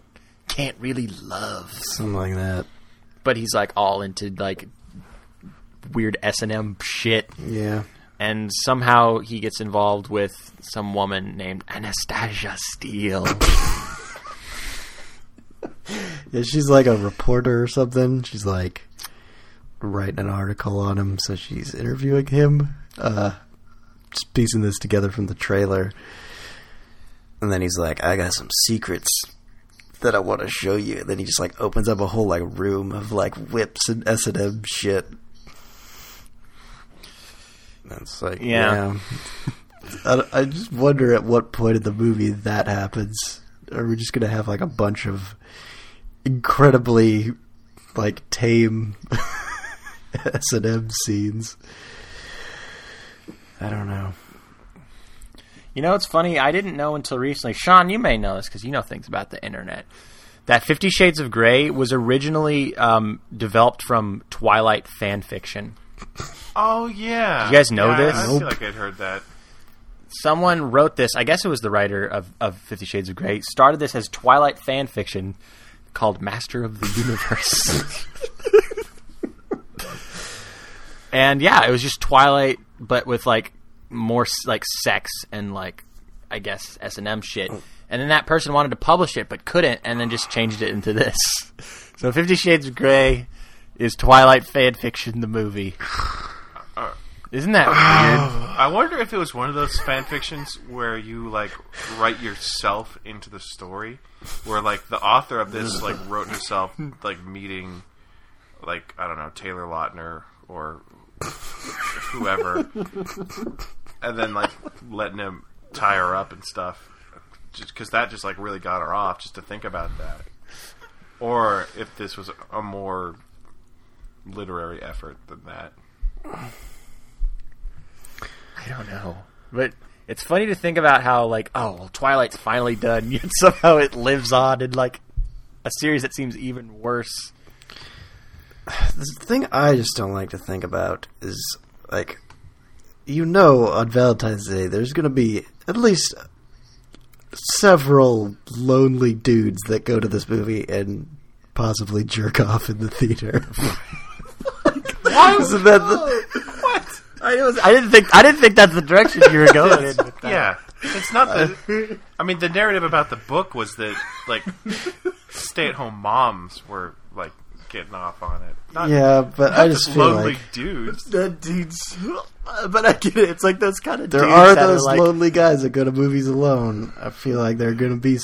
Speaker 3: can't really love,
Speaker 4: Something like that.
Speaker 3: but he's like all into like weird S and M shit.
Speaker 4: Yeah.
Speaker 3: and somehow he gets involved with some woman named Anastasia Steele.
Speaker 4: Yeah, she's like a reporter or something. She's like writing an article on him, so she's interviewing him. Uh, just piecing this together from the trailer. And then he's like, I got some secrets that I want to show you. And then he just like opens up a whole like room of like whips and S and M shit. That's like
Speaker 3: Yeah.
Speaker 4: yeah. I, I just wonder at what point in the movie that happens. Are we just gonna have like a bunch of incredibly like tame S and M scenes? I don't know.
Speaker 3: You know, it's funny. I didn't know until recently. Sean, you may know this because you know things about the internet. That Fifty Shades of Grey was originally um, developed from Twilight fan fiction.
Speaker 2: Oh yeah.
Speaker 3: You guys know
Speaker 2: Yeah,
Speaker 3: this?
Speaker 2: I
Speaker 4: Nope.
Speaker 2: feel like I'd heard that.
Speaker 3: Someone wrote this. I guess it was the writer of, of Fifty Shades of Grey. Started this as Twilight fan fiction called Master of the Universe. and yeah, it was just Twilight, but with like more like sex and like I guess S and M shit, and then that person wanted to publish it but couldn't, and then just changed it into this. So Fifty Shades of Grey is Twilight fan fiction, the movie. Isn't that weird?
Speaker 2: I wonder if it was one of those fan fictions where you like write yourself into the story, where like the author of this like wrote herself like meeting, like I don't know Taylor Lautner or whoever, and then like letting him tie her up and stuff, just because that just like really got her off just to think about that, or if this was a more literary effort than that.
Speaker 3: I don't know, but it's funny to think about how like oh well, Twilight's finally done, yet somehow it lives on in like a series that seems even worse.
Speaker 4: The thing I just don't like to think about is like, you know, on Valentine's Day, there's going to be at least several lonely dudes that go to this movie and possibly jerk off in the theater.
Speaker 3: Why
Speaker 4: Isn't that the,
Speaker 3: I, was, I didn't think I didn't think that's the direction you were going in. With that.
Speaker 2: Yeah, it's not the. I mean, the narrative about the book was that like stay-at-home moms were like getting off on it. Not,
Speaker 4: yeah, but
Speaker 2: not
Speaker 4: I just feel
Speaker 2: lonely
Speaker 4: like
Speaker 2: dudes.
Speaker 3: That dude's, but I get it. It's like those kind of
Speaker 4: there
Speaker 3: dudes
Speaker 4: are
Speaker 3: that
Speaker 4: those
Speaker 3: like,
Speaker 4: lonely guys that go to movies alone. I feel like there are going to be,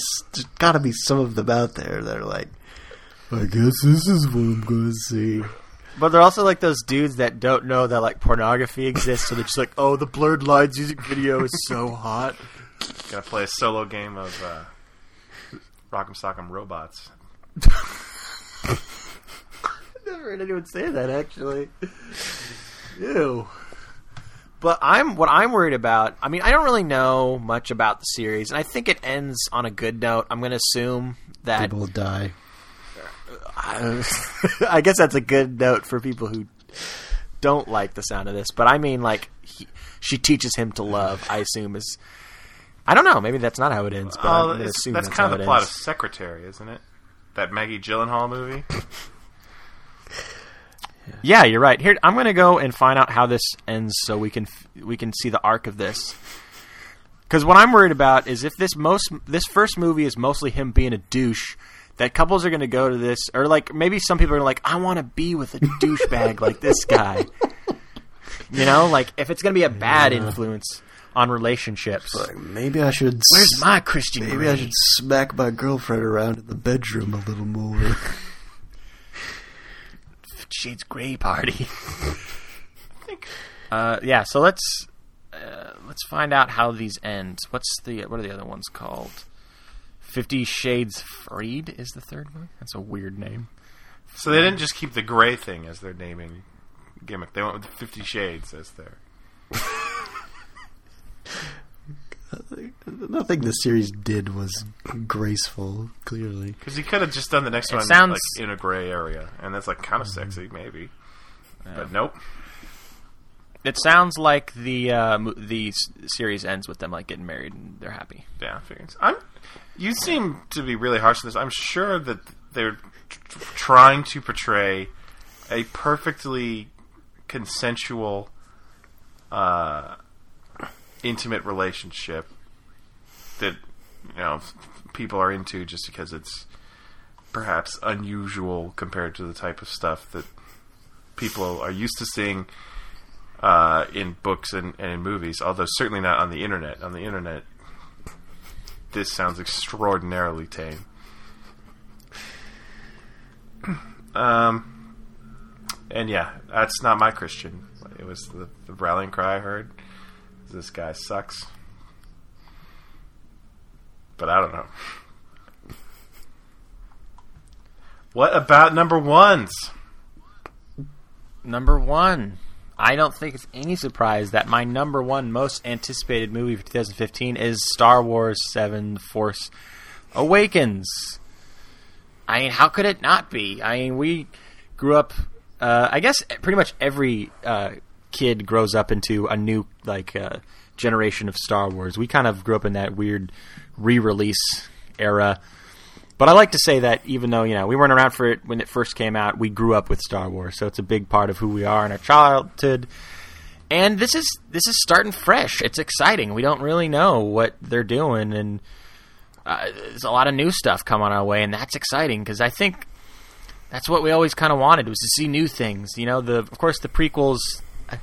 Speaker 4: got to be some of them out there that are like, I guess this is what I'm going to see.
Speaker 3: But they're also like those dudes that don't know that like pornography exists, so they're just like, "Oh, the blurred lines music video is so hot."
Speaker 2: Gonna play a solo game of uh, Rock'em Sock'em Robots.
Speaker 3: Never heard anyone say that actually. Ew. But I'm what I'm worried about. I mean, I don't really know much about the series, and I think it ends on a good note. I'm going to assume that
Speaker 4: People will die.
Speaker 3: I guess that's a good note for people who don't like the sound of this. But I mean, like, he, she teaches him to love. I assume is. I don't know. Maybe that's not how it ends. But
Speaker 2: oh, I'm
Speaker 3: gonna
Speaker 2: it's-
Speaker 3: assume
Speaker 2: that's
Speaker 3: that's,
Speaker 2: kind
Speaker 3: how
Speaker 2: of the plot
Speaker 3: ends.
Speaker 2: of Secretary, isn't it? That Maggie Gyllenhaal movie.
Speaker 3: Yeah, you're right. Here, I'm going to go and find out how this ends, so we can f- we can see the arc of this. Because what I'm worried about is if this most this first movie is mostly him being a douche, that couples are going to go to this, or like maybe some people are like, I want to be with a douchebag like this guy. You know, like if it's going to be a bad influence on relationships.
Speaker 4: Like, maybe I should.
Speaker 3: Where's my Christian?
Speaker 4: Maybe
Speaker 3: Grey?
Speaker 4: I should smack my girlfriend around in the bedroom a little more.
Speaker 3: Shades Gray party. uh, yeah, so let's uh, let's find out how these end. What's the what are the other ones called? Fifty Shades Freed is the third one. That's a weird name.
Speaker 2: So they didn't just keep the gray thing as their naming gimmick. They went with Fifty Shades as their.
Speaker 4: Nothing the series did was graceful. Clearly,
Speaker 2: Because he could have just done the next
Speaker 3: It
Speaker 2: one
Speaker 3: sounds-
Speaker 2: like in a gray area, and that's like kind of sexy, maybe. But nope.
Speaker 3: It sounds like the uh, mo- the s- series ends with them like getting married and they're happy.
Speaker 2: Yeah, figures. I'm. You seem to be really harsh on this. I'm sure that they're tr- trying to portray a perfectly consensual, uh, intimate relationship that you know people are into just because it's perhaps unusual compared to the type of stuff that people are used to seeing uh, in books and, and in movies. Although certainly not on the internet. On the internet, this sounds extraordinarily tame. um, and yeah, that's not my Christian. It was the, the rallying cry I heard. This guy sucks. But I don't know. What about number ones?
Speaker 3: Number one. I don't think it's any surprise that my number one most anticipated movie for 2015 is Star Wars 7 Force Awakens. I mean, how could it not be? I mean, we grew up, uh, I guess pretty much every uh, kid grows up into a new, like, uh, generation of Star Wars. We kind of grew up in that weird re release era. But I like to say that even though you know we weren't around for it when it first came out, we grew up with Star Wars, so it's a big part of who we are in our childhood. and this is this is starting fresh. It's exciting. We don't really know what they're doing, and uh, there's a lot of new stuff coming our way, and that's exciting because I think that's what we always kind of wanted was to see new things. You know, the of course the prequels.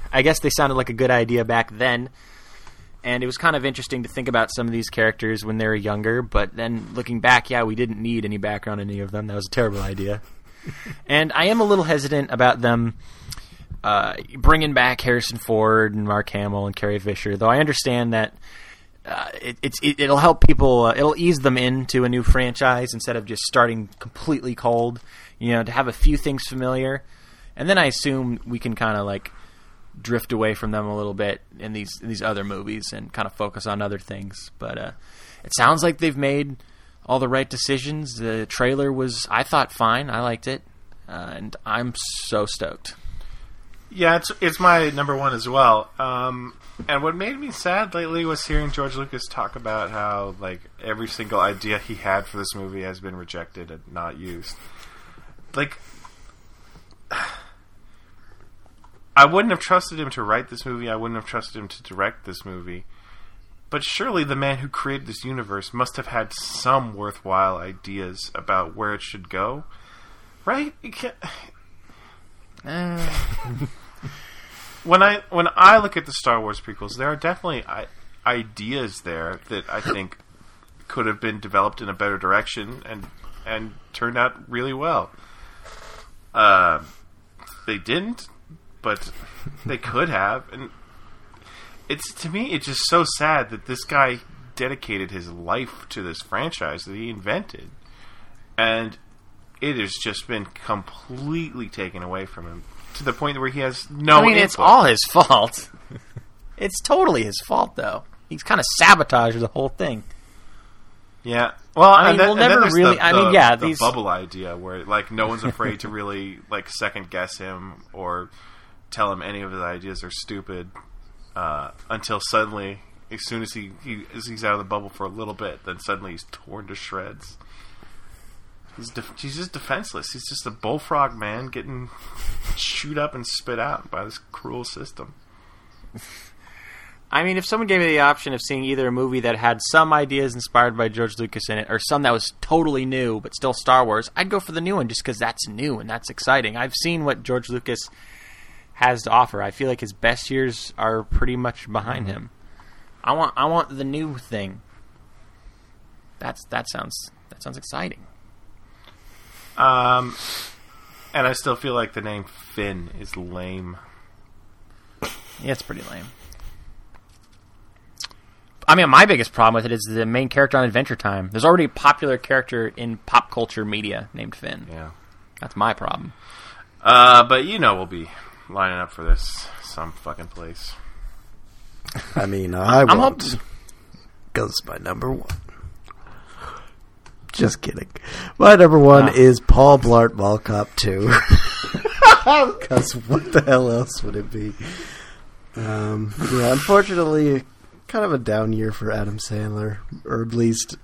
Speaker 3: I- guess they sounded like a good idea back then, and it was kind of interesting to think about some of these characters when they were younger. But then looking back, yeah, we didn't need any background in any of them. That was a terrible idea. and I am a little hesitant about them uh, bringing back Harrison Ford and Mark Hamill and Carrie Fisher, though I understand that uh, it, it's it, it'll help people. Uh, it'll ease them into a new franchise instead of just starting completely cold. You know, to have a few things familiar, and then I assume we can kind of like drift away from them a little bit in these in these other movies and kind of focus on other things. But uh, it sounds like they've made all the right decisions. The trailer was, I thought, fine. I liked it, uh, and I'm so stoked.
Speaker 2: Yeah, it's it's my number one as well. Um, and what made me sad lately was hearing George Lucas talk about how like every single idea he had for this movie has been rejected and not used. Like, I wouldn't have trusted him to write this movie. I wouldn't have trusted him to direct this movie. But surely the man who created this universe must have had some worthwhile ideas about where it should go, right? You can't when I when I look at the Star Wars prequels, there are definitely I, ideas there that I think could have been developed in a better direction and and turned out really well. Uh, they didn't, but they could have, and it's to me it's just so sad that this guy dedicated his life to this franchise that he invented, and it has just been completely taken away from him to the point where he has no.
Speaker 3: I mean, it's all his fault. it's totally his fault, though. He's kind of sabotaged the whole thing.
Speaker 2: Yeah. Well,
Speaker 3: I mean,
Speaker 2: and then,
Speaker 3: we'll never really-
Speaker 2: The,
Speaker 3: I mean,
Speaker 2: the-
Speaker 3: yeah,
Speaker 2: the
Speaker 3: these-
Speaker 2: bubble idea where like no one's afraid to really like second guess him or tell him any of his ideas are stupid uh, until suddenly, as soon as he, he as he's out of the bubble for a little bit, then suddenly he's torn to shreds. He's def- he's just defenseless. He's just a bullfrog man getting chewed up and spit out by this cruel system.
Speaker 3: I mean, if someone gave me the option of seeing either a movie that had some ideas inspired by George Lucas in it, or some that was totally new but still Star Wars, I'd go for the new one just because that's new and that's exciting. I've seen what George Lucas has to offer. I feel like his best years are pretty much behind him. I want, I want the new thing. That's that sounds that sounds exciting.
Speaker 2: Um, and I still feel like the name Finn is lame.
Speaker 3: Yeah, it's pretty lame. I mean, my biggest problem with it is the main character on Adventure Time. There's already a popular character in pop culture media named Finn.
Speaker 2: Yeah.
Speaker 3: That's my problem.
Speaker 2: Uh, but you know we'll be lining up for this some fucking place.
Speaker 4: I mean, I
Speaker 3: I'm
Speaker 4: won't. Because my number one. Just kidding. My number one is Paul Blart Mall Cop 2. Because what the hell else would it be? Um, yeah, unfortunately, kind of a down year for Adam Sandler. Or at least,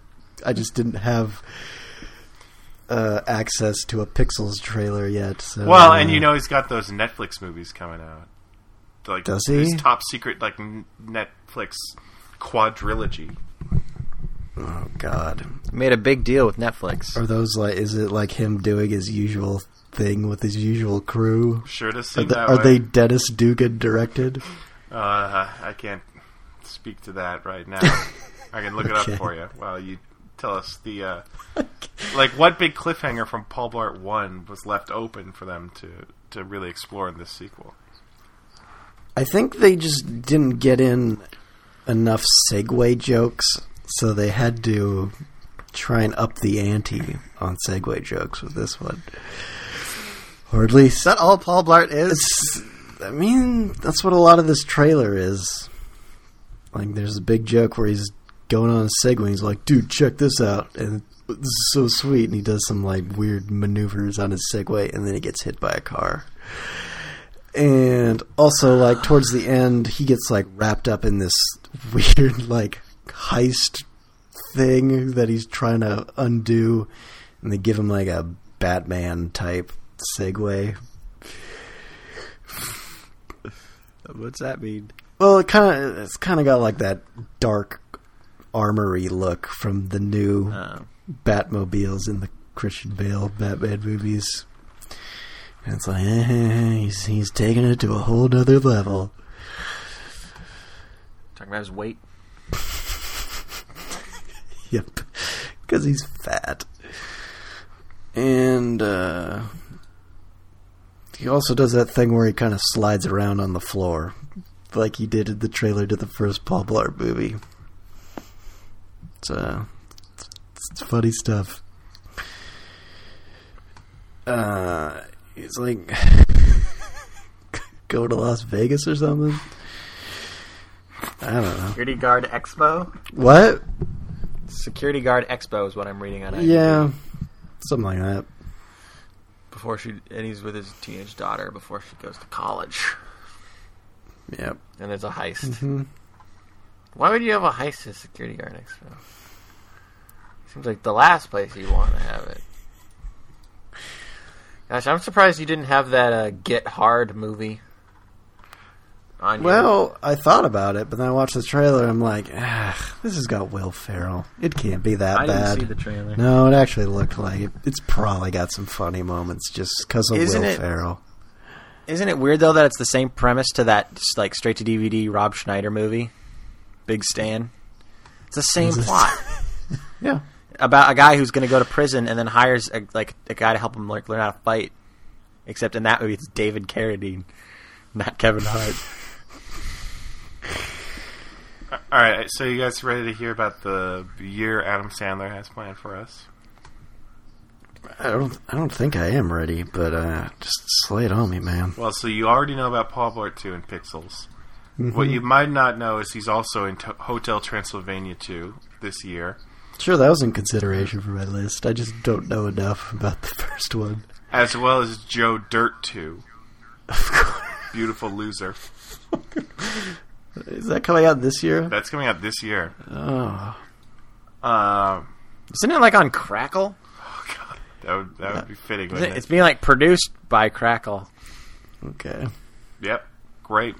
Speaker 4: I just didn't have uh, access to a Pixels trailer yet. So,
Speaker 2: Well,
Speaker 4: uh,
Speaker 2: and you know he's got those Netflix movies coming out. Like
Speaker 4: Does he?
Speaker 2: His top secret like Netflix quadrilogy.
Speaker 4: Oh, God.
Speaker 3: Made a big deal with Netflix.
Speaker 4: Are those like, is it like him doing his usual thing with his usual crew?
Speaker 2: Sure to
Speaker 4: Are, the-
Speaker 2: that
Speaker 4: are they Dennis Dugan directed?
Speaker 2: Uh, I can't speak to that right now. I can look it up for you while you tell us the uh, like what big cliffhanger from Paul Blart One was left open for them to to really explore in this sequel.
Speaker 4: I think they just didn't get in enough Segway jokes, so they had to try and up the ante on Segway jokes with this one. Or at least
Speaker 5: Is that all Paul Blart is?
Speaker 4: I mean, that's what a lot of this trailer is. Like, there's a big joke where he's going on a Segway. He's like, "Dude, check this out!" And this is so sweet. And he does some like weird maneuvers on his Segway, and then he gets hit by a car. And also, like towards the end, he gets like wrapped up in this weird like heist thing that he's trying to undo, and they give him like a Batman type Segway
Speaker 3: What's that mean?
Speaker 4: Well, it kind of it's kind of got like that dark armory look from the new
Speaker 3: Uh,
Speaker 4: Batmobiles in the Christian Bale Batman movies. And it's like eh, he's he's taking it to a whole nother level.
Speaker 3: talking about his weight.
Speaker 4: Yep, because he's fat, and uh, he also does that thing where he kind of slides around on the floor, like he did in the trailer to the first Paul Blart movie. It's uh, it's, it's funny stuff. Uh, he's like go to Las Vegas or something. I don't know
Speaker 3: Security Guard Expo.
Speaker 4: what.
Speaker 3: Security Guard Expo is what I'm reading on. IMDb.
Speaker 4: Yeah, something like that.
Speaker 3: Before she and he's with his teenage daughter before she goes to college,
Speaker 4: Yep.
Speaker 3: and there's a heist.
Speaker 4: hmm
Speaker 3: Why would you have a heist at Security Guard Expo? Seems like the last place you want to have it. Gosh, I'm surprised you didn't have that uh, Get Hard movie. On your-
Speaker 4: Well, I thought about it, but then I watched the trailer. and I'm like, ah, this has got Will Ferrell. It can't be that
Speaker 3: I
Speaker 4: bad.
Speaker 3: didn't see the trailer.
Speaker 4: no, it actually looked like it. It's probably got some funny moments just because of
Speaker 3: Isn't
Speaker 4: Will
Speaker 3: it-
Speaker 4: Ferrell.
Speaker 3: Isn't it weird though that it's the same premise to that just, like straight to DVD Rob Schneider movie, Big Stan? It's the same plot
Speaker 4: Yeah.
Speaker 3: about a guy who's going to go to prison and then hires a, like a guy to help him like, learn how to fight. Except in that movie, it's David Carradine, not Kevin Hart.
Speaker 2: All right, so you guys ready to hear about the year Adam Sandler has planned for us?
Speaker 4: I don't. I don't think I am ready, but uh, just slay it on me, man.
Speaker 2: Well, so you already know about Paul Blart 2 and Pixels. What you might not know is he's also in T- Hotel Transylvania 2 this year,
Speaker 4: Sure, that was in consideration for my list. I just don't know enough about the first one.
Speaker 2: as well as Joe Dirt 2. Of course. Beautiful Loser.
Speaker 4: Is that coming out this year?
Speaker 2: That's coming out this year.
Speaker 4: Oh,
Speaker 2: Um,
Speaker 3: Isn't it like on Crackle? Oh, God.
Speaker 2: That would that would be fitting.
Speaker 3: Isn't it-
Speaker 2: it?
Speaker 3: It's being like produced by Crackle.
Speaker 4: okay.
Speaker 2: Yep, great.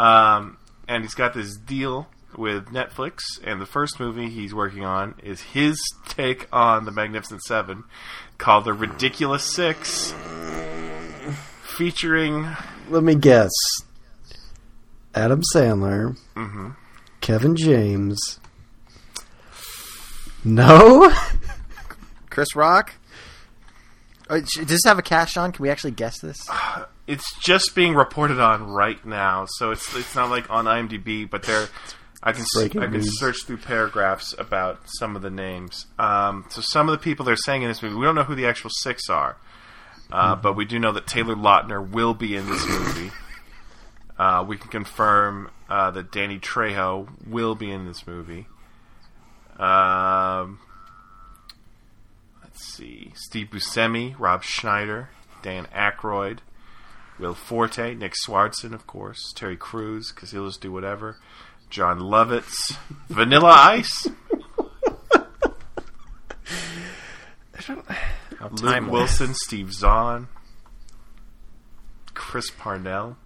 Speaker 2: Um, and he's got this deal with Netflix, and the first movie he's working on is his take on the Magnificent Seven, called The Ridiculous Six, featuring
Speaker 4: Let me guess. Adam Sandler,
Speaker 2: Mhm.
Speaker 4: Kevin James. No.
Speaker 3: Chris Rock. Oh, Does this have a cast on? Can we actually guess this?
Speaker 2: it's just being reported on right now, so it's it's not like on IMDb, but there. I can
Speaker 4: Breaking
Speaker 2: I can
Speaker 4: news.
Speaker 2: search through paragraphs about some of the names. Um, so some of the people they're saying in this movie, we don't know who the actual six are, uh, but we do know that Taylor Lautner will be in this movie. Uh, we can confirm uh, that Danny Trejo will be in this movie. Um, let's see: Steve Buscemi, Rob Schneider, Dan Aykroyd. Will Forte, Nick Swardson, of course, Terry Crews, because he'll just do whatever. Jon Lovitz, Vanilla Ice,
Speaker 3: How
Speaker 2: Luke. Wilson, Steve Zahn, Chris Parnell,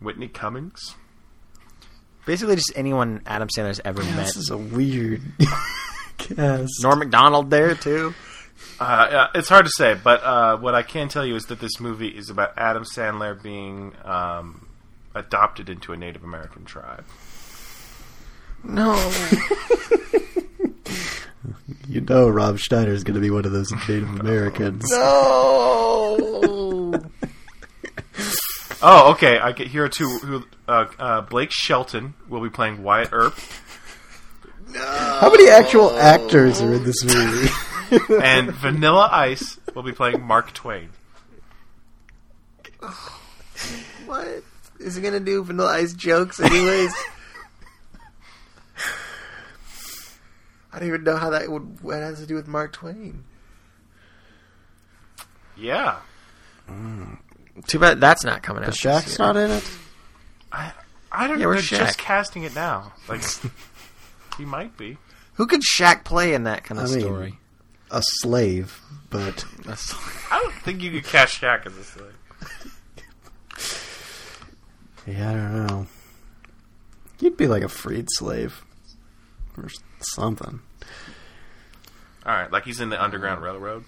Speaker 2: Whitney Cummings.
Speaker 3: Basically, just anyone Adam Sandler's ever met.
Speaker 4: this is a weird cast.
Speaker 3: Norm Macdonald there too.
Speaker 2: Uh, it's hard to say, but uh, what I can tell you is that this movie is about Adam Sandler being um, adopted into a Native American tribe.
Speaker 3: No.
Speaker 4: You know, Rob Schneider is going to be one of those Native Americans.
Speaker 3: no.
Speaker 2: Oh, okay. I get here are two. Who, uh, uh, Blake Shelton will be playing Wyatt Earp, No.
Speaker 4: How many actual actors are in this movie?
Speaker 2: And Vanilla Ice will be playing Mark Twain.
Speaker 3: what is he gonna do? Vanilla Ice jokes, anyways. I don't even know how that would what has to do with Mark Twain.
Speaker 2: Yeah, mm.
Speaker 3: Too bad that's not coming out.
Speaker 4: the Shaq's not in it.
Speaker 2: I, I don't.
Speaker 3: Yeah,
Speaker 2: know.
Speaker 3: where's
Speaker 2: They're just casting it now. Like he might be.
Speaker 3: Who could Shaq play in that kind of
Speaker 4: I mean-
Speaker 3: story?
Speaker 4: A slave, but
Speaker 2: I don't think you could cast Shaq as a slave.
Speaker 4: Yeah, I don't know. You'd be like a freed slave or something.
Speaker 2: All right, like he's in the Underground Railroad.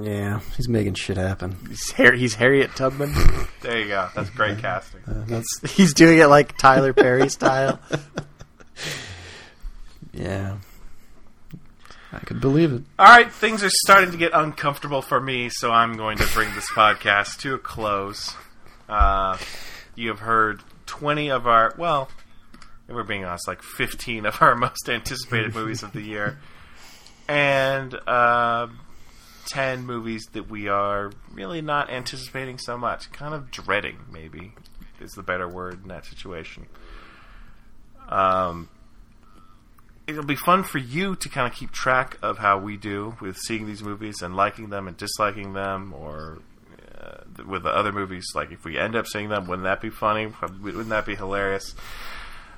Speaker 4: Yeah, he's making shit happen.
Speaker 3: He's, Har- he's Harriet Tubman.
Speaker 2: There you go. That's great casting.
Speaker 4: Uh, that's
Speaker 3: he's doing it like Tyler Perry style.
Speaker 4: yeah. I could believe it.
Speaker 2: All right, things are starting to get uncomfortable for me, so I'm going to bring this podcast to a close. Uh, you have heard 20 of our, well, if we're being honest, like 15 of our most anticipated movies of the year, and uh, 10 movies that we are really not anticipating so much. Kind of dreading, maybe, is the better word in that situation. Um, it'll be fun for you to kind of keep track of how we do with seeing these movies and liking them and disliking them, or uh, with the other movies. Like if we end up seeing them, wouldn't that be funny? Wouldn't that be hilarious?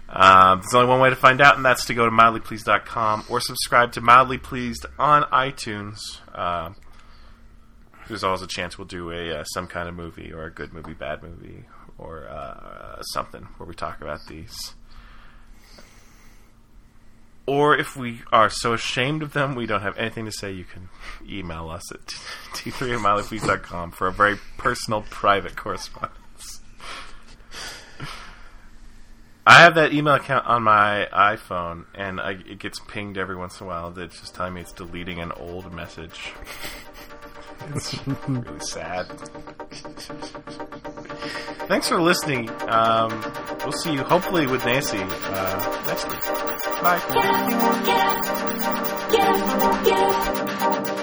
Speaker 2: Um, there's only one way to find out, and that's to go to mildlypleased.com or subscribe to Mildly Pleased on iTunes. Uh, there's always a chance we'll do a uh, some kind of movie or a good movie, bad movie, or uh, something where we talk about these or if we are so ashamed of them we don't have anything to say, you can email us at t3 at mildlypleased.com for a very personal, private correspondence. I have that email account on my iPhone, and I, it gets pinged every once in a while. That's just telling me it's deleting an old message. It's really sad. Thanks for listening. Um, we'll see you hopefully with Nancy uh, next week.
Speaker 5: Yeah, yeah.